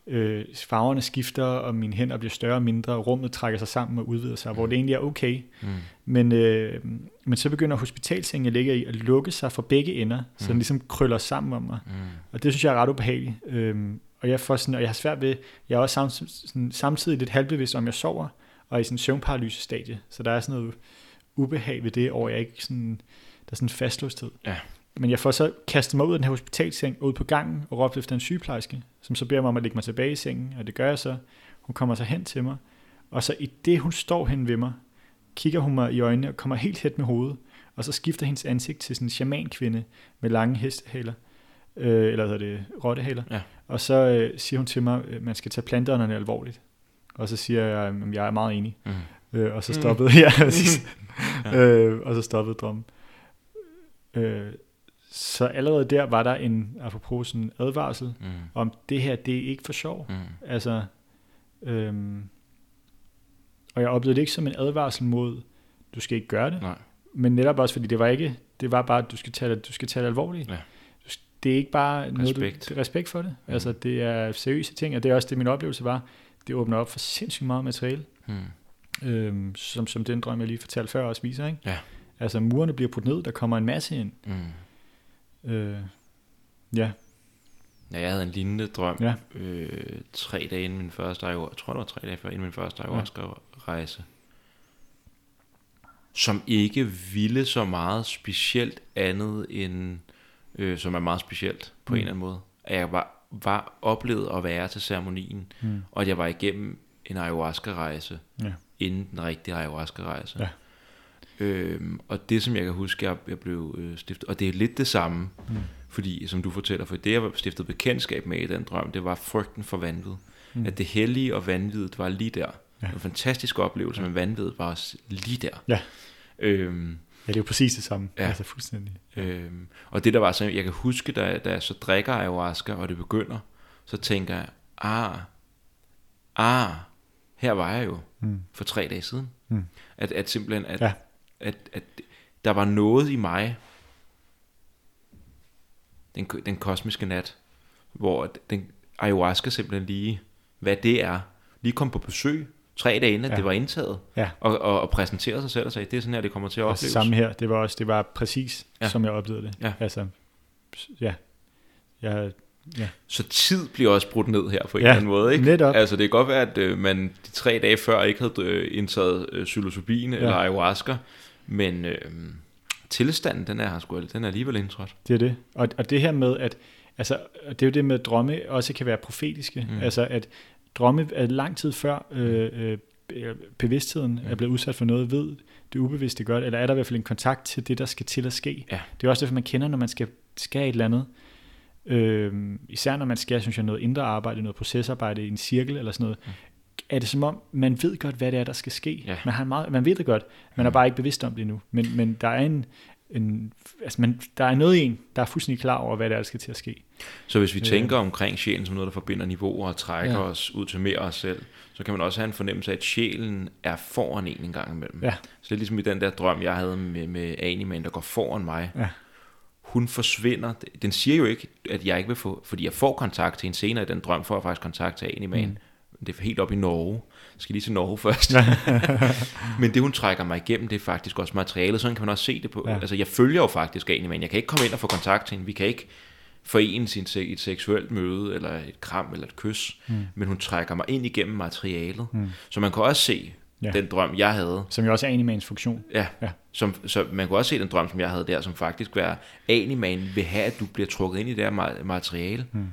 øh, farverne skifter, og mine hænder bliver større og mindre, og rummet trækker sig sammen og udvider sig, mm. hvor det egentlig er okay. Mm. Men, øh, men så begynder hospitalsengen, jeg ligger i, at lukke sig fra begge ender, mm. så den ligesom krøller sammen om mig. Mm. Og det synes jeg er ret ubehageligt. Øhm, og jeg, får sådan, og jeg har svært ved, jeg er også samtidig, sådan, samtidig lidt halvbevidst om, jeg sover, og i sådan en søvnparalysestadie. Så der er sådan noget ubehag ved det, og jeg ikke sådan, der er sådan en fastlåsthed. Ja. Men jeg får så kastet mig ud af den her hospitalseng, ud på gangen og råbt efter en sygeplejerske, som så beder mig om at lægge mig tilbage i sengen, og det gør jeg så. Hun kommer så hen til mig, og så i det, hun står hen ved mig, kigger hun mig i øjnene og kommer helt tæt med hovedet, og så skifter hendes ansigt til sådan en shamankvinde med lange hestehaler, øh, eller hedder det rottehaler, ja. og så øh, siger hun til mig, at man skal tage planterne alvorligt. Og så siger jeg, at jeg er meget enig. Mm. Øh, og så stoppede mm. jeg, ja, øh, og så stoppede drømmen. Øh, så allerede der var der en, apropos sådan advarsel, mm. om det her, det er ikke for sjov. Mm. Altså, øhm, og jeg oplevede det ikke som en advarsel mod, du skal ikke gøre det. Nej. Men netop også, fordi det var ikke, det var bare, du skal tage det, du skal tage det alvorligt. Ja. Det er ikke bare respekt. noget, du, respekt for det. Mm. Altså, det er seriøse ting, og det er også det, min oplevelse var. Det åbner op for sindssygt meget materiale. Mm. Øhm, som, som den drøm, jeg lige fortalte før, også viser. Ikke? Ja. Altså, murene bliver brudt ned, der kommer en masse ind. Mm Øh, ja. Ja, jeg havde en lignende drøm ja. øh, tre dage inden min første ayahuasca, jeg tror det var tre dage før inden min første ayahuasca-rejse, som ikke ville så meget specielt andet end, øh, som er meget specielt på mm. en eller anden måde. At jeg var, var oplevet at være til ceremonien, mm. og at jeg var igennem en ayahuasca-rejse, ja. Inden den rigtige ayahuasca-rejse. Ja. Øhm, og det, som jeg kan huske, jeg, jeg blev øh, stiftet, og det er lidt det samme, mm. fordi, som du fortæller, for det, jeg var stiftet bekendtskab med i den drøm, det var frygten for vanvid. Mm. At det hellige og vanvidet var lige der. Ja. En fantastisk oplevelse, ja. men vanvidet var også lige der. Ja. Øhm, ja, det er jo præcis det samme. Ja. Altså fuldstændig. Øhm, og det der var så, jeg kan huske, da, da jeg så drikker ayahuasca, og det begynder, så tænker jeg, ah, ah, her var jeg jo mm. for tre dage siden. Mm. At, at simpelthen, at, ja at, at der var noget i mig, den, den kosmiske nat, hvor den ayahuasca simpelthen lige, hvad det er, lige kom på besøg, tre dage inden, ja. det var indtaget, ja. og, og, og præsenterede sig selv og sagde, det er sådan her, det kommer til at opleves. Samme her, det var også, det var præcis, ja. som jeg oplevede det. Ja. Altså, ja, jeg, ja. Så tid bliver også brudt ned her på en ja, eller anden måde, ikke? Netop. Altså det kan godt være, at øh, man de tre dage før ikke havde øh, indtaget øh, psilocybin ja. eller ayahuasca, men øh, tilstanden, den er sgu, den er alligevel indtrådt. Det er det. Og, og det her med, at altså, det er jo det med, at drømme også kan være profetiske. Mm. Altså, at drømme er lang tid før øh, øh, bevidstheden mm. er blevet udsat for noget, ved det ubevidste godt, eller er der i hvert fald en kontakt til det, der skal til at ske. Ja. Det er også det, man kender, når man skal, skal et eller andet. Øh, især når man skal, synes jeg, noget indre arbejde, noget procesarbejde i en cirkel eller sådan noget. Mm er det som om, man ved godt, hvad det er, der skal ske. Ja. Man, har meget, man ved det godt, man er bare ikke bevidst om det nu. Men, men der er en, en altså man, der er noget i en, der er fuldstændig klar over, hvad det er, der skal til at ske. Så hvis vi øh, tænker omkring sjælen som noget, der forbinder niveauer og trækker ja. os ud til mere os selv, så kan man også have en fornemmelse af, at sjælen er foran en en gang imellem. Ja. Så det er ligesom i den der drøm, jeg havde med, med Animan, der går foran mig. Ja. Hun forsvinder. Den siger jo ikke, at jeg ikke vil få, fordi jeg får kontakt til en senere i den drøm, får jeg faktisk kontakt til Animan. Mm det er helt op i Norge. Jeg skal lige til Norge først. men det, hun trækker mig igennem, det er faktisk også materialet. Sådan kan man også se det på. Ja. Altså, jeg følger jo faktisk af men jeg kan ikke komme ind og få kontakt til hende. Vi kan ikke forene sin, et seksuelt møde, eller et kram, eller et kys. Mm. Men hun trækker mig ind igennem materialet. Mm. Så man kan også se ja. den drøm, jeg havde. Som jo også er Animans funktion. Ja, ja. Som, så man kan også se den drøm, som jeg havde der, som faktisk var, Animan vil have, at du bliver trukket ind i det her materiale. Mm.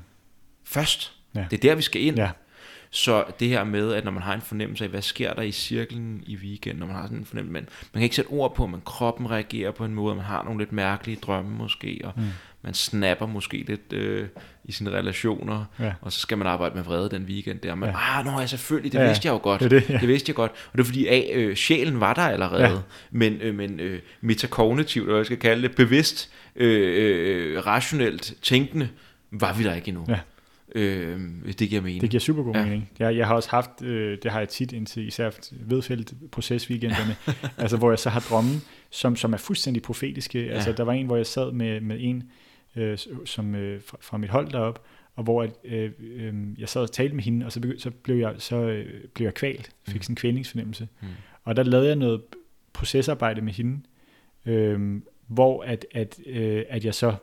Først. Ja. Det er der, vi skal ind. Ja. Så det her med, at når man har en fornemmelse af, hvad sker der i cirklen i weekenden, når man har sådan en fornemmelse, man, man kan ikke sætte ord på, men kroppen reagerer på en måde, man har nogle lidt mærkelige drømme måske, og mm. man snapper måske lidt øh, i sine relationer, ja. og så skal man arbejde med vrede den weekend der. Man, ja. ah, nå, ja, selvfølgelig, det ja, vidste jeg jo godt. Det, det, ja. det vidste jeg godt. Og det er fordi, at øh, sjælen var der allerede, ja. men, øh, men øh, metakognitivt, eller hvad jeg skal kalde det, bevidst, øh, øh, rationelt tænkende, var vi der ikke endnu. Ja. Øh, det giver mening. Det giver super god ja. mening. Jeg, jeg har også haft, øh, det har jeg tit indtil især vedfældet procesweekenderne, altså hvor jeg så har drømme, som, som er fuldstændig profetiske. Ja. Altså der var en, hvor jeg sad med, med en, øh, som øh, fra, fra mit hold derop, og hvor øh, øh, jeg sad og talte med hende, og så, begy- så blev jeg så øh, blev jeg kvalt, fik mm. sådan en kvælningsfornemmelse. Mm. Og der lavede jeg noget procesarbejde med hende, øh, hvor at, at, øh, at jeg så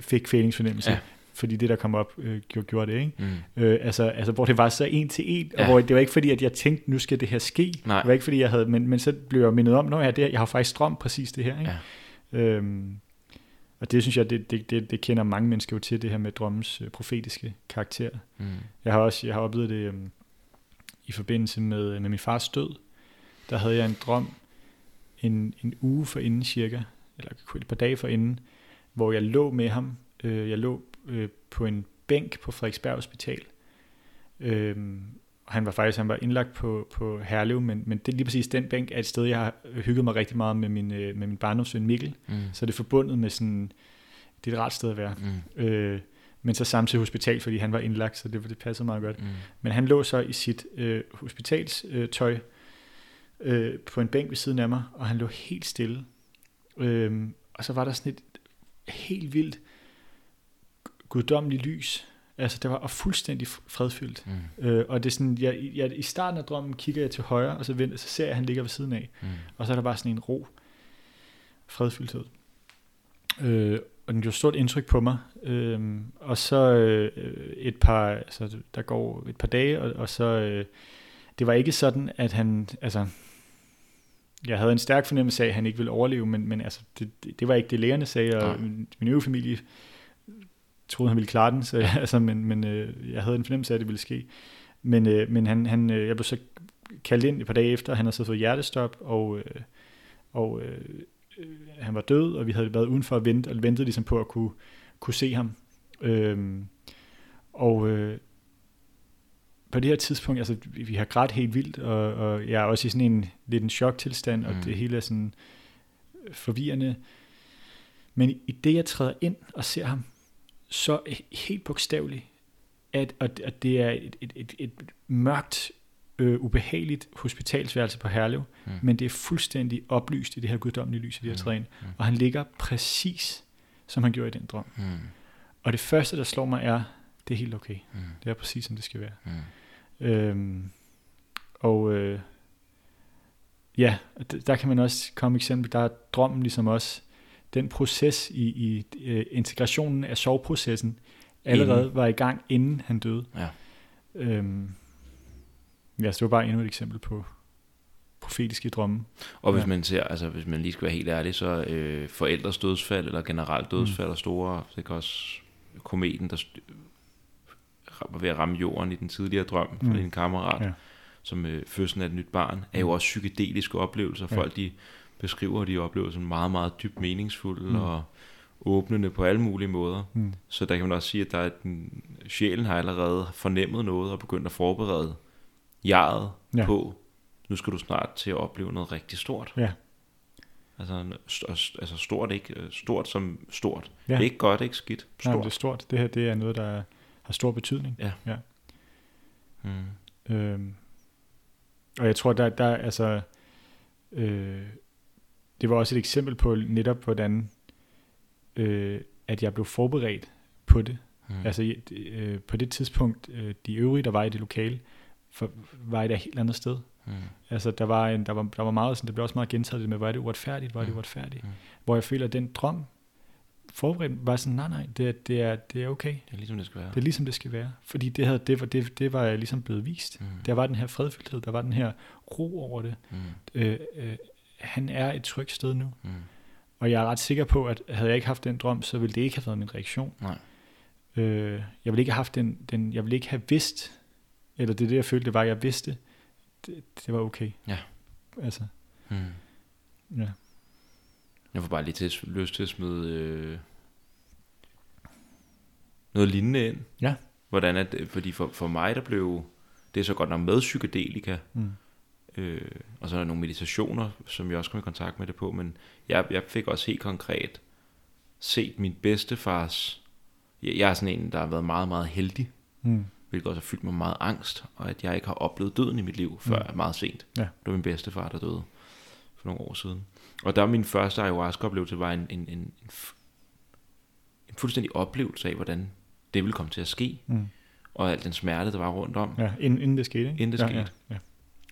fik kvælningsfornemmelse. Ja fordi det, der kom op, øh, gjorde, gjorde det. Ikke? Mm. Øh, altså, altså, hvor det var så en til en, ja. og hvor det var ikke fordi, at jeg tænkte, nu skal det her ske. Nej. Det var ikke fordi, jeg havde, men, men så blev jeg mindet om, når jeg, det, jeg har faktisk strøm præcis det her. Ikke? Ja. Øhm, og det synes jeg, det, det, det, det kender mange mennesker jo til, det her med drømmens øh, profetiske karakter. Mm. Jeg har også jeg har oplevet det øh, i forbindelse med, med min fars død. Der havde jeg en drøm en, en uge for inden cirka, eller et par dage for inden, hvor jeg lå med ham. Øh, jeg lå øh, på en bænk på Frederiksberg Hospital. Øh, han var faktisk han var indlagt på, på Herlev, men, men det, lige præcis den bænk er et sted, jeg har hygget mig rigtig meget med min, øh, med min barndomsøn Mikkel. Mm. Så det er forbundet med sådan, det er et rart sted at være. Mm. Øh, men så samtidig hospital, fordi han var indlagt, så det, det passede meget godt. Mm. Men han lå så i sit øh, hospitalstøj øh, på en bænk ved siden af mig, og han lå helt stille. Øh, og så var der sådan et helt vildt guddommelig lys. Altså, det var fuldstændig fredfyldt. Mm. Øh, og det er sådan, jeg, jeg, i starten af drømmen kigger jeg til højre, og så, venter, så ser jeg, at han ligger ved siden af. Mm. Og så er der bare sådan en ro, fredfyldthed. Øh, og den gjorde stort indtryk på mig. Øh, og så øh, et par, altså, der går et par dage, og, og så, øh, det var ikke sådan, at han, altså, jeg havde en stærk fornemmelse af, at han ikke ville overleve, men, men altså, det, det, var ikke det lægerne sagde, og min, min øvrige familie troede, han ville klare den, så, altså, men, men øh, jeg havde en fornemmelse af, at det ville ske. Men, øh, men han, han, øh, jeg blev så kaldt ind et par dage efter, han havde så fået hjertestop, og, øh, og øh, han var død, og vi havde været udenfor at vente, og ventede ligesom på at kunne, kunne se ham. Øh, og øh, på det her tidspunkt, altså vi har grædt helt vildt, og, og jeg er også i sådan en lidt en choktilstand, og mm. det hele er sådan forvirrende. Men i det, jeg træder ind og ser ham, så helt bogstaveligt, at, at det er et, et, et, et mørkt, øh, ubehageligt hospitalsværelse på Herlev, mm. men det er fuldstændig oplyst i det her guddommelige lys, i det her mm. mm. og han ligger præcis, som han gjorde i den drøm. Mm. Og det første, der slår mig, er, det er helt okay. Mm. Det er præcis, som det skal være. Mm. Øhm, og øh, ja, der kan man også komme eksempel, der er drømmen ligesom også, den proces i, i uh, integrationen af soveprocessen allerede inden. var i gang, inden han døde. Ja. Øhm, ja, så det var bare endnu et eksempel på profetiske drømme. Og hvis ja. man ser, altså hvis man lige skal være helt ærlig, så øh, forældres dødsfald, eller generelt dødsfald, mm. og store, så kan også kometen, der var ved at ramme jorden i den tidligere drøm mm. din kammerat, ja. som øh, fødslen af et nyt barn, er jo mm. også psykedeliske oplevelser. Ja. Folk, de beskriver de oplevelser meget, meget dybt meningsfulde mm. og åbnende på alle mulige måder. Mm. Så der kan man også sige, at der er den, sjælen har allerede fornemmet noget og begyndt at forberede jeget ja. på, nu skal du snart til at opleve noget rigtig stort. Ja. Altså, altså stort ikke stort som stort. Ja. Det er ikke godt, ikke skidt. Stort. Nej, det er stort. Det her det er noget, der har stor betydning. Ja. ja. Mm. Øhm, og jeg tror, der, der altså, øh, det var også et eksempel på netop, hvordan øh, at jeg blev forberedt på det. Mm. Altså øh, på det tidspunkt, øh, de øvrige, der var i det lokale, for, var et helt andet sted. Mm. Altså der var, en, der, var, der var meget sådan, det blev også meget gentaget det med, hvor er det uretfærdigt, hvor er det mm. uretfærdigt. Mm. Hvor jeg føler, at den drøm, forberedt var sådan, nej, nej, det er, det, er, det er okay. Det er ligesom det skal være. Det er ligesom det skal være. Fordi det, havde, det, var, det, det var ligesom blevet vist. Mm. Der var den her fredfyldthed, der var den her ro over det. Mm. Øh, øh, han er et trygt sted nu. Mm. Og jeg er ret sikker på, at havde jeg ikke haft den drøm, så ville det ikke have været min reaktion. Nej. Øh, jeg ville ikke have haft den, den, jeg ville ikke have vidst eller det er det, jeg følte, det var, jeg vidste, det, det var okay. Ja. Altså, Mm. ja. Jeg får bare lige til, lyst til at smide øh, noget lignende ind. Ja. Hvordan at, fordi for, for mig, der blev, det er så godt nok med psykedelika, Mm. Øh, og så er der nogle meditationer, som jeg også kom i kontakt med det på, men jeg, jeg fik også helt konkret set min bedstefars, jeg, jeg er sådan en, der har været meget, meget heldig, Mm. hvilket også har fyldt mig meget angst, og at jeg ikke har oplevet døden i mit liv før Mm. meget sent. Ja. Det var min bedstefar, der døde for nogle år siden. Og der var min første ayahuasca-oplevelse var en, en, en, en, en fuldstændig oplevelse af, hvordan det ville komme til at ske, Mm. og al den smerte, der var rundt om. Ja, inden, inden det skete, ikke? Inden det ja, skete. Ja, ja.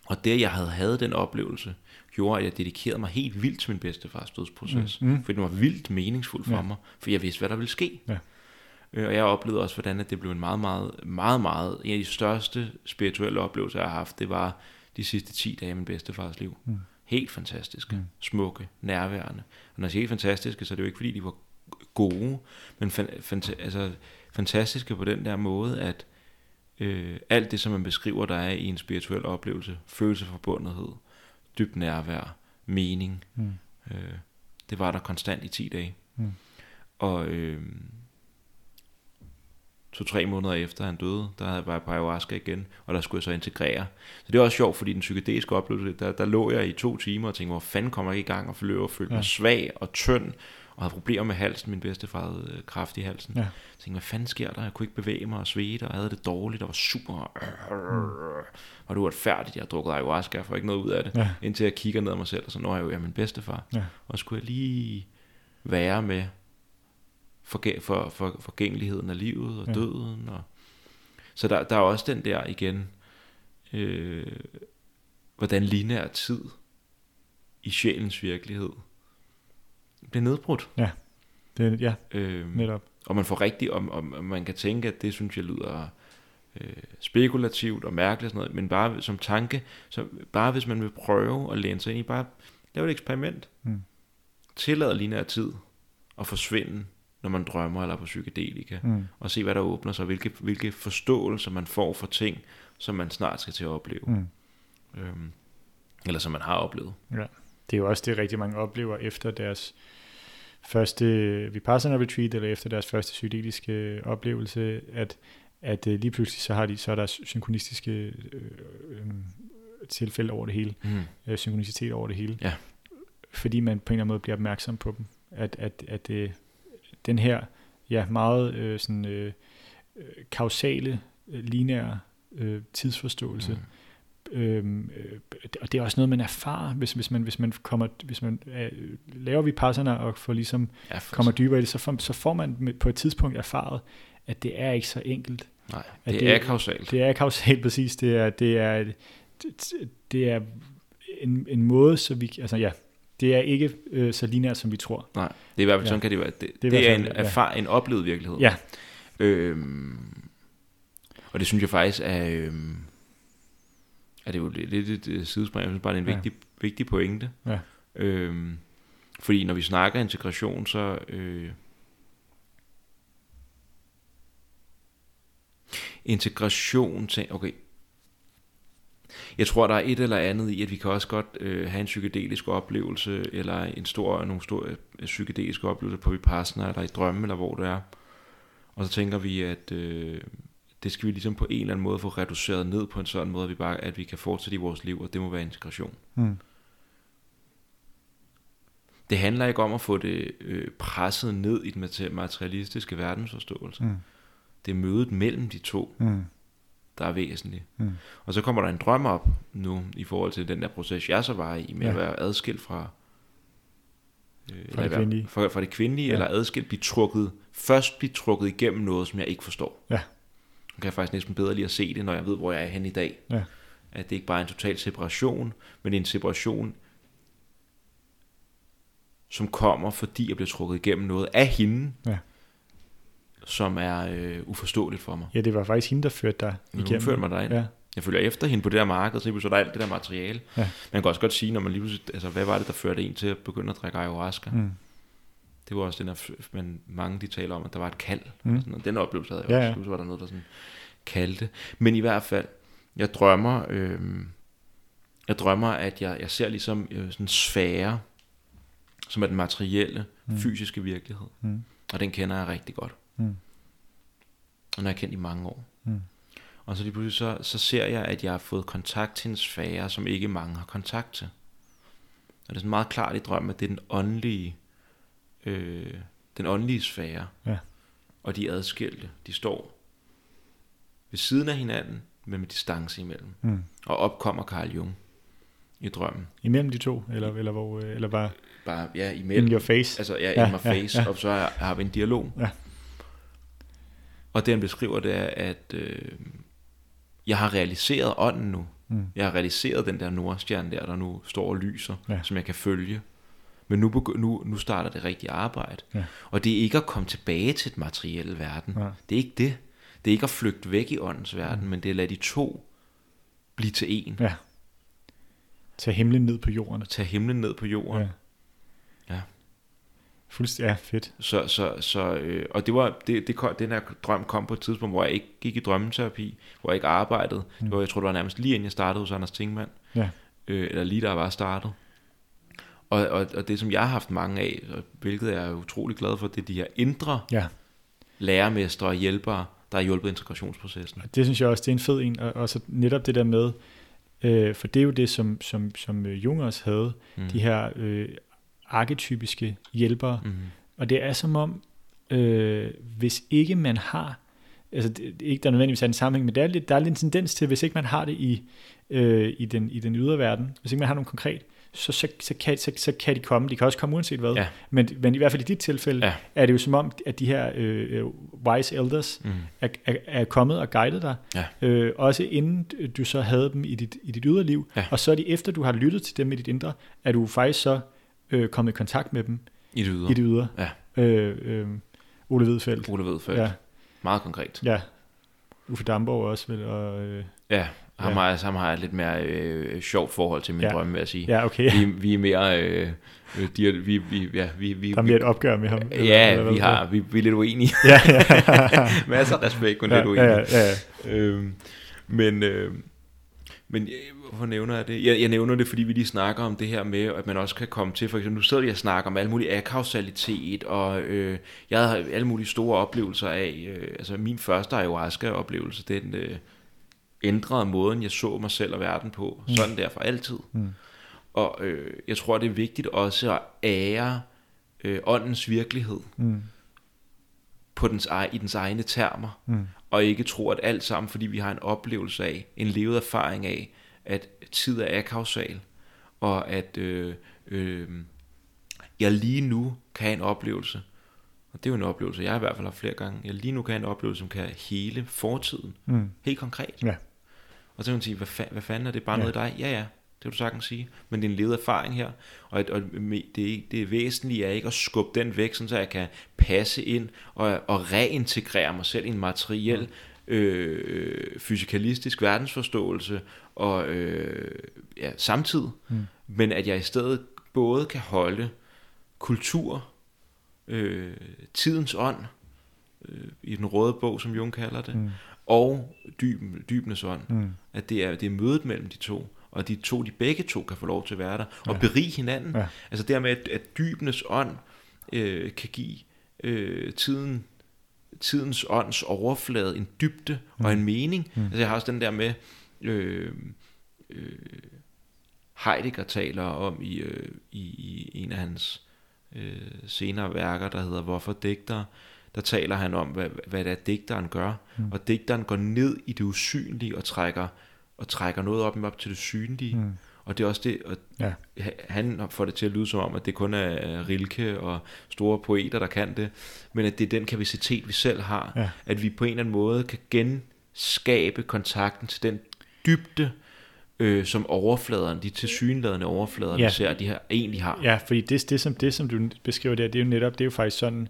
Og det, at jeg havde havde den oplevelse, gjorde, at jeg dedikerede mig helt vildt til min bedstefars dødsproces. Mm, mm. For det var vildt meningsfuldt for Ja. mig, for jeg vidste, hvad der ville ske. Ja. Øh, Og jeg oplevede også, hvordan det blev en meget, meget, meget, meget, en af de største spirituelle oplevelser, jeg har haft, det var de sidste 10 dage af min bedstefars liv. Mm. Helt fantastiske, mm. smukke, nærværende. Og når jeg siger helt fantastiske, så er det jo ikke, fordi de var gode, men fan, fanta- altså, fantastiske på den der måde, at øh, alt det, som man beskriver, der er i en spirituel oplevelse, følelseforbundethed, dybt nærvær, mening, Mm. øh, det var der konstant i 10 dage. Mm. Og øh, to-tre måneder efter han døde, der var jeg på ayahuasca igen, og der skulle jeg så integrere. Så det er også sjovt, fordi den psykedeliske oplevelse, der, der lå jeg i to timer og tænkte, hvor fanden kommer jeg ikke i gang, og forløb og følte Ja. mig svag og tynd, og havde problemer med halsen, min bedstefar havde øh, kræft i halsen. Ja. Jeg tænkte, hvad fanden sker der? Jeg kunne ikke bevæge mig og svede, og havde det dårligt, og var super... Og det var uretfærdigt, jeg har drukket ayahuasca, jeg får ikke noget ud af det. Ja. Indtil jeg kigger ned ad mig selv, og så når jeg jo, jeg er min bedstefar. Ja. Og skulle jeg lige være med forgæ- for, for, forgængeligheden af livet og Ja. døden. Og... Så der, der er også den der igen, øh, hvordan lineær tid i sjælens virkelighed bliver nedbrudt. Det, ja, Øh, netop. og man får rigtig, om, om, om man kan tænke, at det synes jeg lyder øh, spekulativt og mærkeligt og sådan noget, men bare som tanke, så bare hvis man vil prøve at læne sig ind i, bare lave et eksperiment. Mm. Tillad lineær tid at forsvinde, når man drømmer eller er på psykedelika, Mm. og se hvad der åbner sig, hvilke, hvilke forståelser man får for ting, som man snart skal til at opleve, Mm. øhm, eller som man har oplevet. Det er jo også det, rigtig mange oplever efter deres første Vipassana retreat, eller efter deres første psykedeliske oplevelse, at, at øh, lige pludselig så har de så er der synkronistiske øh, øh, tilfælde over det hele, Mm. øh, synkronicitet over det hele, Ja. fordi man på en eller anden måde bliver opmærksom på dem, at, at, at øh, den her ja, meget øh, sådan, øh, øh, kausale, øh, lineære øh, tidsforståelse, Mm. Øhm, øh, og det er også noget, man erfarer, hvis, hvis man, hvis man kommer, hvis man øh, laver vi passerne og får ligesom, Ja, kommer dybere i det, så får, så får man på et tidspunkt erfaret, at det er ikke så enkelt. Nej, det, det- det er kausalt. Det er kausalt præcis, det er, det er, det, det er en, en måde, så vi, altså ja, det er ikke øh, så lineært, som vi tror. Nej, det er i hvert fald Ja. sådan kan det være. Det, Det er det, er en, ja. erfar, en oplevet virkelighed. Ja. Øhm, og det synes jeg faktisk er, øhm, er det jo lidt lidt et øh, sidespring. Jeg synes bare, det er en Ja. vigtig, vigtig pointe. Ja. Øhm, fordi når vi snakker integration, så... Øh, integration til... Okay. Jeg tror, der er et eller andet i, at vi kan også godt øh, have en psykedelisk oplevelse, eller en stor, nogle store øh, psykedeliske oplevelser på Vipassana, eller i drømme, eller hvor det er. Og så tænker vi, at øh, det skal vi ligesom på en eller anden måde få reduceret ned på en sådan måde, at vi, bare, at vi kan fortsætte i vores liv, og det må være integration. Mm. Det handler ikke om at få det øh, presset ned i den mate- materialistiske verdensforståelse. Mm. Det er mødet mellem de to, Mm. der er væsentligt. Mm. Og så kommer der en drøm op nu, i forhold til den der proces, jeg så var i, med ja. at være adskilt fra, øh, eller det kvindelige. Fra, fra det kvindelige. Ja. eller adskilt blive trukket, først blive trukket igennem noget, som jeg ikke forstår. Ja. Kan jeg faktisk næsten bedre lige at se det, når jeg ved, hvor jeg er hen i dag. Ja. At det ikke bare er en total separation, men en separation, som kommer, fordi jeg bliver trukket igennem noget af hende, Ja. som er øh, uforståeligt for mig. Ja, det var faktisk hende, der førte dig Hun igennem. førte mig derind. Ja. Jeg følger efter hende på det der marked, så er der alt det der materiale. Ja. Man kan også godt sige, når man lige pludselig, altså hvad var det, der førte en til at begynde at drikke ayahuasca? Mm. Det var også den der, men mange de taler om, at der var et kald. Mm. Mm. Sådan, noget. den oplevelse havde jeg Ja, også. ja. Så var der noget, der sådan kaldte. Men i hvert fald, Jeg drømmer, øh, jeg drømmer, at jeg, jeg ser ligesom øh, sådan en sfære, som er den materielle, mm. fysiske virkelighed. Mm. Og den kender jeg rigtig godt. Mm. Og den har jeg kendt i mange år. Mm. Og så lige pludselig så, så ser jeg, at jeg har fået kontakt til en sfære, som ikke mange har kontakt til. Og det er sådan meget klart i drømmen, at det er den åndelige, øh, den åndelige sfære. Ja. Og de adskilte, de står ved siden af hinanden, men med distance imellem. Mm. Og op kommer Carl Jung i drømmen. Imellem de to, eller, eller, hvor, øh, eller bare, bare ja, imellem. In your face. Altså, ja, ja in my face, ja, ja. og så har, har vi en dialog. Ja. Og det han beskriver, det er, at øh, jeg har realiseret ånden nu. Mm. Jeg har realiseret den der nordstjerne der, der nu står og lyser, ja. som jeg kan følge. Men nu, nu, nu starter det rigtige arbejde. Ja. Og det er ikke at komme tilbage til et materielle verden. Ja. Det er ikke det. Det er ikke at flygte væk i åndens verden, mm. men det er at lade de to blive til en. Ja. Tag himlen ned på jorden. Tag himlen ned på jorden. Ja. ja. Fuldstændig, ja, fedt. Så, så, så øh, og det var, det, det, den her drøm kom på et tidspunkt, hvor jeg ikke gik i drømmeterapi, hvor jeg ikke arbejdede. Mm. Det var, jeg tror, det var nærmest lige inden jeg startede hos Anders Tingmann. Ja. Øh, eller lige da jeg var startet. Og, og, og det, som jeg har haft mange af, hvilket jeg er utrolig glad for, det er de her indre ja. lærermestre og hjælpere, der har hjulpet integrationsprocessen. Det synes jeg også, det er en fed en, og også netop det der med, øh, for det er jo det, som, som, som øh, Jung også havde, mm. de her øh, arketypiske hjælpere, mm. og det er som om, øh, hvis ikke man har, altså det, ikke der nødvendigvis er en sammenhæng, men der er, lidt, der er lidt en tendens til, hvis ikke man har det i, øh, i, den, i den ydre verden, hvis ikke man har noget konkret, så, så, så, kan, så, så kan de komme. De kan også komme uanset hvad. Ja. Men, men i hvert fald i dit tilfælde, ja. er det jo som om, at de her øh, wise elders mm. er, er, er kommet og guidet dig. Ja. Øh, også inden du så havde dem i dit, i dit ydre liv. Ja. Og så er de efter, du har lyttet til dem i dit indre, er du faktisk så øh, kommet i kontakt med dem. I det ydre. I det ydre. Ja. Øh, øh, Ole Hvidfeldt. Ole Hvidfeldt. Ja. Meget konkret. Ja. Uffe Damborg også vel. Og, øh, ja. Ham, ja. har, ham har jeg lidt mere øh, sjovt forhold til min ja. drømme, vil jeg sige. Ja, okay. Vi, vi er mere... Øh, øh de, vi, vi, ja, vi, vi, der er mere et opgør med ham. Ja, eller, eller, vi, har, vi, vi er lidt uenige. Ja, ja. Masser af respekt, men ja, lidt uenige. Ja, ja, ja. Øhm, men, øh, men hvorfor nævner jeg det? Jeg, jeg nævner det, fordi vi lige snakker om det her med, at man også kan komme til, for eksempel, nu sidder vi og snakker om alle mulige akausalitet, og øh, jeg har alle mulige store oplevelser af, øh, altså min første ayahuasca-oplevelse, den... Øh, ændrede måden, jeg så mig selv og verden på. Mm. Sådan der for altid. Mm. Og øh, jeg tror, det er vigtigt også at ære øh, åndens virkelighed mm. på dens, i dens egne termer. Mm. Og ikke tro, at alt sammen, fordi vi har en oplevelse af, en levet erfaring af, at tid er akausal, og at øh, øh, jeg lige nu kan have en oplevelse, og det er jo en oplevelse, jeg i hvert fald har flere gange, jeg lige nu kan have en oplevelse, som kan hele fortiden, mm. helt konkret. Ja. Og så kan man sige, hvad, fa- hvad fanden er det bare ja. noget af dig? Ja, ja, det kan du sagtens sige. Men det er en levet erfaring her, og, og det, det væsentlige er ikke at skubbe den væk, så jeg kan passe ind og, og reintegrere mig selv i en materiel, øh, fysikalistisk verdensforståelse og øh, ja, samtid. Mm. Men at jeg i stedet både kan holde kultur, øh, tidens ånd, øh, i den røde bog, som Jung kalder det, mm og dyb, dybenes ånd. Mm. At det er, det er mødet mellem de to, og de to, de begge to kan få lov til at være der, og ja. berige hinanden. Ja. Altså dermed, at, at dybenes ånd øh, kan give øh, tiden, tidens ånds overflade en dybde mm. og en mening. Mm. Altså jeg har også den der med, øh, øh, Heidegger taler om i, øh, i, i en af hans øh, senere værker, der hedder Hvorfor digter, der taler han om, hvad, hvad det er, digteren gør. Mm. Og digteren går ned i det usynlige og trækker, og trækker noget op, op til det synlige. Mm. Og det er også det, og ja. han får det til at lyde som om, at det kun er Rilke og store poeter, der kan det, men at det er den kapacitet, vi selv har, ja. at vi på en eller anden måde kan genskabe kontakten til den dybde, øh, som overfladerne, de tilsyneladende overflader, ja. vi ser, de her egentlig har. Ja, fordi det, det, som, det, som du beskriver der, det er jo netop, det er jo faktisk sådan, Øh,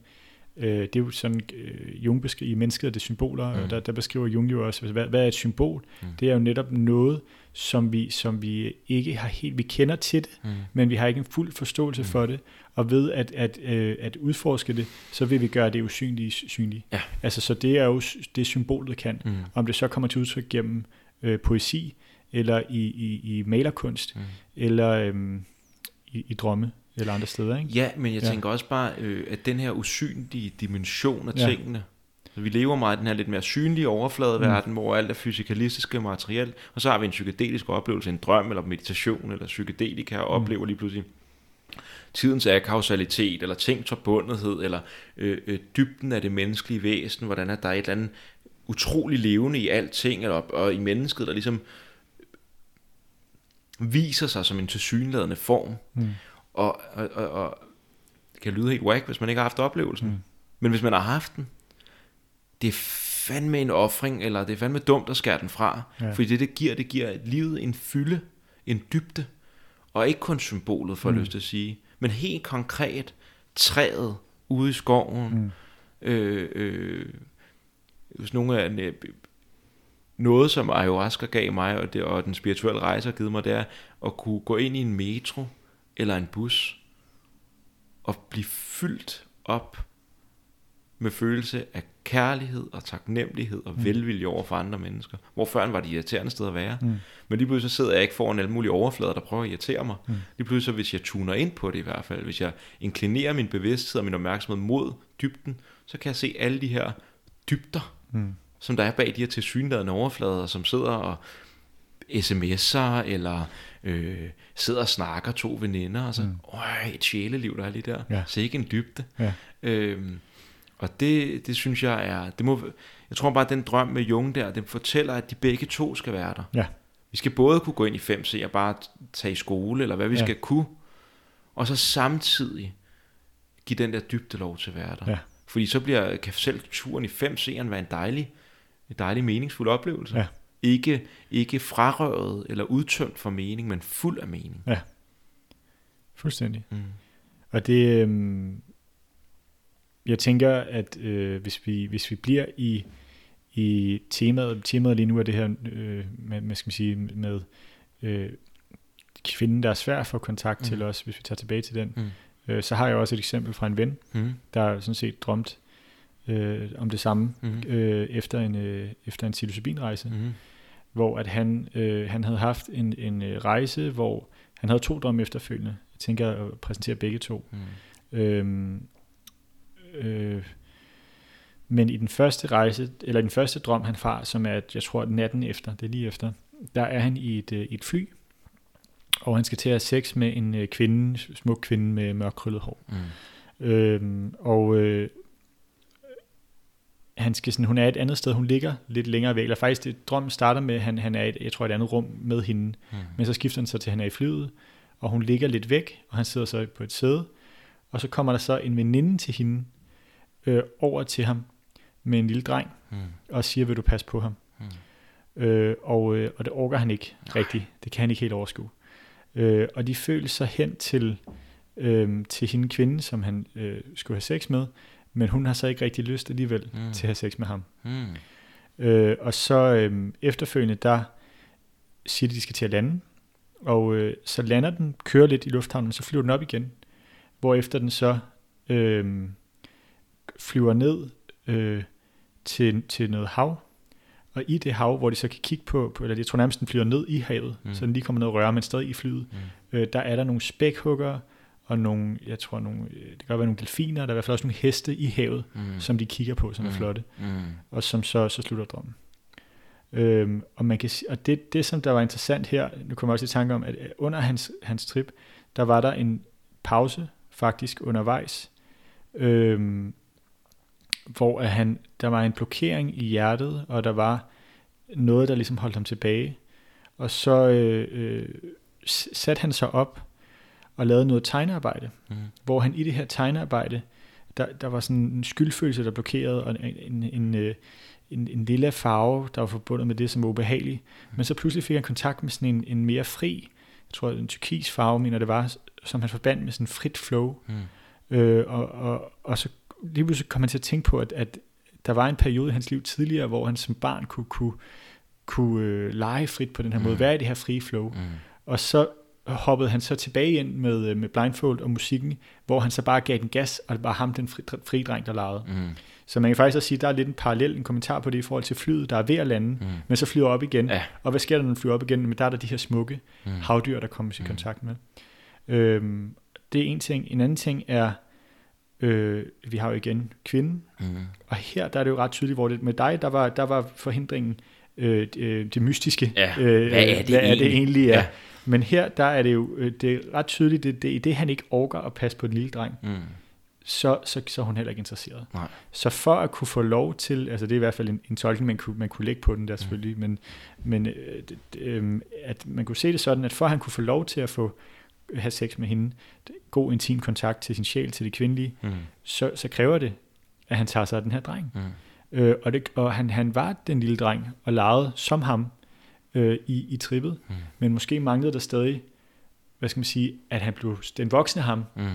det er jo sådan, øh, Jung beskriver, i mennesket er det symboler, mm. der, der beskriver Jung jo også, hvad, hvad er et symbol? Mm. Det er jo netop noget, som vi, som vi ikke har helt, vi kender til det, mm. men vi har ikke en fuld forståelse mm. for det, og ved at, at, øh, at udforske det, så vil vi gøre det usynlige synligt. Ja. Altså, så det er jo det symbolet kan. Mm. Om det så kommer til udtryk gennem øh, poesi, eller i, i, i malerkunst, mm. eller øhm, i, i drømme, eller andre steder. Ikke? Ja, men jeg ja. tænker også bare, øh, at den her usynlige dimension af ja. tingene, så vi lever meget i den her lidt mere synlige overfladeverden, mm. hvor alt er fysikalistiske materiel, og så har vi en psykedelisk oplevelse, en drøm eller meditation eller psykedelika, og mm. oplever lige pludselig tidens akausalitet, eller tings forbundethed, eller øh, øh, dybden af det menneskelige væsen, hvordan er der et eller andet utrolig levende i alting, eller, og i mennesket, der ligesom viser sig som en tilsyneladende form. Mm. Og, og, og, og det kan lyde helt whack, hvis man ikke har haft oplevelsen. Mm. Men hvis man har haft den, det er fandme en offring, eller det er fandme dumt at skære den fra. Ja. Fordi det, det giver, det giver livet en fylde, en dybde, og ikke kun symbolet, for mm. lyst til at sige, men helt konkret træet ude i skoven. Mm. Øh, øh, hvis nogle af noget, som ayahuasca gav mig, og, det, og den spirituelle rejse har givet mig, det er at kunne gå ind i en metro eller en bus og blive fyldt op med følelse af kærlighed og taknemmelighed og mm. velvilje over for andre mennesker. Hvor før var det irriterende sted at være. Mm. Men lige pludselig så sidder jeg ikke foran alle mulige overflader, der prøver at irritere mig. Mm. Lige pludselig så hvis jeg tuner ind på det i hvert fald, hvis jeg inklinerer min bevidsthed og min opmærksomhed mod dybden, så kan jeg se alle de her dybder, mm. som der er bag de her tilsyneladende overflader, som sidder og sms'er, eller øh, sidder og snakker to veninder, og så, mm. øj, et sjæleliv, der er lige der. Ja. Så ikke en dybde. Ja. Øhm, og det, det synes jeg er, det må, jeg tror bare, at den drøm med Jung der, den fortæller, at de begge to skal være der. Ja. Vi skal både kunne gå ind i 5C og bare tage i skole, eller hvad vi ja. skal kunne, og så samtidig give den der dybde lov til at være der. Ja. Fordi så bliver, kan selv turen i 5C'eren være en dejlig, en dejlig meningsfuld oplevelse. Ja. Ikke, ikke frarøvet eller udtømt for mening, men fuld af mening. Ja, fuldstændig. Mm. Og det, øhm, jeg tænker, at øh, hvis, vi, hvis vi bliver i, i temaet, temaet lige nu er det her øh, med, med, skal man sige, med øh, kvinden, der er svær at få kontakt mm. til os, hvis vi tager tilbage til den, mm. øh, så har jeg også et eksempel fra en ven, mm. der sådan set drømt øh, om det samme mm. øh, efter en øh, efter en psilocybinrejse, mm. Hvor at han øh, han havde haft en en øh, rejse, hvor han havde to drømme efterfølgende. Jeg tænker at præsentere begge to. Mm. Øhm, Øh, men i den første rejse, eller den første drøm, han har, som er, jeg tror, natten efter, det er lige efter, der er han i et, øh, et fly, og han skal til at have sex med en øh, kvinde, smuk kvinde med mørkrøllet hår. Mm. Øhm, og øh, han skal sådan, hun er et andet sted, hun ligger lidt længere væk, eller faktisk det, drømmen starter med, at han, han er et, jeg tror, et andet rum med hende, mm. men så skifter han så til, at han er i flyet, og hun ligger lidt væk, og han sidder så på et sæde, og så kommer der så en veninde til hende, øh, over til ham med en lille dreng, mm. og siger, vil du passe på ham? Mm. Øh, og, øh, og det orker han ikke Nej. rigtigt. Det kan han ikke helt overskue. Øh, og de føler sig hen til, øh, til hende kvinde, som han øh, skulle have sex med, men hun har så ikke rigtig lyst alligevel mm. til at have sex med ham. Mm. Øh, og så øh, efterfølgende, der siger de, de skal til at lande, og øh, så lander den, kører lidt i lufthavnen, så flyver den op igen, hvor efter den så øh, flyver ned øh, til, til noget hav, og i det hav, hvor de så kan kigge på, på eller jeg tror nærmest, den flyver ned i havet, mm. så den lige kommer ned og rører, men stadig i flyet, mm. øh, der er der nogle spækhugger, og nogle, jeg tror, nogle, øh, det kan godt være nogle delfiner, der er i hvert fald også nogle heste i havet, mm. som de kigger på, som mm. er flotte, mm. og som så, så slutter drømmen. Øhm, og man kan og det, det, som der var interessant her, nu kommer jeg også i tanke om, at under hans, hans trip, der var der en pause faktisk undervejs, øhm, hvor at han, der var en blokering i hjertet, og der var noget, der ligesom holdt ham tilbage. Og så øh, øh, satte han sig op og lavede noget tegnearbejde, mm. hvor han i det her tegnearbejde, der, der var sådan en skyldfølelse, der blokerede, og en, en, en, øh, en, en lille farve, der var forbundet med det, som var ubehageligt. Mm. Men så pludselig fik han kontakt med sådan en, en mere fri, jeg tror en tyrkis farve, mener det var, som han forbandt med sådan frit flow. Mm. Øh, og, og, og så lige pludselig kom han til at tænke på, at, at der var en periode i hans liv tidligere, hvor han som barn kunne, kunne, kunne øh, lege frit på den her mm. måde, være i det her frie flow. Mm. Og så hoppede han så tilbage ind med, øh, med blindfold og musikken, hvor han så bare gav den gas, og det var ham, den fri, fri dreng, der lavede. Mm. Så man kan faktisk også sige, at der er lidt en parallel, en kommentar på det i forhold til flyet, der er ved at lande, mm. men så flyver op igen. Ja. Og hvad sker der, når den flyver op igen? Men der er der de her smukke mm. havdyr, der kommer i mm. kontakt med. Øhm, det er en ting. En anden ting er, øh, vi har jo igen kvinden, mm. og her der er det jo ret tydeligt, hvor det med dig, der var, der var forhindringen øh, det, øh, det mystiske. Ja. Øh, hvad er det, hvad egentlig? Er det egentlig? Ja. ja. Men her, der er det jo øh, det er ret tydeligt, det, det, i det han ikke orker at passe på den lille dreng, mm. så, så, så er hun heller ikke interesseret. Nej. Så for at kunne få lov til, altså det er i hvert fald en, en tolkning, man kunne, man kunne lægge på den der mm. selvfølgelig, mm. men, men øh, øh, at man kunne se det sådan, at for at han kunne få lov til at få have sex med hende, god intim kontakt til sin sjæl, til det kvindelige, mm. så, så kræver det, at han tager sig af den her dreng. Mm. Øh, og det, og han, han var den lille dreng, og legede som ham, øh, i, i trippet, mm. men måske manglede der stadig, hvad skal man sige, at han blev, den voksne ham, mm.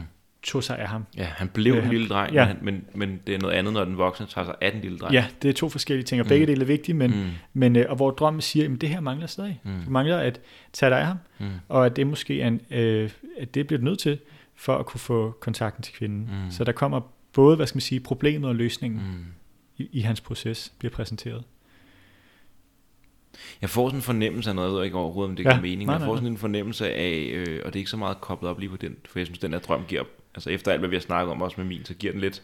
tog sig af ham. Ja, han blev øh, en lille dreng, ja. men, men det er noget andet, når den voksne tager sig af den lille dreng. Ja, det er to forskellige ting, og begge mm. dele er vigtige, men, mm. men øh, og hvor drømmen siger, at det her mangler stadig. Mm. Det mangler at tage dig af ham, mm. og at det måske er en, øh, at det bliver nødt til, for at kunne få kontakten til kvinden. Mm. Så der kommer både, hvad skal man sige, problemet og løsningen mm. i, i hans proces bliver præsenteret. Jeg får sådan en fornemmelse af noget, jeg ved ikke overhovedet, om det ja, giver mening, men jeg får sådan en fornemmelse af, øh, og det er ikke så meget koblet op lige på den, for jeg synes, den her drøm giver, altså efter alt, hvad vi har snakket om også med min, så giver den lidt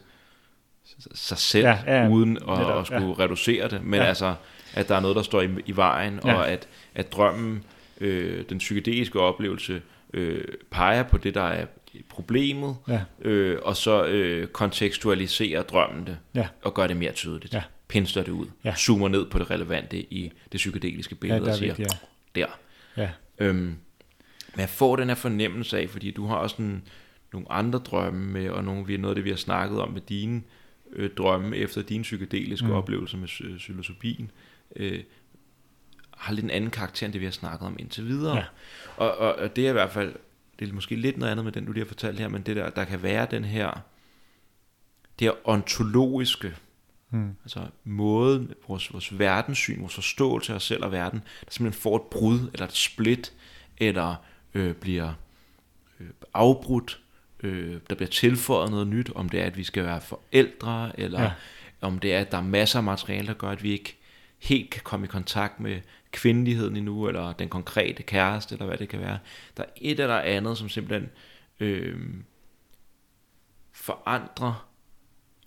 sig selv, ja, ja, uden at, netop, at skulle ja. reducere det, men ja. altså, at der er noget, der står i, i vejen, ja. og at, at drømmen, øh, den psykedeliske oplevelse, øh, peger på det, der er problemet, ja. øh, og så øh, kontekstualiserer drømmen det, ja. og gør det mere tydeligt. Ja pensler det ud, ja. zoomer ned på det relevante i det psykedeliske billede ja, og siger, vigtigt, ja. der. Ja. Øhm, men jeg får den her fornemmelse af, fordi du har også en, nogle andre drømme med, og nogle, vi er noget af det, vi har snakket om med dine øh, drømme efter din psykedeliske mm. oplevelse med øh, psilocybin, øh, har lidt en anden karakter end det, vi har snakket om indtil videre. Ja. Og, og, og det er i hvert fald, det er måske lidt noget andet med den, du lige har fortalt her, men det der, der kan være den her, det her ontologiske, Mm. Altså måden, vores, vores verdenssyn, vores forståelse af os selv og verden, der simpelthen får et brud, eller et split, eller øh, bliver øh, afbrudt, øh, der bliver tilføjet noget nyt, om det er, at vi skal være forældre, eller ja. om det er, at der er masser af materiale, der gør, at vi ikke helt kan komme i kontakt med kvindeligheden endnu, eller den konkrete kæreste, eller hvad det kan være. Der er et eller andet, som simpelthen øh, forandrer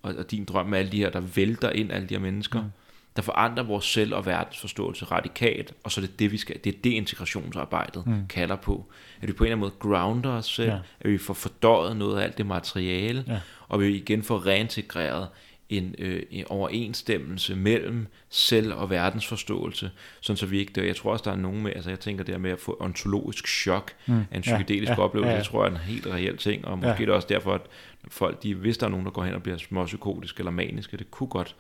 og, og din drøm med alle de her, der vælter ind, alle de her mennesker, mm. der forandrer vores selv- og verdensforståelse radikalt, og så er det det, vi skal, det er det integrationsarbejdet mm. kalder på. At vi på en eller anden måde grounder os selv, ja. at vi får fordøjet noget af alt det materiale, ja. og vi igen får reintegreret en, øh, en overensstemmelse mellem selv- og verdensforståelse, sådan så vi ikke dør. Jeg tror også, der er nogen med, altså jeg tænker det med at få ontologisk chok mm. af en psykedelisk ja, oplevelse, ja, ja. det tror jeg er en helt reel ting, og måske ja. det også derfor, at folk, de, hvis der er nogen, der går hen og bliver småpsykotiske eller maniske, det kunne godt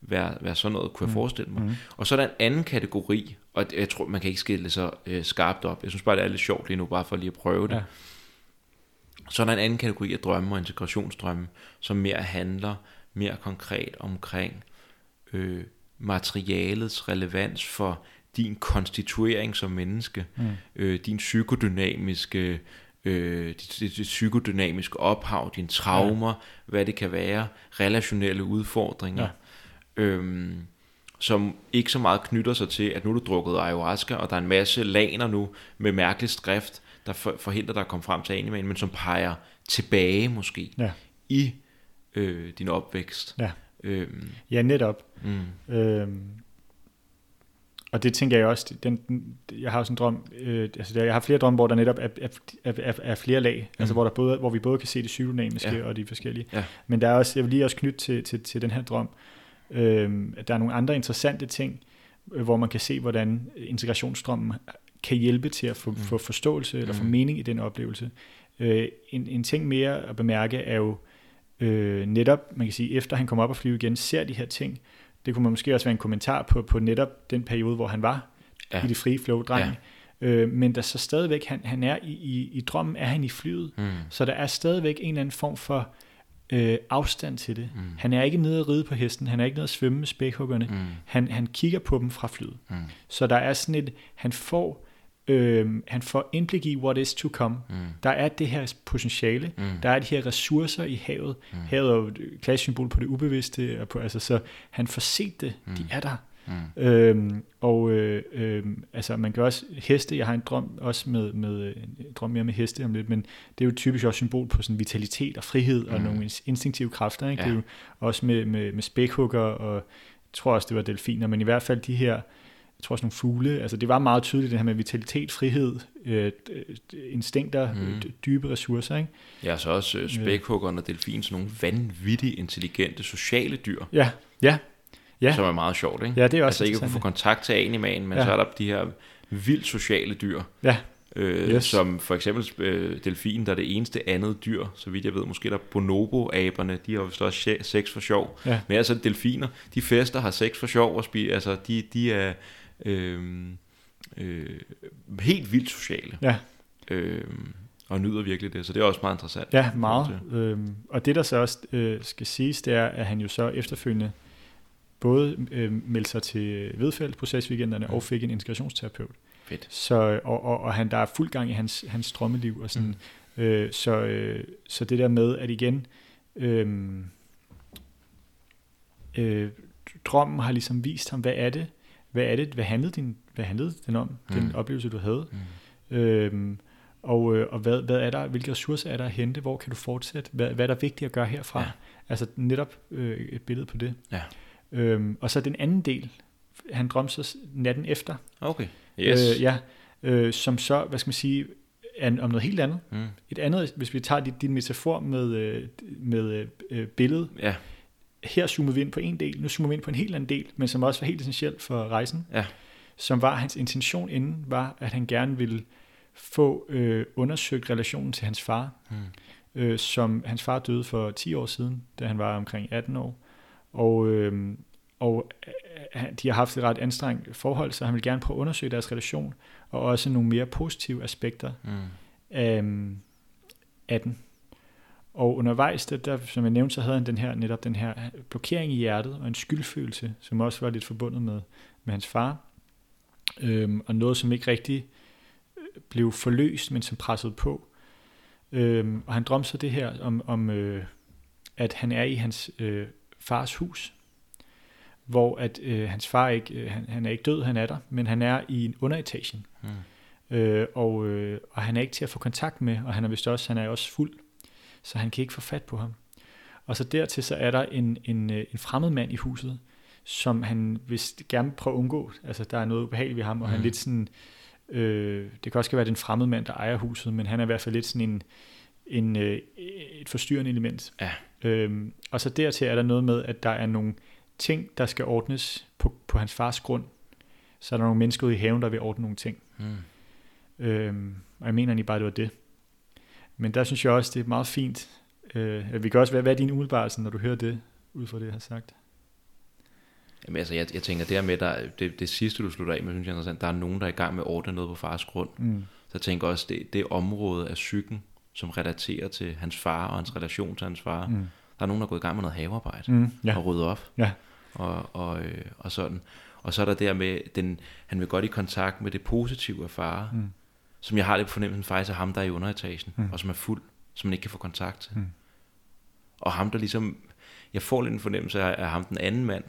være, være sådan noget, kunne jeg mm. forestille mig. Mm. Og så er der en anden kategori, og jeg tror, man kan ikke skille det så øh, skarpt op. Jeg synes bare, det er lidt sjovt lige nu, bare for lige at prøve det. Ja. Så er der en anden kategori af drømme og integrationsdrømme, som mere handler mere konkret omkring øh, materialets relevans for din konstituering som menneske, mm. øh, din psykodynamiske øh, dit, dit, dit psykodynamiske ophav, dine traumer, ja. hvad det kan være, relationelle udfordringer, ja. øhm, som ikke så meget knytter sig til, at nu er du drukket ayahuasca, og der er en masse laner nu med mærkelig skrift, der for, forhindrer dig at komme frem til animaen, men som peger tilbage måske ja. i øh, din opvækst. Ja, øhm. ja netop. Mm. Øhm, og det tænker jeg også, den, jeg har også en drøm, øh, altså jeg har flere drømme, hvor der netop er, er, er, er flere lag, altså mm. altså hvor, der både, hvor vi både kan se det psykodynamiske ja. og de forskellige. Ja. Men der er også, jeg vil lige også knytte til, til, til den her drøm, øh, at der er nogle andre interessante ting, øh, hvor man kan se, hvordan integrationsstrømmen kan hjælpe til at få, mm. få forståelse eller mm. få mening i den oplevelse. Øh, en, en ting mere at bemærke er jo øh, netop, man kan sige, efter han kommer op og flyve igen, ser de her ting, det kunne man måske også være en kommentar på, på netop den periode, hvor han var ja. i det frie flow dreng. Ja. Øh, men der så stadigvæk, han, han er i, i, i drømmen, er han i flyet. Mm. Så der er stadigvæk en eller anden form for øh, afstand til det. Mm. Han er ikke nede at ride på hesten, han er ikke nede at svømme med spækhuggerne. Mm. Han, han kigger på dem fra flyet. Mm. Så der er sådan et, han får øh, han får indblik i what is to come. Mm. Der er det her potentiale, mm. der er de her ressourcer i havet. Mm. Havet er jo et klassisk symbol på det ubevidste, og på, altså, så han får set det, mm. de er der. Mm. Øhm, og øh, øh, altså man kan også heste, jeg har en drøm også med, med en drøm mere med heste om lidt, men det er jo typisk også symbol på sådan vitalitet og frihed mm. og nogle instinktive kræfter, ikke? Ja. Det er jo også med, med, med spækhugger og jeg tror også det var delfiner, men i hvert fald de her jeg tror også nogle fugle, altså det var meget tydeligt det her med vitalitet, frihed, øh, instinkter, mm. dybe ressourcer. Ikke? Ja, så også øh, spækhuggerne og delfin, sådan nogle vanvittigt intelligente sociale dyr. Ja, ja, ja. som er meget sjovt. Ikke? Ja, det er også Altså ikke at kunne få kontakt til animaen, men ja. så er der de her vildt sociale dyr. Ja. Øh, yes. Som for eksempel øh, delfin, der er det eneste andet dyr, så vidt jeg ved, måske der bonobo-aberne, de har jo også sex for sjov. Ja. Men altså delfiner, de fester har sex for sjov, og spi, altså de, de er øh, øh, helt vildt sociale. Ja. Øh, og nyder virkelig det, så det er også meget interessant. Ja, meget. Øhm, og det der så også øh, skal siges, det er, at han jo så efterfølgende både øh, meldte sig til Vedfældt procesweekenderne og fik en integrationsterapeut. Fedt. Så, og, og, og han, der er fuld gang i hans, hans drømmeliv. Og sådan, mm. øh, så, øh, så det der med, at igen, øh, øh, drømmen har ligesom vist ham, hvad er det, hvad er det, hvad handlede, din, hvad handlede den om, mm. den oplevelse, du havde? Mm. Øh, og, øh, og hvad, hvad er der, hvilke ressourcer er der at hente, hvor kan du fortsætte, hvad, hvad er der vigtigt at gøre herfra? Ja. Altså netop øh, et billede på det. Ja. Øhm, og så den anden del, han drømte så natten efter. Okay, yes. Øh, ja, øh, som så, hvad skal man sige, er om noget helt andet. Mm. Et andet, hvis vi tager din, din metafor med, øh, med øh, billedet. Ja. Her zoomer vi ind på en del, nu zoomer vi ind på en helt anden del, men som også var helt essentiel for rejsen. Ja. Som var hans intention inden, var, at han gerne ville få øh, undersøgt relationen til hans far. Mm. Øh, som hans far døde for 10 år siden, da han var omkring 18 år. Og, øh, og øh, de har haft et ret anstrengt forhold, så han vil gerne prøve at undersøge deres relation, og også nogle mere positive aspekter mm. af, af den. Og undervejs, der, der, som jeg nævnte, så havde han den her, netop den her blokering i hjertet, og en skyldfølelse, som også var lidt forbundet med, med hans far. Øhm, og noget, som ikke rigtig øh, blev forløst, men som pressede på. Øhm, og han drømte så det her om, om øh, at han er i hans øh, fars hus, hvor at øh, hans far ikke, øh, han, han er ikke død, han er der, men han er i en underetagen. Mm. Øh, og, øh, og han er ikke til at få kontakt med, og han er vist også, han er også fuld, så han kan ikke få fat på ham. Og så dertil så er der en, en, øh, en fremmed mand i huset, som han vist gerne prøver at undgå. Altså der er noget ubehageligt ved ham, og mm. han er lidt sådan, øh, det kan også være den fremmede mand, der ejer huset, men han er i hvert fald lidt sådan en, en, øh, et forstyrrende element. Ja. Øhm, og så dertil er der noget med, at der er nogle ting, der skal ordnes på, på hans fars grund. Så er der nogle mennesker ude i haven, der vil ordne nogle ting. Mm. Øhm, og jeg mener egentlig bare, det var det. Men der synes jeg også, det er meget fint. Øh, vi kan også være, hvad er din umiddelbare, når du hører det, ud fra det, jeg har sagt? Jamen altså, jeg, jeg tænker, det her med, der, det, det sidste, du slutter af med, synes jeg er interessant. Der er nogen, der er i gang med at ordne noget på fars grund. Mm. Så jeg tænker også, det, det område af psyken, som relaterer til hans far og hans relation til hans far. Mm. Der er nogen, der er gået i gang med noget havearbejde mm, ja. og ryddet op. Ja. Og, og, øh, og sådan. Og så er der der med, den, han vil godt i kontakt med det positive af far, mm. Som jeg har lidt fornemmelsen faktisk er ham, der er i underetagen, mm. og som er fuld, som man ikke kan få kontakt til. Mm. Og ham, der ligesom, jeg får lidt en fornemmelse af, af ham, den anden mand,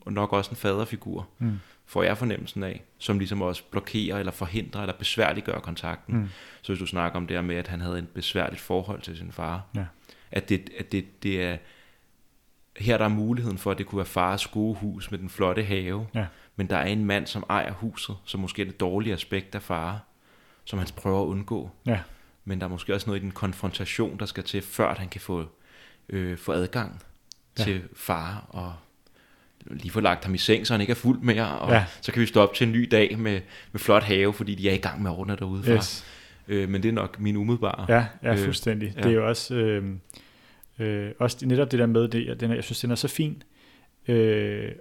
og nok også en faderfigur, mm. får jeg fornemmelsen af, som ligesom også blokerer eller forhindrer eller besværliggør kontakten. Mm. Så hvis du snakker om det her med, at han havde et besværligt forhold til sin far, ja. at, det, at det, det er, her der er muligheden for, at det kunne være fars gode hus med den flotte have, ja. Men der er en mand, som ejer huset, som måske er det dårlige aspekt af far, som han prøver at undgå. Ja. Men der er måske også noget i den konfrontation, der skal til, før han kan få, øh, få adgang ja. til far og lige få lagt ham i seng, så han ikke er fuld mere, og ja. så kan vi stå op til en ny dag med, med flot have, fordi de er i gang med at ordne derude fra. Yes. Øh, men det er nok min umiddelbare. Ja, ja øh, fuldstændig. Øh, ja. Det er jo også, øh, øh, også netop det der med, det, den jeg synes, den er så fin, øh,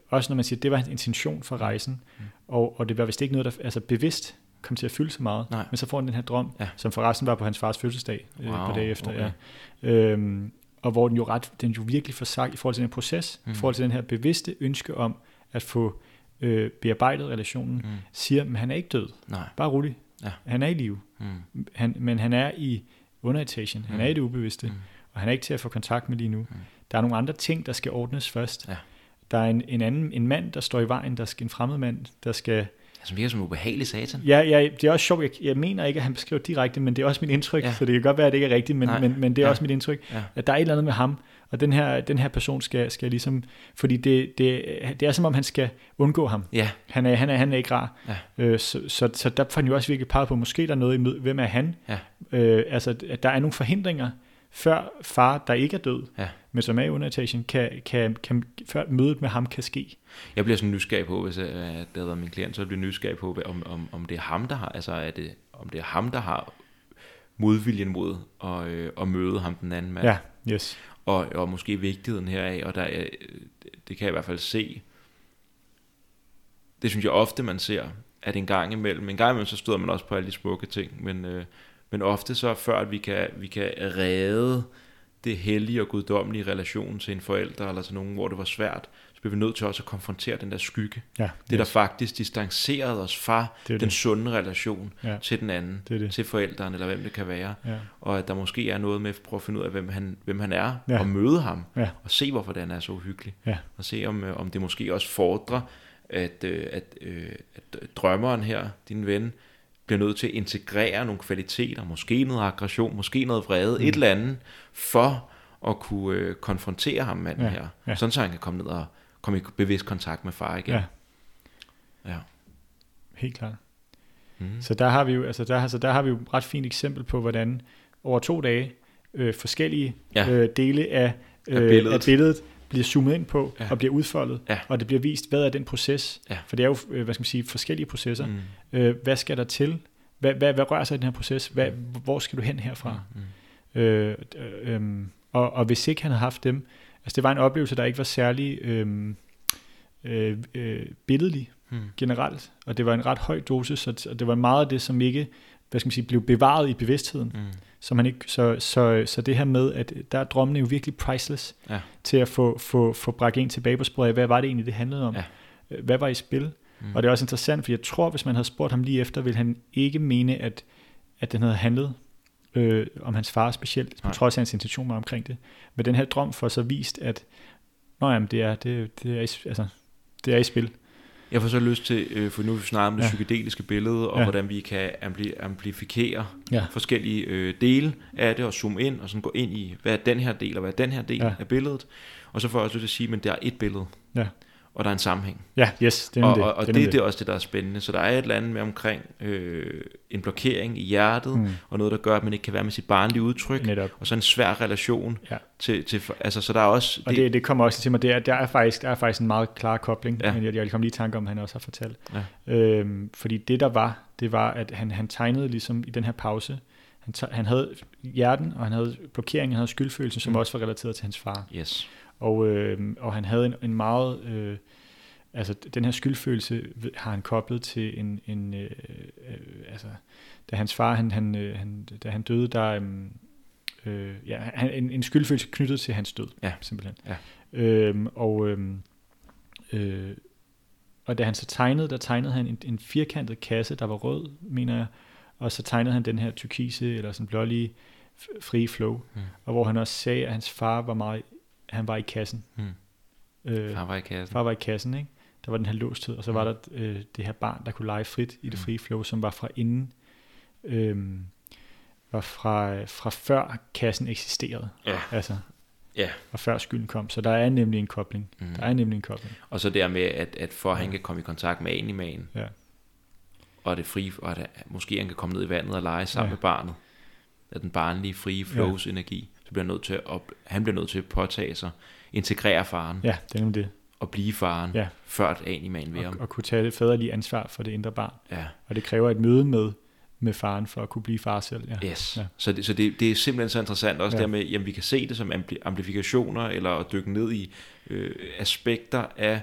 også når man siger, at det var en intention for rejsen, mm. og, og det var vist ikke noget, der altså bevidst kom til at fylde så meget, Nej. men så får han den her drøm, ja. som forresten var på hans fars fødselsdag øh, wow, på dag efter. Okay. Ja. Øhm, og hvor den jo ret, den jo virkelig får sagt i forhold til den her proces, mm. i forhold til den her bevidste ønske om at få øh, bearbejdet relationen, mm. siger, at han er ikke død. Nej. Bare rolig. Ja. Han er i live. Mm. Han, men han er i underetagen. Han Mm. er i det ubevidste. Mm. Og han er ikke til at få kontakt med lige nu. Mm. Der er nogle andre ting, der skal ordnes først. Ja. Der er en, en anden en mand, der står i vejen, der skal en fremmed mand, der skal... Som virker som en ubehagelig satan. Ja, ja, det er også sjovt. Jeg, jeg mener ikke, at han beskriver direkte, men det er også mit indtryk, Ja. så det kan godt være, at det ikke er rigtigt, men, Nej. men, men det er Ja. også mit indtryk, Ja. at der er et eller andet med ham, og den her, den her person skal, skal ligesom... Fordi det, det, det er som om, han skal undgå ham. Ja, Han er, han er, han er ikke rar. Ja. Øh, så, så, så der får han jo også virkelig peget på, måske der er noget i. Hvem er han? Ja. Øh, altså, at der er nogle forhindringer, før far, der ikke er død, Ja. Men som er i underetagen, kan, kan, kan, før mødet med ham kan ske. jeg bliver sådan nysgerrig på, hvis jeg, at det havde været min klient, så bliver jeg nysgerrig på, om, om, om det er ham, der har, altså er det, om det er ham, der har modviljen mod at, øh, at møde ham den anden mand. Ja, yes. og, og måske vigtigheden heraf, og der er, det kan jeg i hvert fald se, det synes jeg ofte, man ser, at en gang imellem, en gang imellem, så støder man også på alle de smukke ting, men, øh, men ofte så, før at vi kan, vi kan redde det hellige og guddommelige relation til en forælder, eller til nogen, hvor det var svært, så bliver vi nødt til også at konfrontere den der skygge. Ja, Det, der faktisk distancerede os fra Det den det. sunde relation Ja. til den anden, Det det. til forældrene, eller hvem det kan være Ja. og at der måske er noget med at prøve at finde ud af, hvem han, hvem han er, Ja. og møde ham, Ja. og se, hvorfor den er så uhyggelig, Ja. og se, om, øh, om det måske også fordrer, at, øh, at, øh, at drømmeren her, din ven, bliver nødt til at integrere nogle kvaliteter, måske noget aggression, måske noget vrede, mm. et eller andet, for at kunne øh, konfrontere ham manden Ja. her, Ja. sådan så han kan komme ned og komme i bevidst kontakt med far igen. Ja. ja. Helt klart. Mm. Så der har vi jo, altså der, altså der har vi jo et ret fint eksempel på, hvordan over to dage øh, forskellige Ja. øh, dele af, øh, af, billedet. af billedet bliver zoomet ind på Ja. og bliver udfoldet, Ja. og det bliver vist, hvad er den proces? Ja. For det er jo, øh, hvad skal man sige, forskellige processer. Mm. Øh, hvad skal der til? Hvad, hvad, hvad rører sig i den her proces? Hvad, hvor skal du hen herfra? Mm. Øh, øh, øh, og, og hvis ikke han havde haft dem, altså det var en oplevelse, der ikke var særlig øh, øh, øh, billedlig Mm. generelt, og det var en ret høj dosis, så og det var meget af det, som ikke hvad skal man sige, blev bevaret i bevidstheden. Mm. Så, man ikke, så, så, så det her med, at der er drømmene jo virkelig priceless Ja. til at få, få, få bragt en tilbage på sporet. Hvad var det egentlig, det handlede om? Ja. Øh, Hvad var i spil? Mm. Og det er også interessant, for jeg tror, hvis man havde spurgt ham lige efter, ville han ikke mene, at, at den havde handlet øh, om hans far specielt, på trods af hans intention var omkring det. Men den her drøm får så vist, at Nå, jamen, det, er, det, det, er i, altså, det er i spil. Jeg får så lyst til, øh, for nu vi snakket om det Ja. psykedeliske billede, og Ja. hvordan vi kan ampli- amplifikere Ja. forskellige øh, dele af det, og zoome ind, og sådan gå ind i, hvad er den her del, og hvad er den her del Ja. af billedet. Og så får jeg også lyst til at sige, men der er et billede, Ja. Og der er en sammenhæng. Ja, yes, det er og, nemlig og, og det. det, er det, det er også det, der er spændende. Så der er et eller andet med omkring øh, en blokering i hjertet, Mm. og noget, der gør, at man ikke kan være med sit barnlige udtryk, Netop. og så en svær relation Ja. til, til, altså så der er også, Og det, det kommer også til mig, der, der, er faktisk, der er faktisk en meget klar kobling, Ja. jeg, jeg kom lige i tanke om, han også har fortalt. Ja. Øhm, fordi det der var, det var, at han, han tegnede ligesom i den her pause, han, han havde hjerten, og han havde blokeringen, han havde skyldfølelsen, som mm. også var relateret til hans far. yes, Og, øh, og han havde en, en meget, øh, altså den her skyldfølelse har han koblet til en, en øh, øh, altså da hans far, han, han, øh, han, da han døde, der, øhm, øh, ja, han, en, en skyldfølelse knyttet til hans død, Ja. simpelthen. Ja. Øhm, og, øhm, øh, og da han så tegnede, der tegnede han en, en firkantet kasse, der var rød, mener jeg, og så tegnede han den her turkise, eller sådan blålige frie flow, Mm. og hvor han også sagde, at hans far var meget, han var i kassen. Mm. Øh, far var i kassen. far var i kassen, ikke? Der var den her låsthed, og så var Mm. der øh, det her barn, der kunne lege frit i det Mm. frie flow, som var fra inden, øh, var fra, fra før kassen eksisterede. Ja. Altså, Ja. og før skylden kom. Så der er nemlig en kobling. Mm. Der er nemlig en kobling. Og så der med, at, at for at han Ja. kan komme i kontakt med animagen, Ja. og det frie, og at måske han kan komme ned i vandet og lege sammen Ja. med barnet, af den barnlige, frie flows energi, så bliver han nødt til at, han bliver nødt til at påtage sig, integrere faren, Ja, det er nemlig det. og blive faren, Ja. før at animagen ved Og, ham. og kunne tage det fædrelige ansvar for det indre barn. Ja. Og det kræver et møde med, med faren for at kunne blive far selv. Ja. Yes. Ja. Så, det, så det, det er simpelthen så interessant også Ja. der med, jamen vi kan se det som ampli- amplifikationer, eller at dykke ned i øh, aspekter af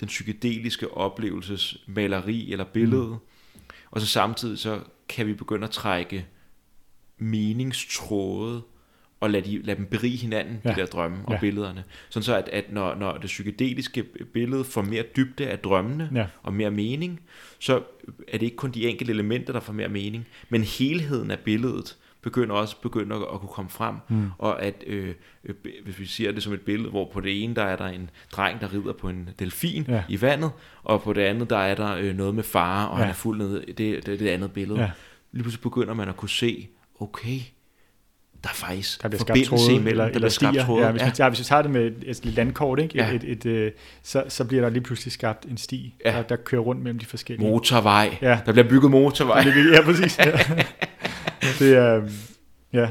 den psykedeliske oplevelses maleri eller billede, mm. og så samtidig så kan vi begynde at trække meningstråde og lade, de, lade dem berige hinanden, ja. de der drømme og Ja. billederne. Sådan så, at, at når, når det psykedeliske billede får mere dybde af drømmene Ja. og mere mening, så er det ikke kun de enkelte elementer, der får mere mening, men helheden af billedet begynder også begynder at kunne komme frem, Mm. og at øh, øh, hvis vi ser det som et billede, hvor på det ene, der er der en dreng, der rider på en delfin Ja. i vandet, og på det andet, der er der øh, noget med far, og Ja. han er fuld ned, det, det er det andet billede. Ja. Lige pludselig begynder man at kunne se, okay, der er faktisk Der bliver skabt tråde, eller, der eller bliver stier. tråde. Ja, hvis, man, ja, hvis vi tager det med et, et landkort, ikke? Ja. Et, et, et, øh, så, så bliver der lige pludselig skabt en sti, Ja. der, der kører rundt mellem de forskellige. Motorvej. Ja. Der bliver bygget motorvej. Ja, præcis. Ja. det er, øhm, ja,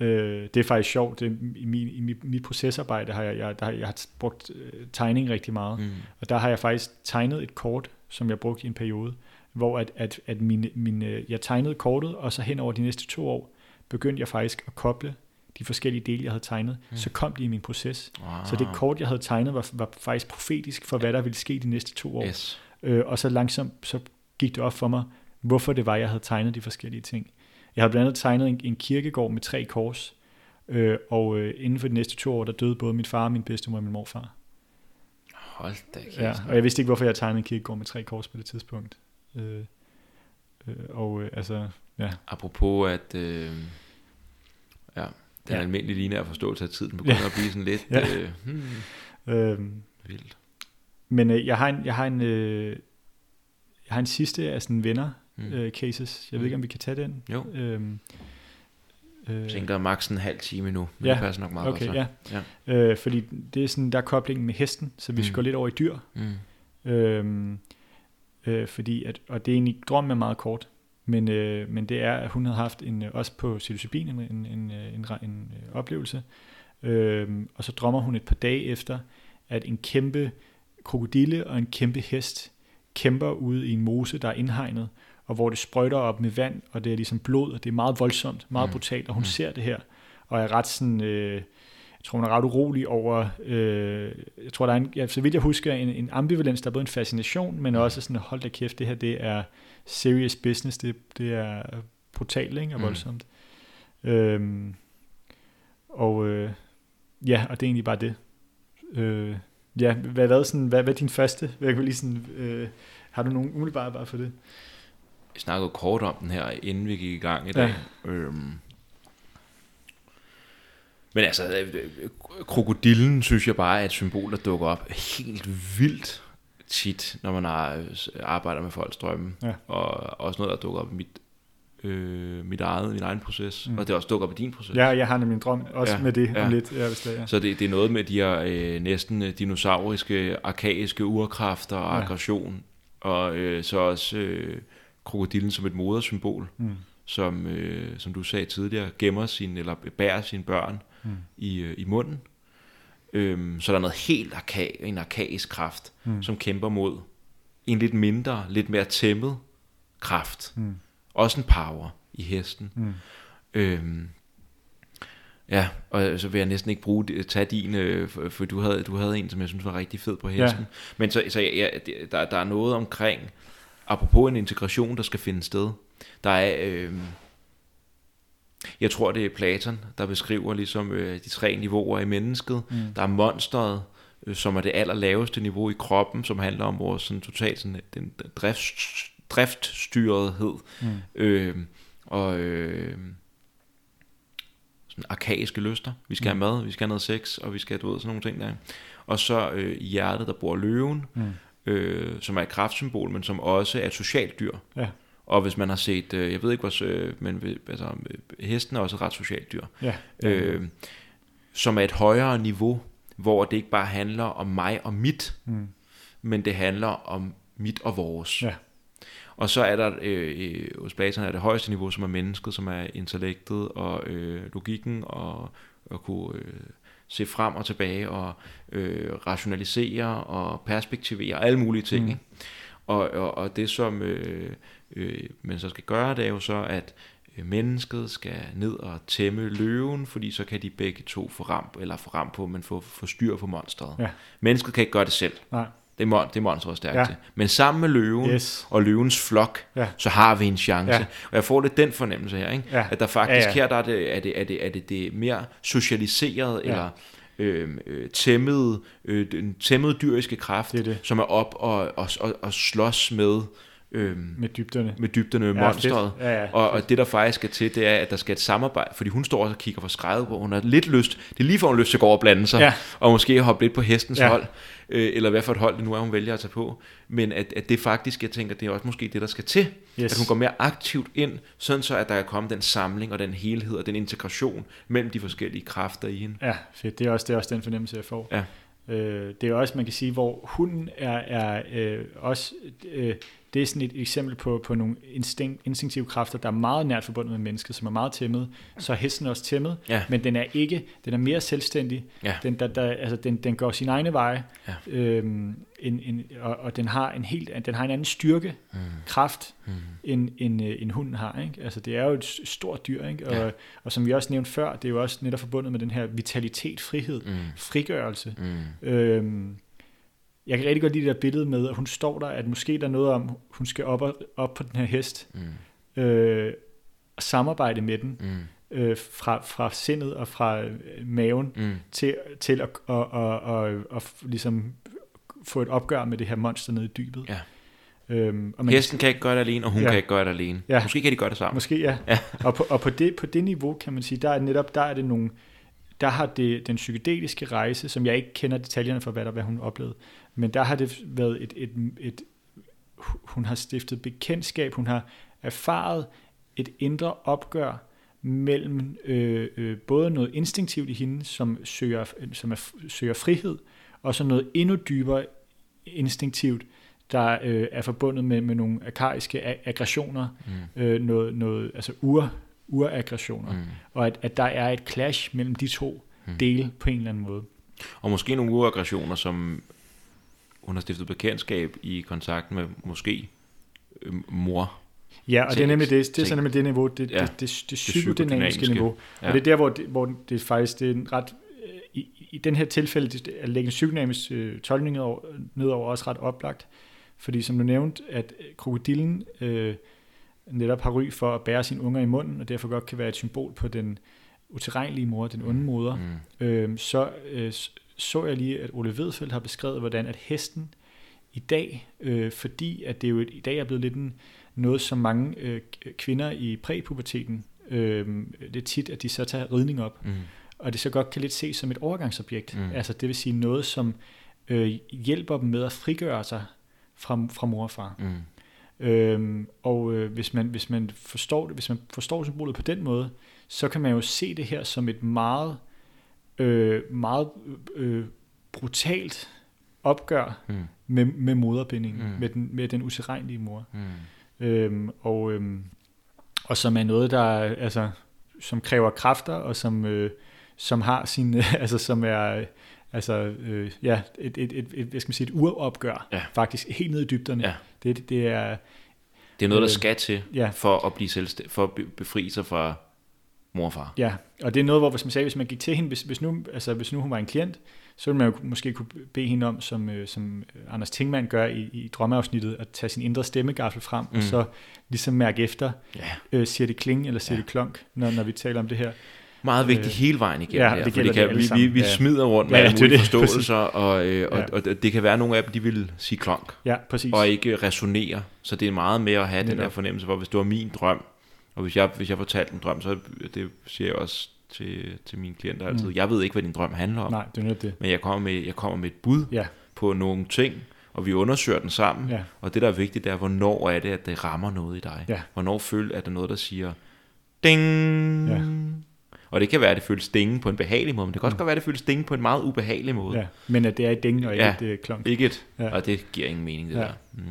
Ja. øh, det er faktisk sjovt. Det, i, min, I mit, mit procesarbejde har jeg, jeg, der har, jeg har brugt øh, tegning rigtig meget. Mm. Og der har jeg faktisk tegnet et kort, som jeg brugte i en periode, hvor at, at, at mine, mine, jeg tegnede kortet, og så hen over de næste to år, begyndte jeg faktisk at koble de forskellige dele, jeg havde tegnet. Mm. Så kom de i min proces. Wow. Så det kort, jeg havde tegnet, var, var faktisk profetisk for, hvad der ville ske de næste to år. Yes. Øh, og så langsomt så gik det op for mig, hvorfor det var, jeg havde tegnet de forskellige ting. Jeg havde blandt andet tegnet en, en kirkegård med tre kors, øh, og øh, inden for de næste to år, der døde både min far, min bedstemor og min morfar. Hold da kæft. Ja, og jeg vidste ikke, hvorfor jeg tegnede en kirkegård med tre kors på det tidspunkt. Øh, øh, og øh, altså, ja. Apropos at øh, ja, den Ja. almindelige lineære forståelse af tiden begynder Ja. at blive sådan lidt Ja. øh, hmm, Øh, vildt. men øh, jeg har en, jeg har en, øh, jeg har en sidste af sådan venner Mm. øh, cases. Jeg ved ikke, om vi kan tage den. Jo. Øhm, øh, Jeg tænker, er maks en halv time nu, men Ja. det passer nok meget Okay, godt. ja. Ja. Øh, fordi det er sådan, der er koblingen med hesten, så vi Mm. skal gå lidt over i dyr. Mm. Øhm, øh, fordi at, og det er egentlig, drømmen er meget kort, men, øh, men det er, at hun havde haft en, øh, også på psilocybin en, en, en, øh, en, en øh, oplevelse, øhm, og så drømmer hun et par dage efter, at en kæmpe krokodille og en kæmpe hest kæmper ude i en mose, der er indhegnet, og hvor det sprøjter op med vand, og det er ligesom blod, og det er meget voldsomt, meget Mm. brutalt, og hun Mm. ser det her, og er ret sådan, øh, jeg tror hun er ret urolig over, øh, jeg tror der er en, ja, så vidt jeg husker, en, en ambivalens, der er både en fascination, men også sådan, hold da kæft, det her, det er serious business, det, det er brutalt, ikke, og Mm. voldsomt. Øhm, og øh, ja, og det er egentlig bare det. Øh, ja, hvad, hvad, sådan, hvad, hvad er din første? Hvad, lige sådan, øh, har du nogen umiddelbare bare for det? Vi snakkede kort om den her, inden vi gik i gang i Ja. dag. Øhm. Men altså, øh, øh, krokodillen synes jeg bare er et symbol, der dukker op helt vildt tit, når man arbejder med folks drømme. Ja. Og også noget, der dukker op i mit, øh, mit eget, min egen proces. Mm. Og det også dukker op i din proces. Ja, jeg har nemlig en drøm, også ja, med det ja. om lidt. Ja, hvis det ja. Så det, det er noget med de her øh, næsten øh, dinosauriske, arkaiske urkræfter og Ja. aggression. Og øh, så også øh, krokodillen som et modersymbol, Mm. som, øh, som du sagde tidligere, gemmer sin, eller bærer sine børn Mm. i, øh, i munden. Øhm, så der er noget helt arka, en arkaisk kraft, Mm. som kæmper mod en lidt mindre, lidt mere tæmmet kraft. Mm. Også en power i hesten. Mm. Øhm, ja, og så vil jeg næsten ikke bruge tage din, øh, for, for du havde, du havde en, som jeg synes var rigtig fed på hesten. Ja. Men så, så ja, der, der er noget omkring, apropos en integration, der skal finde sted. Der er, øh, jeg tror det er Platon, der beskriver ligesom øh, de tre niveauer i mennesket. Mm. Der er monsteret, øh, som er det allerlaveste niveau i kroppen, som handler om vores sådan, totalt sådan, den, den drift, driftstyrethed. Mm. Øh, og øh, sådan arkaiske lyster. Vi skal Mm. have mad, vi skal have noget sex, og vi skal have du ved, sådan nogle ting der. Og så øh, hjertet, der bor løven, Mm. øh, som er et kraftsymbol, men som også er et socialt dyr. Ja. Og hvis man har set, øh, jeg ved ikke, hvor, øh, men altså, øh, hesten er også et ret socialt dyr, Ja. øh, som er et højere niveau, hvor det ikke bare handler om mig og mit, Mm. men det handler om mit og vores. Ja. Og så er der øh, hos Platon er det højeste niveau, som er mennesket, som er intellektet og øh, logikken og at kunne øh, se frem og tilbage og øh, rationalisere og perspektivere alle mulige ting. Mm. Ikke? Og, og, og det som øh, øh, man så skal gøre, det er jo så, at øh, mennesket skal ned og tæmme løven, fordi så kan de begge to få ram, eller få ram på, men få, få styr på monsteret. Ja. Mennesket kan ikke gøre det selv. Nej. Det er, det er monstret stærkt ja. til. Men sammen med løven yes. og løvens flok, ja. så har vi en chance. Ja. Og jeg får lidt den fornemmelse her, ikke? Ja. at der faktisk ja, ja. her der er, det, er, det, er, det, er det det mere socialiseret, ja. eller øh, øh, tæmmede, øh, den tæmmede dyriske kraft, det er det. som er op og, og, og, og slås med øhm, med dybderne, med dybderne ja, monstret. Ja, ja, og, og det der faktisk skal til, det er, at der skal et samarbejde, fordi hun står også og kigger for skrevet på, hun har lidt lyst, det er lige for hun lyst til at gå over og blande sig, ja. og måske hoppe lidt på hestens ja. hold, øh, eller hvad for et hold det nu er, hun vælger at tage på, men at, at det faktisk, jeg tænker, det er også måske det, der skal til, yes. at hun går mere aktivt ind, sådan så at der kan komme den samling og den helhed og den integration mellem de forskellige kræfter i hende. Ja, fedt. Det er også, det er også den fornemmelse, jeg får. Ja. Øh, det er også, man kan sige, hvor hunden er, er øh, også øh, det er sådan et eksempel på, på nogle instinkt, instinktive kræfter, der er meget nært forbundet med mennesket, som er meget tæmmet. Så er hesten også tæmmet, ja. men den er ikke, den er mere selvstændig. Ja. Den, der, der, altså, den, den går sin egne veje, ja. øhm, en, en, og, og den har en helt, den har en anden styrke, mm. kraft, mm. end, end, øh, end hunden har. Ikke? Altså, det er jo et stort dyr, ikke? Og, ja. og som vi også nævnte før, det er jo også netop forbundet med den her vitalitet, frihed, mm. frigørelse. Mm. Øhm, jeg kan rigtig godt lide det der billede med, at hun står der, at måske der er noget om, hun skal op, og, op på den her hest, mm. øh, og samarbejde med den, mm. øh, fra, fra sindet og fra øh, maven, mm. til, til at og, og, og, og ligesom få et opgør med det her monster nede i dybet. Ja. Øhm, og man Hesten kan ikke gøre det alene, og hun ja. kan ikke gøre det alene. Ja. Måske kan de gøre det sammen. Måske, ja. ja. og på, og på, det, på det niveau, kan man sige, der er netop, der er det nogle, der har det den psykedeliske rejse, som jeg ikke kender detaljerne for, hvad, der, hvad hun oplevede, men der har det været et, et, et, hun har stiftet bekendtskab, hun har erfaret et indre opgør mellem øh, øh, både noget instinktivt i hende, som søger, som er, søger frihed, og så noget endnu dybere instinktivt, der øh, er forbundet med, med nogle arkaiske aggressioner, mm. øh, noget, noget, altså ur, uraggressioner, mm. og at, at der er et clash mellem de to mm. dele på en eller anden måde. Og måske nogle uraggressioner, som hun har stiftet bekendtskab i kontakt med måske øh, mor. Ja, og det er nemlig det, det er så nemlig det niveau, det, ja, det, det, det, det psykodynamiske niveau. Ja. Og det er der, hvor det, hvor det faktisk det er en ret, øh, i, i den her tilfælde, det, at lægge en psykodynamisk øh, tolkning over, nedover også ret oplagt. Fordi som du nævnte, at krokodillen øh, netop har ry for at bære sine unger i munden, og derfor godt kan være et symbol på den utilregnelige mor, den onde moder, mm. øh, så, øh, så jeg lige, at Ole Vedfeldt har beskrevet, hvordan at hesten i dag, øh, fordi at det jo i dag er blevet lidt en, noget, som mange øh, kvinder i præpuberteten, øh, det er tit, at de så tager ridning op, mm. og det så godt kan lidt ses som et overgangsobjekt. Mm. Altså det vil sige noget, som øh, hjælper dem med at frigøre sig fra, fra mor og far. Mm. Øhm, og øh, hvis, man, hvis, man forstår det, hvis man forstår symbolet på den måde, så kan man jo se det her som et meget øh, meget øh, brutalt opgør mm. med, med moderbindingen, mm. med, den, med den usirenlige mor. Mm. Øhm, og, øhm, og som er noget, der altså, som kræver kræfter, og som, øh, som har sin, altså som er, altså, øh, ja, et, et, et, et, hvad skal man sige, et uropgør, ja. faktisk helt ned i dybderne. Ja. Det, det er, det er noget, der øh, skal til, ja. for at blive selvstændig, for at befri sig fra mor og far. Ja, og det er noget, hvor hvis man sagde, hvis man gik til hende, hvis, hvis, nu, altså, hvis nu hun var en klient, så ville man jo måske kunne bede hende om, som, øh, som Anders Tingmann gør i, i drømmeafsnittet, at tage sin indre stemmegaffel frem, mm. og så ligesom mærke efter, ja. øh, siger det kling eller siger ja. det klonk, når, når vi taler om det her. Meget vigtigt øh, hele vejen igennem ja, her, det for det kan, det vi, vi, vi smider rundt med ja, alle mulige forståelser, og, øh, og, ja. og, og det kan være, at nogle af dem, de vil sige klonk, ja, præcis. og ikke resonere. Så det er meget med at have Netop. den der fornemmelse, hvor hvis det var min drøm, og hvis jeg, hvis jeg fortalte en drøm, så det siger jeg også til, til mine klienter altid. Mm. Jeg ved ikke, hvad din drøm handler om. Nej, det er nødt det. Men jeg kommer med, jeg kommer med et bud ja. på nogle ting, og vi undersøger den sammen. Ja. Og det, der er vigtigt, det er, hvornår er det, at det rammer noget i dig. Ja. Hvornår føler at der noget, der siger, ding! Ja. Og det kan være, at det føles dinge på en behagelig måde, men det kan også mm. godt være, at det føles dinge på en meget ubehagelig måde. Ja, men at det er et ding og ikke ja, et uh, klonk. ikke et, ja. og det giver ingen mening, det ja. der. Mm.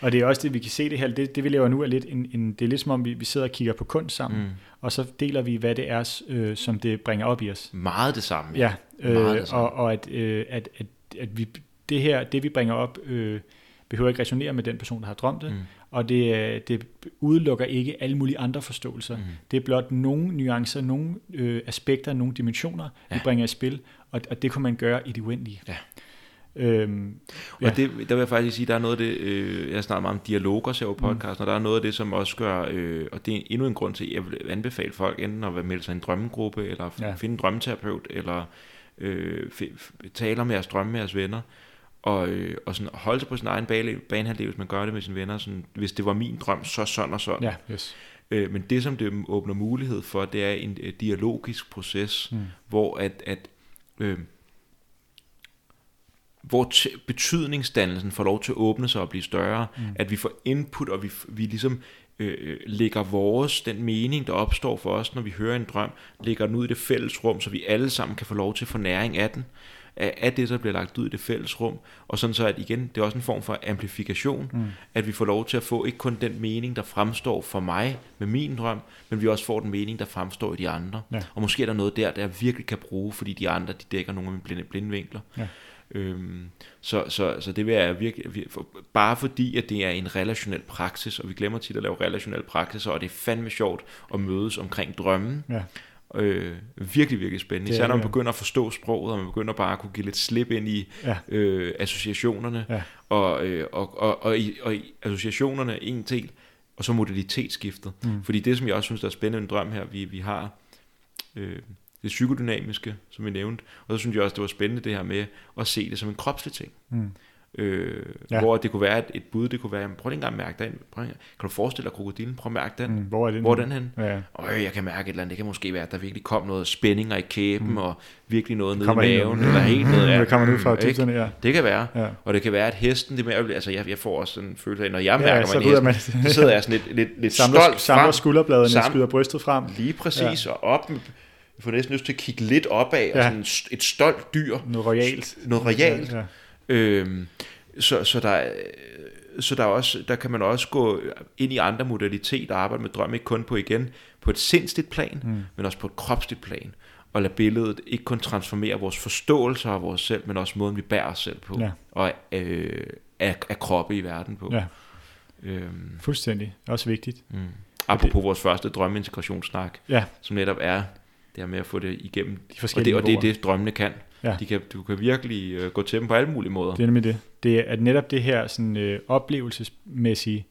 Og det er også det, vi kan se det her, det, det vi laver nu er lidt, en, en, det er lidt som om, vi, vi sidder og kigger på kunst sammen, mm. og så deler vi, hvad det er, øh, som det bringer op i os. Meget det samme. Ja, ja øh, Meget det samme. Og, og at, øh, at, at, at vi, det her, det vi bringer op, øh, behøver ikke resonere med den person, der har drømt det, mm. og det, øh, det udelukker ikke alle mulige andre forståelser. Mm. Det er blot nogle nuancer, nogle øh, aspekter, nogle dimensioner, ja. vi bringer i spil, og, og det kunne man gøre i det uendelige. Ja. Øhm, ja. Og det, der vil jeg faktisk sige, der er noget af det, øh, jeg snakker meget om dialoger ser på podcast, mm. og der er noget af det, som også gør, øh, og det er endnu en grund til, at jeg vil anbefale folk enten at melde sig i en drømmegruppe, eller ja. finde en drømmeterapeut, eller øh, taler med jeres drømme med jeres venner, og, øh, og sådan holde sig på sin egen bane, banehalvdel, hvis man gør det med sine venner, sådan, hvis det var min drøm, så sådan og sådan. Ja, yes. øh, men det, som det åbner mulighed for, det er en øh, dialogisk proces, mm. hvor at, at øh, hvor betydningsdannelsen får lov til at åbne sig og blive større, mm. at vi får input, og vi, vi ligesom øh, øh, lægger vores, den mening, der opstår for os, når vi hører en drøm, lægger den ud i det fælles rum, så vi alle sammen kan få lov til at få næring af den, af, af det, der bliver lagt ud i det fælles rum, og sådan så, at igen, det er også en form for amplifikation, mm. at vi får lov til at få ikke kun den mening, der fremstår for mig med min drøm, men vi også får den mening, der fremstår i de andre. Ja. Og måske er der noget der, der jeg virkelig kan bruge, fordi de andre, de dækker nogle af mine blinde, blinde vinkler. Ja. Øhm, så, så, så det vil jeg virkelig, bare fordi at det er en relationel praksis, og vi glemmer tit at lave relationel praksis, og det er fandme sjovt at mødes omkring drømmen. Ja. Øh, virkelig, virkelig spændende. Især når man begynder at forstå sproget, og man begynder bare at kunne give lidt slip ind i ja. øh, associationerne. Ja. Og, øh, og, og, og, i, og i associationerne en del, og så modalitetsskiftet. Mm. Fordi det, som jeg også synes, der er spændende en drøm her, vi, vi har... Øh, det psykodynamiske, som vi nævnte. Og så synes jeg også, det var spændende det her med at se det som en kropslig ting. Mm. Øh, ja. Hvor det kunne være et, et bud, det kunne være, prøv lige engang at mærke den. Prøv, kan du forestille dig krokodillen? Prøv at mærke den. Mm, hvor er den? Hvor er den hen? Ja. Og jeg kan mærke et eller andet. Det kan måske være, at der virkelig kom noget spændinger i kæben, mm. og virkelig noget nede i maven, ind. eller helt noget. Ja, det kommer ud fra typserne, ja. Det kan være. Ja. Og det kan være, at hesten, det med, altså jeg, jeg får også en følelse af, når jeg mærker ja, mig en hest, så sidder jeg sådan lidt, lidt, lidt samler, stolt samler frem. skulderbladene, samler, skyder brystet frem. Lige præcis, ja. og op med jeg får næsten lyst til at kigge lidt opad, ja. og sådan et stolt dyr. Noget royalt. Noget royalt. Ja, ja. Øhm, så, så der så der, er også, der kan man også gå ind i andre modaliteter og arbejde med drøm, ikke kun på igen på et sindsligt plan, mm. men også på et kropsligt plan. Og lade billedet ikke kun transformere vores forståelse af vores selv, men også måden, vi bærer os selv på. Ja. Og øh, af, af kroppe i verden på. Ja. Øhm. Fuldstændig. Også vigtigt. Mm. Apropos det... vores første drømmeintegrationssnak, ja. som netop er det her med at få det igennem. De og, det, og det er det, drømmene kan. Ja. De kan, du kan virkelig øh, gå til dem på alle mulige måder. Det er nemlig det. Det er at netop det her sådan, øh, oplevelsesmæssige,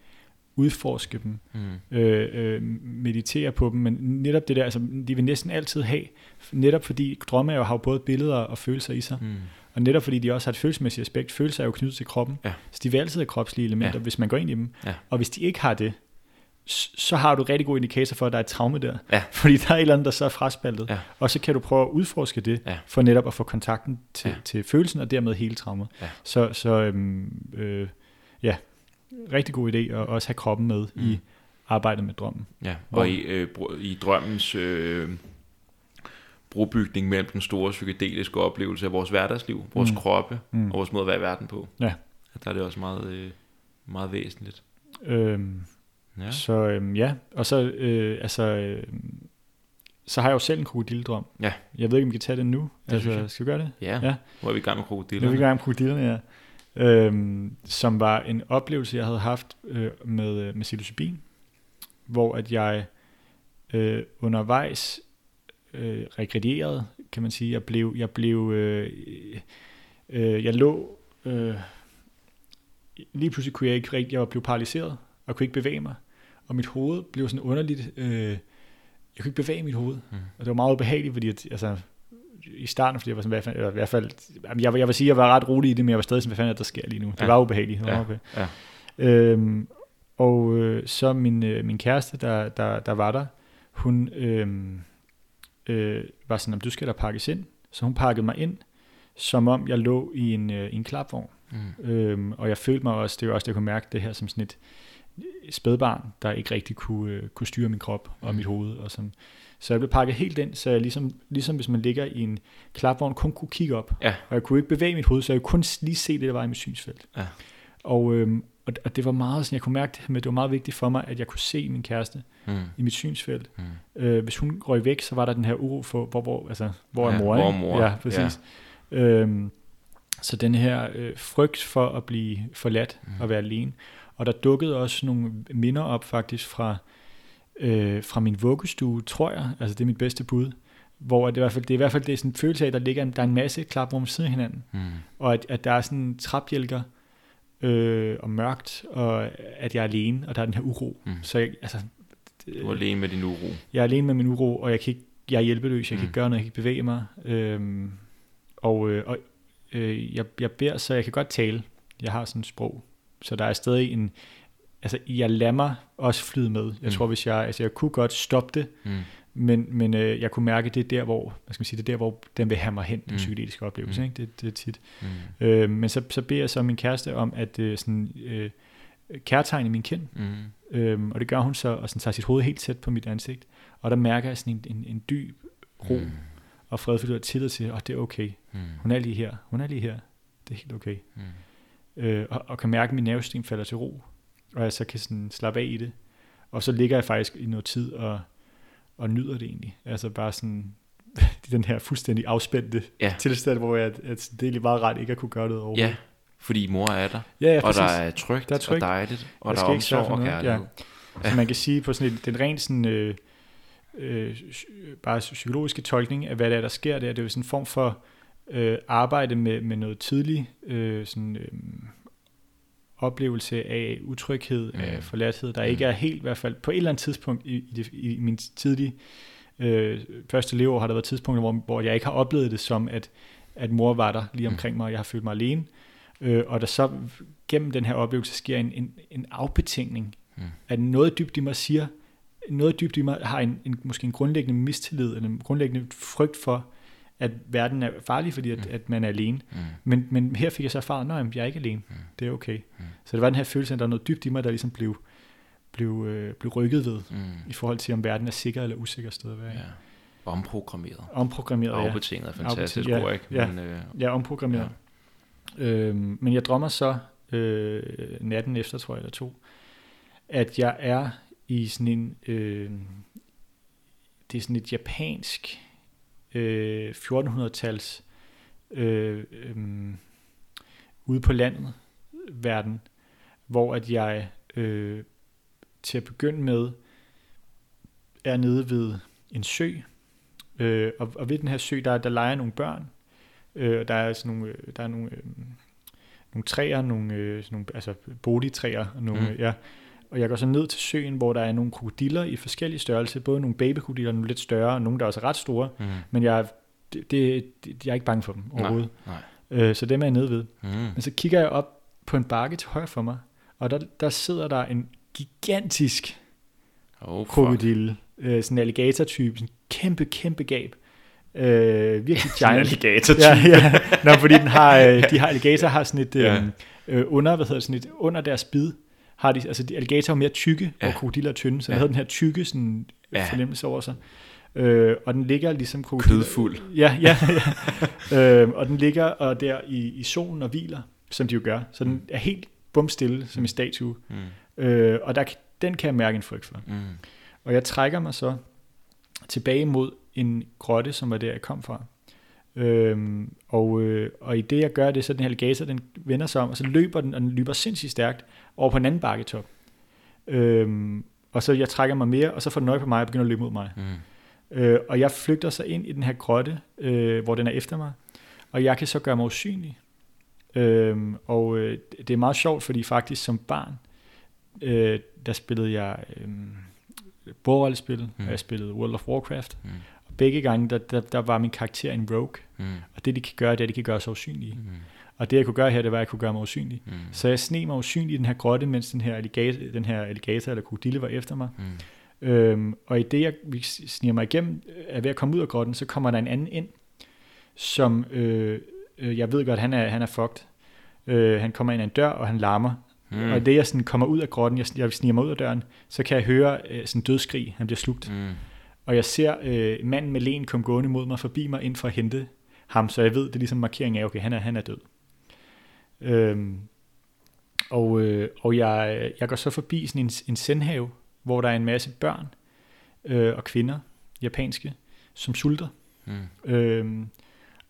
udforske dem, mm. øh, øh, meditere på dem, men netop det der, altså, de vil næsten altid have, netop fordi drømme jo har både billeder og følelser i sig, mm. og netop fordi de også har et følelsesmæssigt aspekt, følelser er jo knyttet til kroppen, ja. så de vil altid have kropslige elementer, ja. hvis man går ind i dem, ja. og hvis de ikke har det, så har du rigtig god indikator for, at der er et traume der. Ja. Fordi der er et eller andet, der så er fraspaltet. Ja. Og så kan du prøve at udforske det, ja. for netop at få kontakten til, ja. til følelsen, og dermed hele traumet. Ja. Så, så øhm, øh, ja, rigtig god idé at også have kroppen med mm. i arbejdet med drømmen. Ja, og i, øh, i drømmens øh, brobygning mellem den store psykedeliske oplevelse af vores hverdagsliv, vores mm. kroppe mm. og vores måde at være i verden på. Ja. Der er det også meget, øh, meget væsentligt. Øhm, Ja. Så øhm, ja, og så, øh, altså, øh, så har jeg jo selv en krokodildrøm. Ja. Jeg ved ikke, om vi kan tage den nu. Det altså, skal vi gøre det? Ja. ja. Hvor er vi i gang med krokodillerne? Nu er vi i gang med krokodillerne, ja. Øhm, som var en oplevelse, jeg havde haft øh, med, øh, med psilocybin, hvor at jeg øh, undervejs øh, regredierede, kan man sige. Jeg blev, jeg blev, øh, øh, jeg lå, øh, lige pludselig kunne jeg ikke rigtig, jeg var blevet paralyseret, og kunne ikke bevæge mig og mit hoved blev sådan underligt, øh, jeg kunne ikke bevæge mit hoved, mm. og det var meget ubehageligt, fordi at, altså, i starten, fordi jeg var sådan, hvad fanden, eller i hvert fald, jeg, jeg vil sige, jeg var ret rolig i det, men jeg var stadig sådan, hvad fanden er der sker lige nu? Det ja. var ubehageligt. Det var okay. ja. Øhm, og øh, så min, øh, min kæreste, der, der, der var der, hun øh, øh, var sådan, om du skal da pakkes ind. Så hun pakkede mig ind, som om jeg lå i en, øh, i en klapvogn. Mm. Øhm, og jeg følte mig også, det var også det, jeg kunne mærke det her som sådan et, spædbarn, der ikke rigtig kunne, øh, kunne styre min krop og mit hoved. Og sådan. Så jeg blev pakket helt ind, så jeg ligesom, ligesom hvis man ligger i en klapvogn, kun kunne kigge op. Ja. Og jeg kunne ikke bevæge mit hoved, så jeg kunne kun lige se det, der var i mit synsfelt. Ja. Og, øhm, og, og det var meget sådan, jeg kunne mærke det, men det var meget vigtigt for mig, at jeg kunne se min kæreste mm. i mit synsfelt. Mm. Øh, hvis hun røg væk, så var der den her uro for, hvor, hvor, altså, hvor ja, er mor? Hvor er mor? Ja, præcis. Ja. Øhm, så den her øh, frygt for at blive forladt mm. og være alene. Og der dukkede også nogle minder op faktisk fra, øh, fra min vuggestue, tror jeg, altså det er mit bedste bud, hvor det, i hvert fald, det er i hvert fald det er sådan en følelse af, at der ligger en, der er en masse klaprum siden hinanden, Mm. og at, at der er sådan trapjælker, øh, og mørkt, og at jeg er alene, og der er den her uro. Mm. Så jeg, altså, Du er alene med din uro. jeg er alene med min uro, og jeg kan ikke, jeg er hjælpeløs, jeg kan Mm. ikke gøre noget, jeg kan ikke bevæge mig. Øhm, og øh, og øh, jeg, jeg beder, så jeg kan godt tale. Jeg har sådan et sprog. Så der er stadig en, altså jeg lader mig også flyde med. Jeg Mm. tror, hvis jeg, altså jeg kunne godt stoppe det, Mm. men, men øh, jeg kunne mærke, det er der, hvor, hvad skal man sige, det er der, hvor den vil have mig hen, den Mm. psykedeliske oplevelse. Mm. Ikke? Det, det er tit. Mm. Øh, men så, så beder jeg så min kæreste om, at øh, sådan, øh, kærtegne min kind, Mm. Øhm, og det gør hun så, og sådan tager sit hoved helt tæt på mit ansigt. Og der mærker jeg sådan en, en, en dyb ro Mm. og fred, fordi jeg har tillid til, at det er okay. Mm. Hun er lige her. Hun er lige her. Det er helt okay. Mm. Øh, og, og kan mærke, at min nervesystem falder til ro. Og jeg så kan sådan slappe af i det. Og så ligger jeg faktisk i noget tid og, og nyder det egentlig. Altså bare sådan den her fuldstændig afspændte Ja. tilstand, hvor jeg, at det er egentlig bare ret ikke at kunne gøre det overhovedet. Ja, fordi mor er der, ja, ja og der er trygt, Der er trygt. og dejligt, og der er omsorg og noget. kærlighed. Så man kan sige på sådan en, den rent sådan, øh, øh, bare psykologiske tolkning af, hvad det er, der sker der, det er jo sådan en form for øh, arbejde med, med noget tidlig øh, sådan, øh, oplevelse af utryghed, Mm. af forladthed, der Mm. ikke er helt, i hvert fald på et eller andet tidspunkt i, i, det, i min tidlige øh, første leveår, har der været tidspunkter, hvor, hvor jeg ikke har oplevet det som, at, at mor var der lige Mm. omkring mig, og jeg har følt mig alene. Øh, og der så gennem den her oplevelse sker en, en, en afbetænkning Mm. at noget dybt i mig siger, noget dybt i mig har en, en, måske en grundlæggende mistillid, eller en grundlæggende frygt for, at verden er farlig, fordi at, Mm. at man er alene. Mm. Men, men her fik jeg så erfaret, at jeg er ikke alene. Mm. Det er okay. Mm. Så det var den her følelse, at der er noget dybt i mig, der ligesom blev, blev, øh, blev rykket ved, Mm. i forhold til, om verden er sikker eller usikker sted at være i. Ja. Omprogrammeret. Omprogrammeret, ja. Afbetinget er fantastisk Afbetinget, ja. ikke? Ja. Men, øh, Ja, omprogrammeret. Ja. Øhm, men jeg drømmer så øh, natten efter, tror jeg, eller to, at jeg er i sådan en, øh, det er sådan et japansk øh, 1400-tals øh, øh, ude på landet verden, hvor at jeg øh, til at begynde med er nede ved en sø, øh, og, og ved den her sø, der, der leger nogle børn, øh, og der er sådan nogle, øh, der er nogle, øh, nogle træer, nogle, øh, sådan nogle altså boligtræer, og nogle, mm. ja, og jeg går så ned til søen, hvor der er nogle krokodiller i forskellige størrelser, både nogle babykrokodiller, nogle lidt større, og nogle, der er også ret store, mm. men jeg, det, det, jeg er ikke bange for dem overhovedet. Nej. Øh, så dem er jeg nede ved. Mm. Men så kigger jeg op på en bakke til højre for mig, og der, der sidder der en gigantisk Oh, krokodille, øh, sådan en alligator-type, sådan en kæmpe, kæmpe gab. Øh, virkelig Sådan en giant. alligator ja, ja. Nå, fordi den har, øh, de har alligator har sådan et, øh, Ja. øh, under, hvad hedder det, sådan et, under deres bid, har de, altså de alligator er mere tykke, Ja. og krokodiller er tynde, så den Ja. havde den her tykke sådan, Ja. fornemmelse over sig. Øh, og den ligger ligesom krokodiller. Kødfuld. Ja, ja, ja. øh, og den ligger og der i, i solen og hviler, som de jo gør. Så den er helt bumstille, som en statue. Mm. Øh, og der, den kan jeg mærke en frygt for. Mm. Og jeg trækker mig så tilbage mod en grotte, som var der, jeg kom fra. Øhm, og, øh, og i det, jeg gør det, så den her alligator, den vender sig om, og så løber den, og den løber sindssygt stærkt over på en anden bakketop. Øhm, og så jeg trækker mig mere, og så får den øje på mig og begynder at løbe mod mig. Mm. Øh, og jeg flygter så ind i den her grotte, øh, hvor den er efter mig, og jeg kan så gøre mig usynlig. Øhm, og øh, det er meget sjovt, fordi faktisk som barn, øh, der spillede jeg øh, bordrollespil, Mm. og jeg spillede World of Warcraft. Mm. Begge gange, der, der, der var min karakter en rogue. Mm. Og det, de kan gøre, det er, at de kan gøre sig usynlige. Mm. Og det, jeg kunne gøre her, det var, at jeg kunne gøre mig usynlig. Mm. Så jeg sneg mig usynlig i den her grotte, mens den her alligator, den her alligator eller krokodille var efter mig. Mm. Øhm, og i det, jeg sniger mig igennem, øh, er ved at komme ud af grotten, så kommer der en anden ind, som øh, øh, jeg ved godt, han er, han er fucked. Øh, han kommer ind ad en dør, og han larmer. Mm. Og det, jeg sådan kommer ud af grotten, jeg, jeg sniger mig ud af døren, så kan jeg høre øh, sådan dødskrig, han bliver slugt. Mm. Og jeg ser øh, manden med len komme gående mod mig, forbi mig, ind for at hente ham, så jeg ved, det er ligesom markering af, okay, han er, han er død. Øhm, og øh, og jeg, jeg går så forbi sådan en, en sendhave, hvor der er en masse børn øh, og kvinder, japanske, som sulter. Mm. Øhm,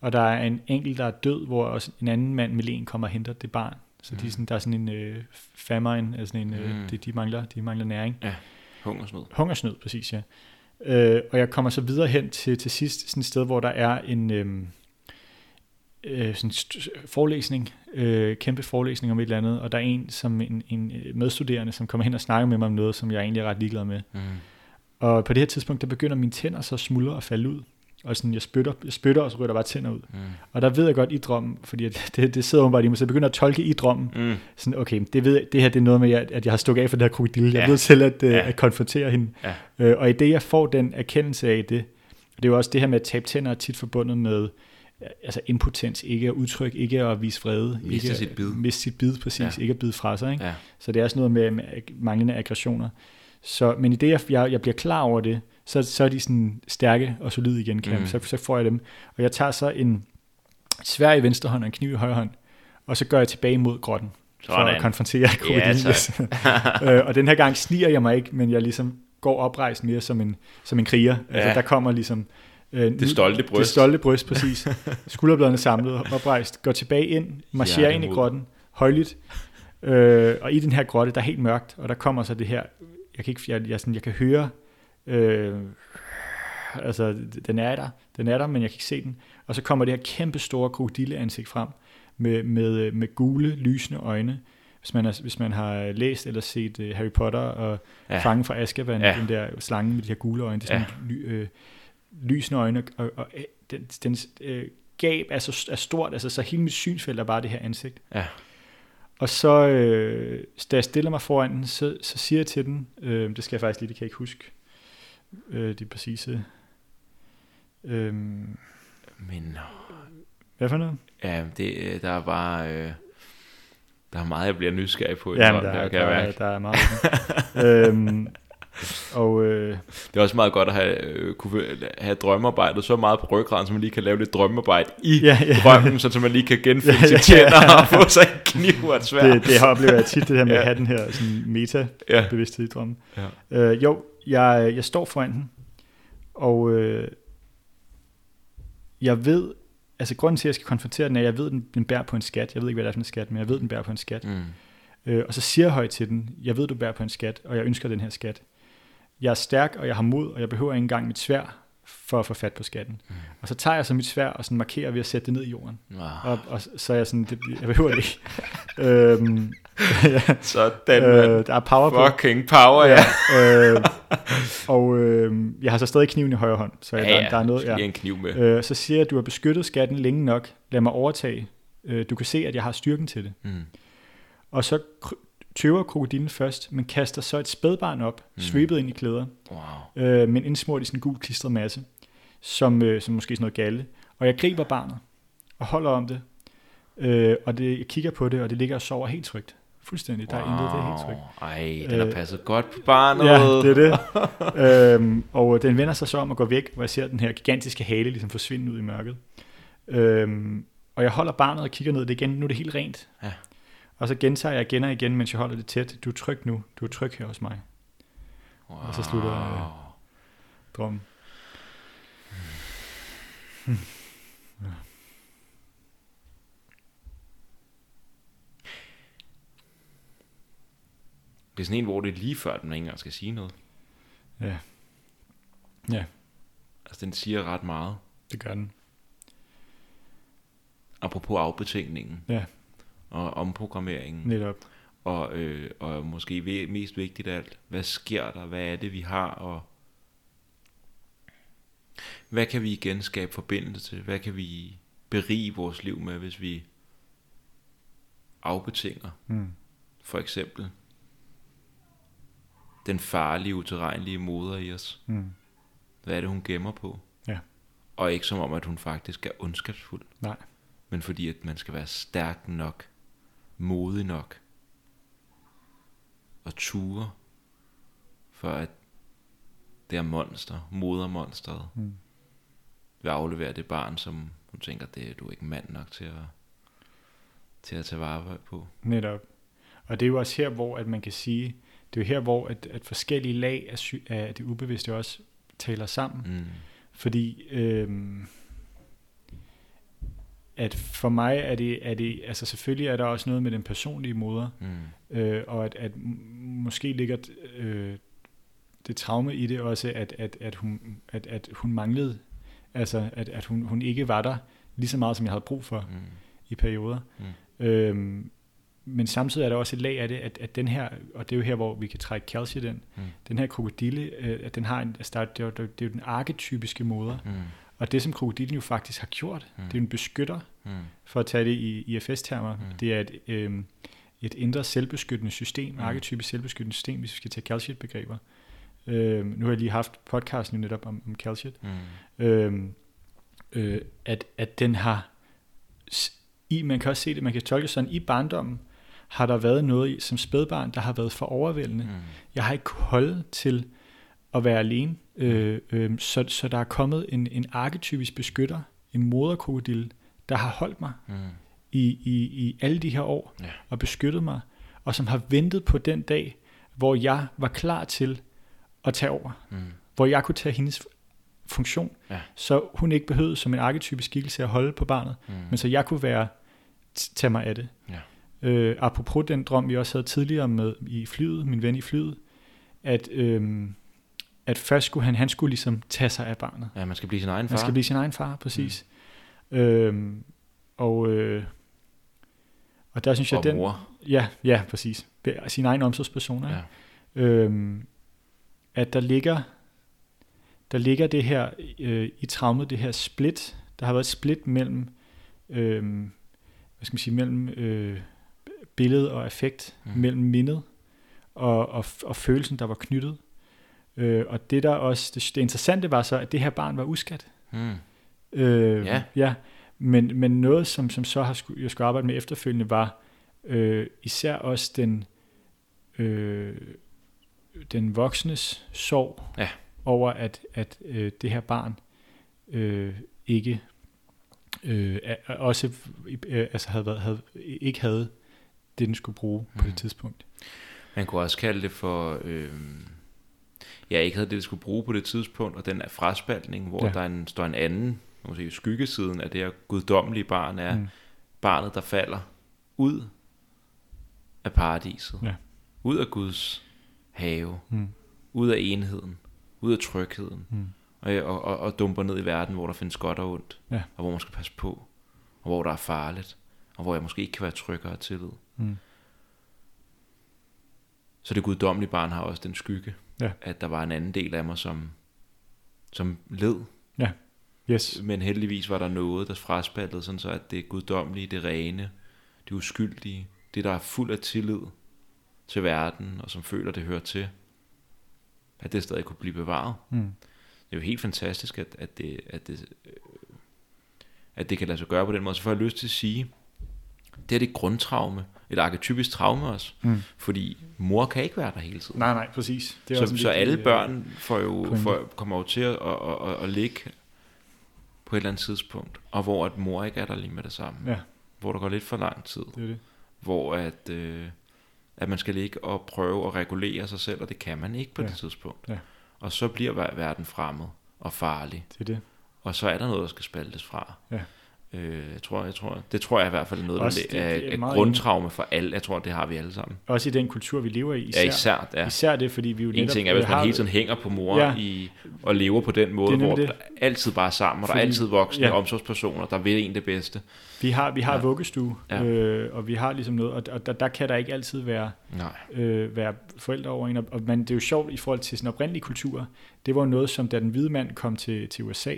og der er en enkelt, der er død, hvor også en anden mand med len kommer og henter det barn. Så de, er sådan, der er sådan en øh, famine, altså en, øh, Mm. de, de, mangler, de mangler næring. Hungersnød. Hungersnød, præcis, ja. Øh, og jeg kommer så videre hen til, til sidst sådan et sted, hvor der er en øh, øh, sådan forelæsning, øh, kæmpe forelæsning om et eller andet, og der er en, som en, en medstuderende, som kommer hen og snakker med mig om noget, som jeg egentlig er ret ligeglad med. Mm. Og på det her tidspunkt, der begynder mine tænder så at smuldre og falde ud. Og sådan, jeg spytter, jeg spytter, og så ryger der bare tænder ud. Mm. Og der ved jeg godt i drømmen, fordi det, det sidder bare i mig, så jeg begynder at tolke i drømmen. Mm. Sådan, okay, det, ved, det her det er noget med, at jeg har stukket af for det her krokodil. Jeg ja. ved til at, øh, ja. at konfrontere hende. Ja. Øh, og i det, jeg får den erkendelse af det, og det er jo også det her med at tabe tænder er tit forbundet med altså impotens, ikke at udtrykke, ikke at vise vrede, miste ikke sit bid. Miste sit bid, præcis, ja. ikke at bide fra sig. Ikke? Ja. Så det er også noget med, med manglende aggressioner. Så, men i det, jeg, jeg, jeg bliver klar over det, så, så er de sådan stærke og solide igen, kan mm. så, så får jeg dem. Og jeg tager så en svær i venstre hånd og en kniv i højre hånd, og så gør jeg tilbage mod grotten, for Sådan. at konfrontere krokodilen. Ja, øh, og den her gang sniger jeg mig ikke, men jeg ligesom går oprejst mere som en, som en kriger. Altså, ja. Altså, der kommer ligesom... Øh, det stolte bryst. Det stolte bryst, præcis. Skulderbladene samlet, oprejst, går tilbage ind, marcherer ja, ind i grotten, højligt. Øh, og i den her grotte, der er helt mørkt, og der kommer så det her, jeg kan ikke, jeg, jeg, sådan, jeg kan høre Øh, altså, den er der, den er der, men jeg kan ikke se den. Og så kommer det her kæmpe store krokodilleansigt frem, med, med, med gule, lysende øjne. Hvis man, er, hvis man har læst eller set uh, Harry Potter og ja. Fangen fra Azkaban, ja. den der slange med de her gule øjne, det er sådan ja. ly, øh, lysende øjne, og, og øh, den, den øh, gab er, så, er stort, altså så hele mit synsfelt er bare det her ansigt. Ja. Og så, øh, da jeg stiller mig foran den, så, så siger jeg til den, øh, det skal jeg faktisk lige, det kan jeg ikke huske, øh, de præcise... Øh, Men... Hvad for noget? Ja, det, øh, der er bare... Øh, der er meget, jeg bliver nysgerrig på. Ja, der, der, der, der, der er meget. øhm, og, øh, det er også meget godt at have, øh, kunne have drømmearbejdet så meget på ryggraden, så man lige kan lave lidt drømmearbejde i ja, ja. drømmen, så man lige kan genfinde ja, sine tænder ja, ja. og få sig en kniv og et svær. Det, det har oplevet jeg tit, det her med ja. at have den her sådan meta-bevidsthed i drømmen. Ja. Øh, jo, jeg, jeg står foran den, og øh, jeg ved, altså grunden til, at jeg skal konfrontere den, er, at jeg ved, at den bærer på en skat. Jeg ved ikke, hvad det er for en skat, men jeg ved, at den bærer på en skat. Mm. Øh, og så siger jeg højt til den, jeg ved, du bærer på en skat, og jeg ønsker den her skat. Jeg er stærk, og jeg har mod, og jeg behøver ikke engang mit svær for at få fat på skatten. Mm. Og så tager jeg så mit svær og sådan markerer ved at sætte det ned i jorden. Wow. Og, og så er jeg sådan, det, jeg behøver det ikke. øhm, ja. Sådan, øh, der er power Fucking på. power, ja. ja. øh, og øh, jeg har så stadig kniven i højre hånd. Så ja, der, ja, der er noget, ja. en kniv med. Øh, så siger jeg, at du har beskyttet skatten længe nok. Lad mig overtage. Øh, du kan se, at jeg har styrken til det. Mm. Og så tøver krokodilen først, men kaster så et spædbarn op, mm. svøbet ind i klæder, wow. øh, men indsmurt i sådan en gul klistret masse, som, øh, som måske sådan noget galle. Og jeg griber barnet, og holder om det, øh, og det, jeg kigger på det, og det ligger og sover helt trygt. Fuldstændig, der wow. er intet, det er helt trygt. Ej, den har øh, passet godt på barnet. Ja, det er det. øhm, og den vender sig så om at gå væk, hvor jeg ser den her gigantiske hale ligesom forsvinde ud i mørket. Øhm, og jeg holder barnet og kigger ned, det igen, nu er det helt rent. Ja. Og så gentager jeg igen og igen, mens jeg holder det tæt. Du er tryg nu. Du er tryg her hos mig. Wow. Og så slutter øh, drømmen. Hmm. Det er sådan en, hvor det er lige før, den ikke engang skal sige noget. Ja. Ja. Altså, den siger ret meget. Det gør den. Apropos afbetænkningen. Ja og omprogrammeringen. Netop. Og, øh, og måske mest vigtigt af alt, hvad sker der? Hvad er det, vi har? Og hvad kan vi igen skabe forbindelse til? Hvad kan vi berige vores liv med, hvis vi afbetinger? Mm. For eksempel den farlige, utilregnelige moder i os. Mm. Hvad er det, hun gemmer på? Ja. Og ikke som om, at hun faktisk er ondskabsfuld. Nej. Men fordi, at man skal være stærk nok modig nok og ture for at det er monster, modermonstret, mm. vil aflevere det barn, som hun tænker, det er du ikke mand nok til at, til at tage vare på. Netop. Og det er jo også her, hvor at man kan sige, det er jo her, hvor at, at forskellige lag af, sy- af det ubevidste også taler sammen. Mm. Fordi øhm, at for mig er det, er det, altså selvfølgelig er der også noget med den personlige moder, mm. øh, og at, at måske ligger øh, det traume i det også, at, at, at, hun, at, at hun manglede, altså at, at hun, hun ikke var der lige så meget, som jeg havde brug for mm. i perioder. Mm. Øhm, men samtidig er der også et lag af det, at, at den her, og det er jo her, hvor vi kan trække calcium den, mm. den her krokodille, øh, at den har en, altså det, er jo, det er jo den arketypiske moder. Mm. Og det, som krokodillen jo faktisk har gjort, mm. det er en beskytter, mm. for at tage det i IFS-termer. Mm. Det er et, øh, et indre selvbeskyttende system, mm. arketypisk selvbeskyttende system, hvis vi skal tage calcium-begreber. Øh, nu har jeg lige haft podcasten jo netop om, om calcium. Mm. Øh, øh, at, at den har, i, man kan også se det, man kan tolke sådan, i barndommen, har der været noget som spædbarn, der har været for overvældende. Mm. Jeg har ikke holdt til at være alene. Øh, øh, så, så der er kommet en, en arketypisk beskytter, en moderkrokodil, der har holdt mig mm. i, i, i alle de her år, ja. og beskyttet mig, og som har ventet på den dag, hvor jeg var klar til at tage over. Mm. Hvor jeg kunne tage hendes funktion, ja. så hun ikke behøvede som en arketypisk skikkelse at holde på barnet, mm. men så jeg kunne være tage mig af det. Øh, apropos den drøm, vi også havde tidligere med i flyet, min ven i flyet, at, øh, at først skulle han, han skulle ligesom tage sig af barnet. Ja, man skal blive sin egen far. Man skal blive sin egen far, præcis. Mm. Øh, og, øh, og der synes jeg, og den... Mor. Ja, ja, præcis. Sin egen omsorgspersoner. Ja. Øh, at der ligger, der ligger det her øh, i traumet, det her split. Der har været et split mellem, øh, hvad skal man sige, mellem øh, billede og effekt mm. mellem mindet og, og, og følelsen, der var knyttet. Øh, og det der også, det, det interessante var så, at det her barn var uskat. Mm. Øh, ja. ja. Men, men noget, som, som så har skulle, jeg skulle arbejde med efterfølgende, var øh, især også den, øh, den voksnes sorg ja. over, at, at øh, det her barn øh, ikke øh, også øh, altså havde, havde, ikke havde det, den skulle bruge mm. på det tidspunkt. Man kunne også kalde det for, øh, ja, ikke havde det, det skulle bruge på det tidspunkt, og den er fraspaltning, hvor ja. der en, står en anden, måske skyggesiden af det her guddommelige barn, er mm. barnet, der falder ud af paradiset, ja. ud af Guds have, mm. ud af enheden, ud af trygheden, mm. og, og, og, og dumper ned i verden, hvor der findes godt og ondt, ja. og hvor man skal passe på, og hvor der er farligt, og hvor jeg måske ikke kan være tryggere og tillid. Mm. Så det guddommelige barn har også den skygge, ja. at der var en anden del af mig, som, som led. Ja. Yes. Men heldigvis var der noget, der fraspaltede, sådan så at det guddommelige, det rene, det uskyldige, det der er fuld af tillid til verden, og som føler, det hører til, at det stadig kunne blive bevaret. Mm. Det er jo helt fantastisk, at, at, det, at, det, øh, at det kan lade sig gøre på den måde. Så får jeg lyst til at sige, det er det grundtraume, et arketypisk traume også, mm. fordi mor kan ikke være der hele tiden. Nej, nej, præcis. Det er så, så alle øh, børn får jo, får, kommer jo til at, at, at, at ligge på et eller andet tidspunkt, og hvor at mor ikke er der lige med det samme. Ja. Hvor der går lidt for lang tid. Det er det. Hvor at, øh, at man skal ligge og prøve at regulere sig selv, og det kan man ikke på ja. det tidspunkt. Ja. Og så bliver verden fremmed og farlig. Det er det. Og så er der noget, der skal spaltes fra. Ja. Øh, jeg tror, jeg tror, det tror jeg i hvert fald er noget, Også der det, er, er grundtraume for alle. Jeg tror, det har vi alle sammen. Også i den kultur, vi lever i. Især, ja, især, ja. især det, fordi vi jo netop... En ting er, hvis man har, hele tiden hænger på mor ja, i, og lever på den måde, hvor det. der altid bare er sammen, og fordi, der er altid voksne ja. omsorgspersoner, der vil en det bedste. Vi har, vi har ja. vuggestue, ja. øh, og vi har ligesom noget, og, og der, der kan der ikke altid være, Nej. øh, være forældre over en. Og, og man, det er jo sjovt i forhold til sådan oprindelige kultur. Det var noget, som da den hvide mand kom til, til USA,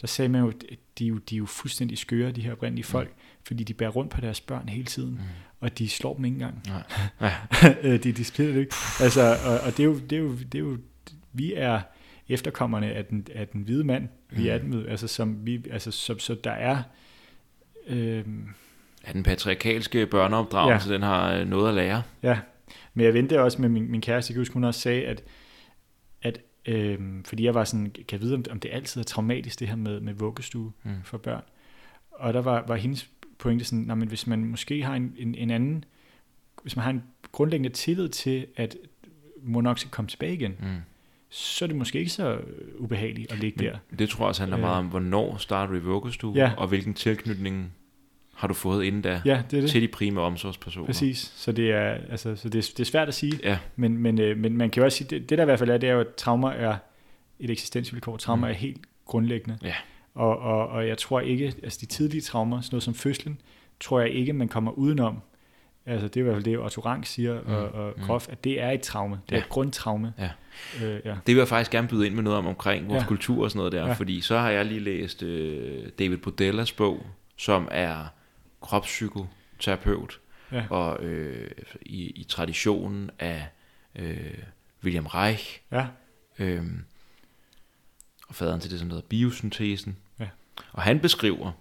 der sagde man jo, de er jo, de er jo fuldstændig skøre, de her oprindelige folk, fordi de bærer rundt på deres børn hele tiden, mm. og de slår dem ikke engang. Nej. Ja. de, de spiller det ikke. Altså, og, og det, er jo, det, er jo, det er jo, vi er efterkommerne af den, af den hvide mand, mm. vi er den, altså, som vi, altså, så, så der er... Øhm, Ja, den patriarkalske børneopdragelse, ja. den har øh, noget at lære. Ja, men jeg vendte også med min, min kæreste, jeg kan huske, hun også sagde, at, at Øhm, fordi jeg var sådan, kan jeg vide, om, om det altid er traumatisk, det her med, med vuggestue mm. for børn. Og der var, var hendes pointe sådan, nej, men hvis man måske har en, en, en anden, hvis man har en grundlæggende tillid til, at mor nok skal komme tilbage igen, mm. så er det måske ikke så ubehageligt at ligge men der. Det tror jeg også handler øh, meget om, hvornår starter vi vuggestue, ja. og hvilken tilknytning har du fået inden da ja, det er det. til de prime omsorgspersoner. Præcis, så det er, altså, så det er, det er svært at sige, Ja. men, men, øh, men man kan jo også sige, det, det der i hvert fald er, det er jo, at traumer er et eksistensvilkår. Traumer Mm. er helt grundlæggende. Ja. Og, og, og jeg tror ikke, altså de tidlige traumer, sådan noget som fødslen, tror jeg ikke, man kommer udenom. Altså det er i hvert fald det, Otto Rank siger, Mm, og, og mm. Grof, at det er et traume. Det er Ja. et grundtraume. Ja. Øh, ja. Det vil jeg faktisk gerne byde ind med noget om omkring vores Ja. kultur og sådan noget der, Ja. fordi så har jeg lige læst øh, David Bodellas bog, som er kropspsykoterapeut, Ja. og øh, i, i traditionen af øh, William Reich, ja, øh, og faderen til det, som hedder biosyntesen. Ja. Og han beskriver,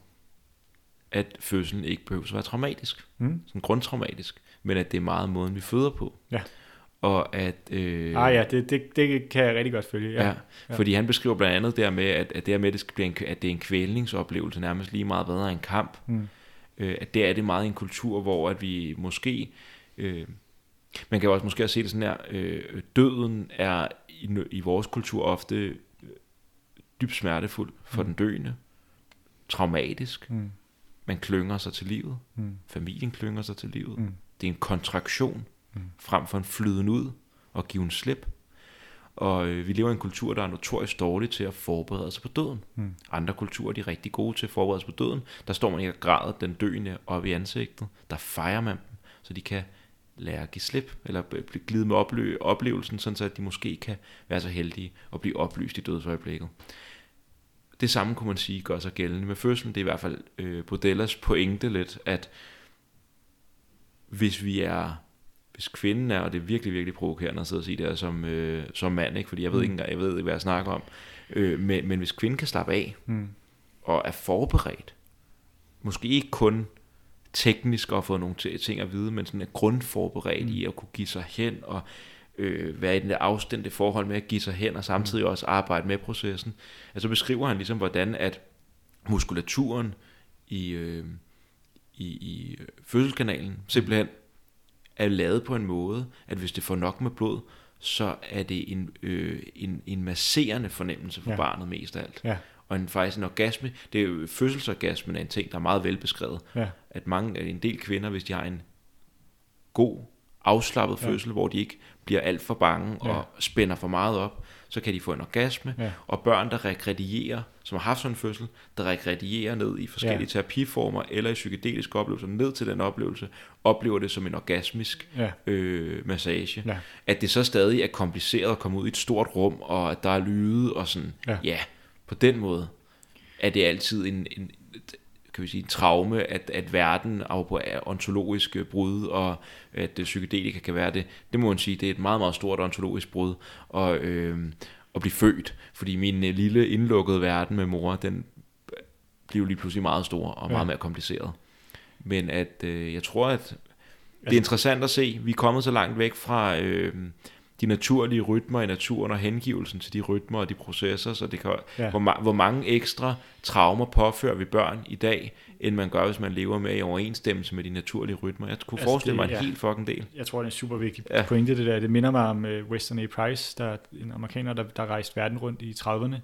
at fødslen ikke behøver at være traumatisk, mm. sådan grundtraumatisk, men at det er meget måden, vi føder på. Ja. Og at... Øh, ah ja, det, det, det kan jeg rigtig godt følge. Ja. Ja, ja, fordi han beskriver blandt andet der med, at, at det her med, at det, skal blive en, at det er en kvælningsoplevelse, nærmest lige meget bedre en kamp. Mm. Øh, at det er det meget en kultur, hvor at vi måske... Øh, man kan jo også måske også se det sådan her, øh, døden er i, i vores kultur ofte øh, dybt smertefuld for Mm. den døende, traumatisk, Mm. man klynger sig til livet, Mm. familien klynger sig til livet, Mm. det er en kontraktion, Mm. frem for en flyden ud og give en slip. Og øh, vi lever i en kultur, der er notorisk dårlig til at forberede sig på døden. Mm. Andre kulturer de er rigtig gode til at forberede sig på døden. Der står man ikke og græder den døende op i ansigtet. Der fejrer man dem, så de kan lære at give slip, eller glide med ople- oplevelsen, sådan så at de måske kan være så heldige at blive oplyst i dødsøjeblikket. Det samme kunne man sige gør sig gældende med fødslen. Det er i hvert fald øh, Bodellas pointe lidt, at hvis vi er hvis kvinden er, og det er virkelig, virkelig provokerende at sidde og sige det her som, øh, som mand, ikke? fordi jeg ved Mm. ikke engang, jeg ved ikke, hvad jeg snakker om, øh, men, men hvis kvinden kan slappe af, Mm. og er forberedt, måske ikke kun teknisk og få nogle ti- ting at vide, men sådan er grundforberedt Mm. mm. i at kunne give sig hen, og øh, være i den der afstemte forhold med at give sig hen, og samtidig også arbejde med processen. Altså beskriver han ligesom, hvordan at muskulaturen i, øh, i, i øh, fødselskanalen simpelthen er lavet på en måde, at hvis det får nok med blod, så er det en, øh, en, en masserende fornemmelse for Ja. barnet mest af alt. Ja. Og en, faktisk en orgasme, det er jo fødselsorgasmen er en ting, der er meget velbeskrevet. Ja. At mange, at en del kvinder, hvis de har en god, afslappet Ja. fødsel, hvor de ikke bliver alt for bange Ja. og spænder for meget op, så kan de få en orgasme. Ja. Og børn, der regredierer, som har haft sådan en fødsel, der regredierer ned i forskellige Ja. terapiformer eller i psykedeliske oplevelser, ned til den oplevelse, oplever det som en orgasmisk Ja. øh, massage. Ja. At det så stadig er kompliceret at komme ud i et stort rum, og at der er lyde og sådan. Ja. ja på den måde er det altid en, en kan vi sige, en traume, at, at verden er ontologisk øh, brud, og at psykedelika kan være det. Det må man sige, det er et meget, meget stort ontologisk brud og, øh, at blive født. Fordi min øh, lille indlukkede verden med mor, den bliver lige pludselig meget stor og Ja. meget mere kompliceret. Men at øh, jeg tror, at det er Altså- interessant at se. Vi er kommet så langt væk fra øh, de naturlige rytmer i naturen og hengivelsen til de rytmer og de processer, så det kan, Ja. hvor, ma- hvor mange ekstra traumer påfører vi børn i dag, end man gør, hvis man lever med i overensstemmelse med de naturlige rytmer. Jeg kunne Altså, forestille det- mig en ja. helt fucking del. Jeg tror, det er en super vigtig Ja. pointe, det der. Det minder mig om uh, Weston A. Price, der er en amerikaner, der, der rejste verden rundt i 30'erne,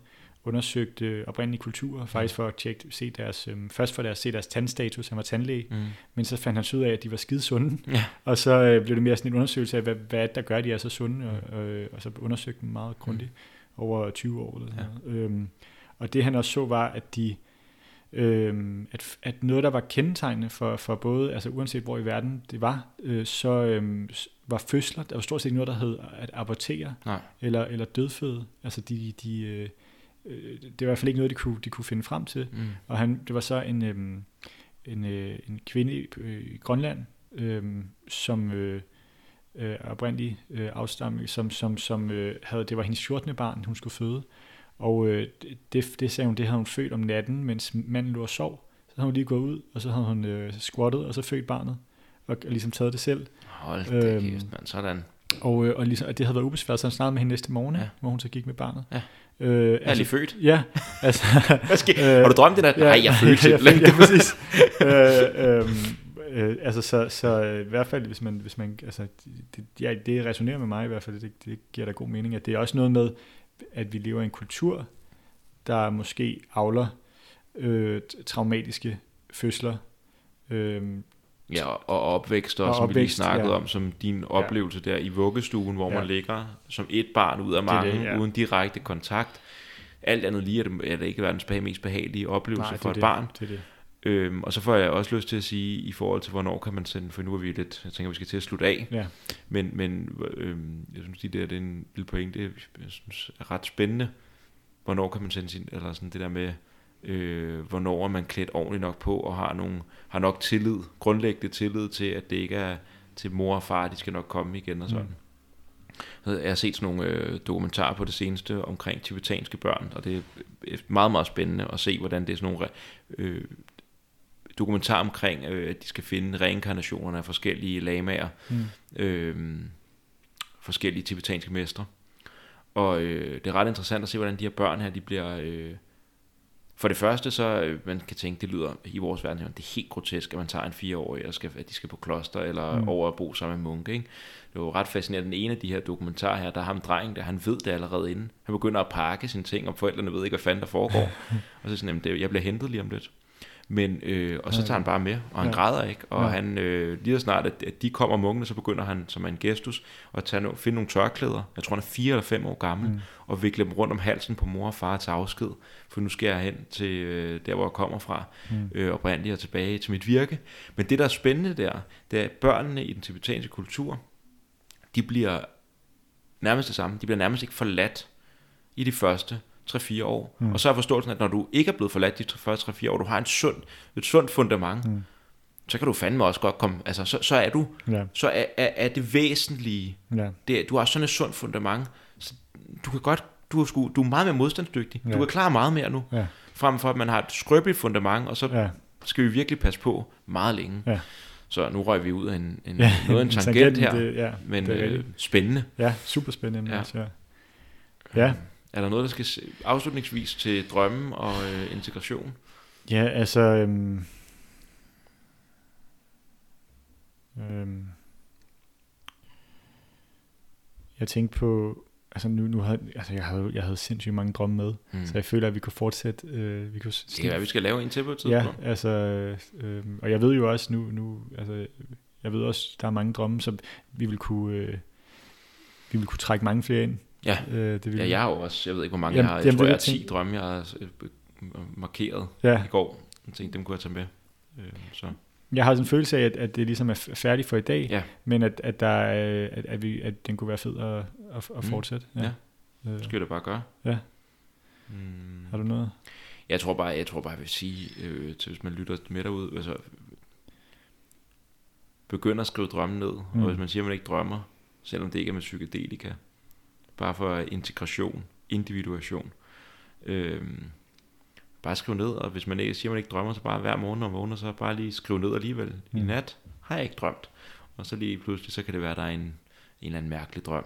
undersøgte øh, oprindelige kulturer, faktisk for at tjekke, se deres, øhm, først for at se deres tandstatus, han var tandlæge, Mm. men så fandt han så ud af, at de var skide sunde, Ja. og så øh, blev det mere sådan en undersøgelse af, hvad, hvad er der gør, at de er så sunde, og, øh, og så undersøgte dem meget grundigt over 20 år. Eller sådan noget. Øhm, og det han også så var, at de øhm, at, at noget, der var kendetegnende for, for både, altså uanset hvor i verden det var, øh, så øhm, var fødsler, der var stort set ikke noget, der hed at abortere, Nej. eller, eller dødføde. Altså de, de, øh, øh, det var i hvert fald ikke noget, de kunne, de kunne finde frem til. Mm. Og han, det var så en, øhm, en, øh, en kvinde i, øh, i Grønland, øhm, som øh, øh, oprindelig øh, afstamning, som, som, som øh, havde, det var hendes 14. barn, hun skulle føde. Og øh, det, det sagde hun, det havde hun født om natten, mens manden lå og sov. Så havde hun lige gået ud, og så havde hun øh, squattet, og så født barnet, og, og ligesom taget det selv. Hold da Øhm, kæft, mand. Sådan. Og, øh, og, ligesom, og det havde været ubesværet, så han snakkede med hende næste morgen, ja. Ja. hvor hun så gik med barnet. Ja. Øh, Jeg er lige født. Ja, altså... Hvad sker? Øh, Har du drømt det der? Nej, jeg følte jeg simpelthen. følte- Ja, præcis. øh, øhm, øh, altså, så, så øh, i hvert fald, hvis man, hvis man altså, det, ja, det resonerer med mig i hvert fald, det, det giver da god mening, at det er også noget med, at vi lever i en kultur, der måske avler øh, traumatiske fødsler, Øhm, Ja, og opvækst også, Og som vi lige opvækst, snakkede ja. om, som din oplevelse der i vuggestuen, hvor Ja. man ligger som et barn ud af Det mange, det, ja. uden direkte kontakt. Alt andet lige er det, er det ikke verdens mest behagelige oplevelse nej, for det et er barn. Det, det det. Øhm, og så får jeg også lyst til at sige, i forhold til, hvornår kan man sende, for nu er vi lidt, jeg tænker, vi skal til at slutte af, Ja. men, men øhm, jeg synes, det der det er en lille pointe, jeg synes er ret spændende. Hvornår kan man sende sin, eller sådan det der med, øh, hvornår er man klædt ordentligt nok på, og har, nogle, har nok tillid, grundlæggende tillid til, at det ikke er til mor og far, de skal nok komme igen og sådan. Mm. Jeg har set sådan nogle øh, dokumentarer på det seneste omkring tibetanske børn, og det er meget, meget spændende at se, hvordan det er sådan nogle øh, dokumentar omkring, øh, at de skal finde reinkarnationerne af forskellige lamaer, Mm. øh, forskellige tibetanske mestre. Og øh, det er ret interessant at se, hvordan de her børn her, de bliver... Øh, for det første, så øh, man kan tænke, det lyder i vores verden, det er helt grotesk, at man tager en fireårig, og skal, at de skal på kloster, eller Mm. over at bo sammen med munke. Ikke? Det var ret fascinerende. Den ene af de her dokumentarer her, der har ham dreng, der han ved det allerede inden. Han begynder at pakke sine ting, og forældrene ved ikke, hvad fanden der foregår. og så er sådan, jamen, det, jeg bliver hentet lige om lidt. Men, øh, og så tager han bare med, og han Ja. græder ikke. Og Ja. han, øh, lige så snart, at, at de kommer munkene, så begynder han som en gestus at tage no, finde nogle tørklæder. Jeg tror, han er fire eller fem år gammel. Mm. Mm. Og vikle dem rundt om halsen på mor og far til afsked. For nu skal jeg hen til øh, der, hvor jeg kommer fra. Mm. Øh, oprindeligt og tilbage til mit virke. Men det, der er spændende der, det er, at børnene i den tibetanske kultur, de bliver nærmest det samme. De bliver nærmest ikke forladt i de første 3-4 år. Mm. Og så er forståelsen, at når du ikke er blevet forladt de første 3-4 år, du har en sund, et sundt fundament, Mm. så kan du fandme også godt komme, altså så, så er du, Ja, så er, er, er det væsentlige, ja, det, du har sådan et sundt fundament, så du kan godt, du er, sgu, du er meget mere modstandsdygtig, Ja. du kan klare meget mere nu, ja, frem for at man har et skrøbeligt fundament, og så ja. skal vi virkelig passe på meget længe. Ja. Så nu røg vi ud af en, en, ja. noget en tangent her, Det, ja, men det øh, spændende. ja, super spændende. Ja. Ja. Ja. ja, Er der noget, der skal afslutningsvis til drømme og øh, integration? Ja, altså... Øhm, øhm, jeg tænkte på... Altså, nu, nu havde, altså jeg, havde, jeg havde sindssygt mange drømme med, Mm. så jeg føler, at vi kunne fortsætte... Øh, vi kunne Det kan være, vi skal lave en til på et tidspunkt. Ja, altså... Øh, og jeg ved jo også nu... nu altså, jeg ved også, der er mange drømme, så vi vil kunne... Øh, vi vil kunne trække mange flere ind. Ja. Øh, det vil Ja, jeg har jo også, jeg ved ikke, hvor mange Jamen, jeg har. Jeg jamen, tror, det jeg har 10 ting- drømme, jeg har øh, markeret ja. i går. Jeg tænkte, dem kunne jeg tage med. Øh, så. Jeg har sådan en følelse af, at, at det ligesom er færdigt for i dag, Ja. men at, at, der er, at, at, vi, at den kunne være fed at, at, at Mm. fortsætte. Ja. Øh, Det skal da bare gøre. Ja. Mm. har du noget? Jeg tror bare, jeg tror bare, jeg vil sige, øh, til hvis man lytter med derude, altså, begynd at skrive drømme ned, mm. Mm. og hvis man siger, at man ikke drømmer, selvom det ikke er med psykedelika, bare for integration, individuation, øh, bare skriv ned, og hvis man ikke siger, man ikke drømmer, så bare hver morgen, når man vågner, så bare lige skriv ned alligevel. Mm. I nat har jeg ikke drømt. Og så lige pludselig, så kan det være, at der er en, en eller anden mærkelig drøm.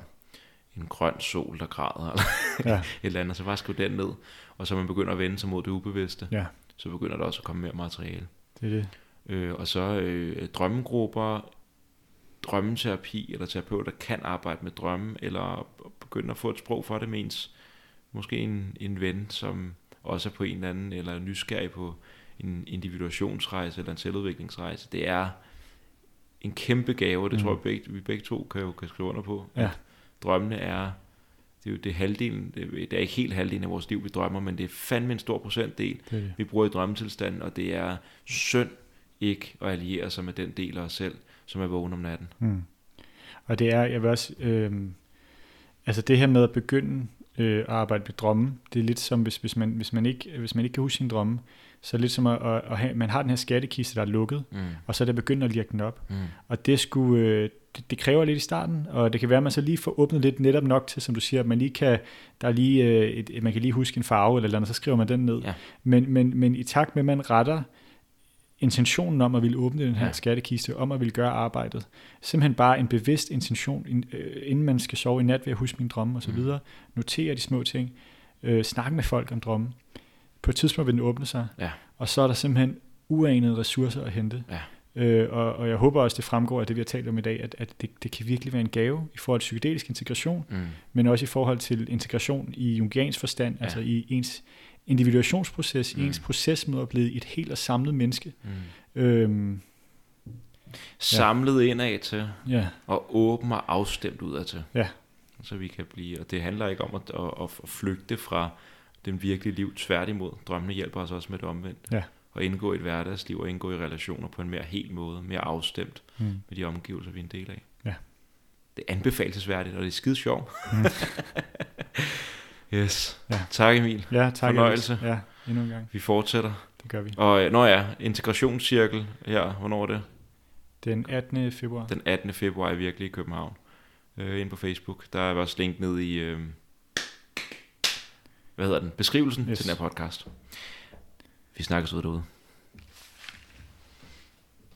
En grøn sol, der græder, eller Ja. et eller andet. Så bare skriv den ned, og så man begynder at vende sig mod det ubevidste, Ja, så begynder der også at komme mere materiale. det er det. Øh, og så øh, drømmegrupper, drømmeterapi eller terapeuter kan arbejde med drømme, eller begynde at få et sprog for det med ens, måske en, en ven, som også er på en eller anden, eller er nysgerrig på en individuationsrejse eller en selvudviklingsrejse. Det er en kæmpe gave, og det mm. Tror jeg, begge, vi begge to kan jo kan skrive under på. Ja. at Drømmene er, det er jo det halvdelen, det, er ikke helt halvdelen af vores liv, vi drømmer, men det er fandme en stor procentdel, det, det. vi bruger i drømmetilstanden, og det er synd ikke at alliere sig med den del af os selv, som er vågen om natten. Mm. Og det er, jeg vil også, øh, altså det her med at begynde øh, at arbejde med drømme, det er lidt som, hvis, hvis, man, hvis, man ikke, hvis man ikke kan huske sin drømme, så lidt som at, at, at have, man har den her skattekiste, der er lukket, Mm. og så er det begyndt at lirke den op. Mm. Og det, skulle, øh, det, det kræver lidt i starten, og det kan være, at man så lige får åbnet lidt netop nok til, som du siger, at man lige kan, der er lige, øh, et, man kan lige huske en farve eller, eller andet, så skriver man den ned. Ja. Men, men, men i takt med, at man retter intentionen om at ville åbne den her Ja. skattekiste, om at ville gøre arbejdet, simpelthen bare en bevidst intention, in, øh, inden man skal sove i nat ved at huske mine drømme osv., Mm. notere de små ting, øh, snakke med folk om drømme. På et tidspunkt vil den åbne sig, Ja. og så er der simpelthen uanede ressourcer at hente. Ja. Øh, og, og jeg håber også, det fremgår af det, vi har talt om i dag, at, at det, det kan virkelig være en gave i forhold til psykedelisk integration, Mm. men også i forhold til integration i jungiansk forstand, ja. altså i ens individuationsproces, Mm. mm. ens proces med at blive et helt og samlet menneske. Mm. Øhm, Samlet ja. indad til, ja. og åben og afstemt udad til. Ja. Så vi kan blive, og det handler ikke om at, at, at flygte fra den virkelige liv. Tværtimod, drømmene hjælper os også med det omvendt. Ja. At indgå i et hverdagsliv og indgå i relationer på en mere helt måde, mere afstemt Mm. med de omgivelser, vi er en del af. Ja. Det er anbefalesværdigt, og det er skide sjovt. Mm. yes. Ja. Tak Emil. Ja, tak. Fornøjelse. Ja, endnu en gang. Vi fortsætter. Det gør vi. Og øh, når jeg integrationscirkel her, hvornår er det? Den 18. februar. Den 18. februar er virkelig i København. Øh, ind på Facebook. Der er også link ned i, øh, hvad hedder den, beskrivelsen Yes. til den her podcast. Vi snakkes ud derude.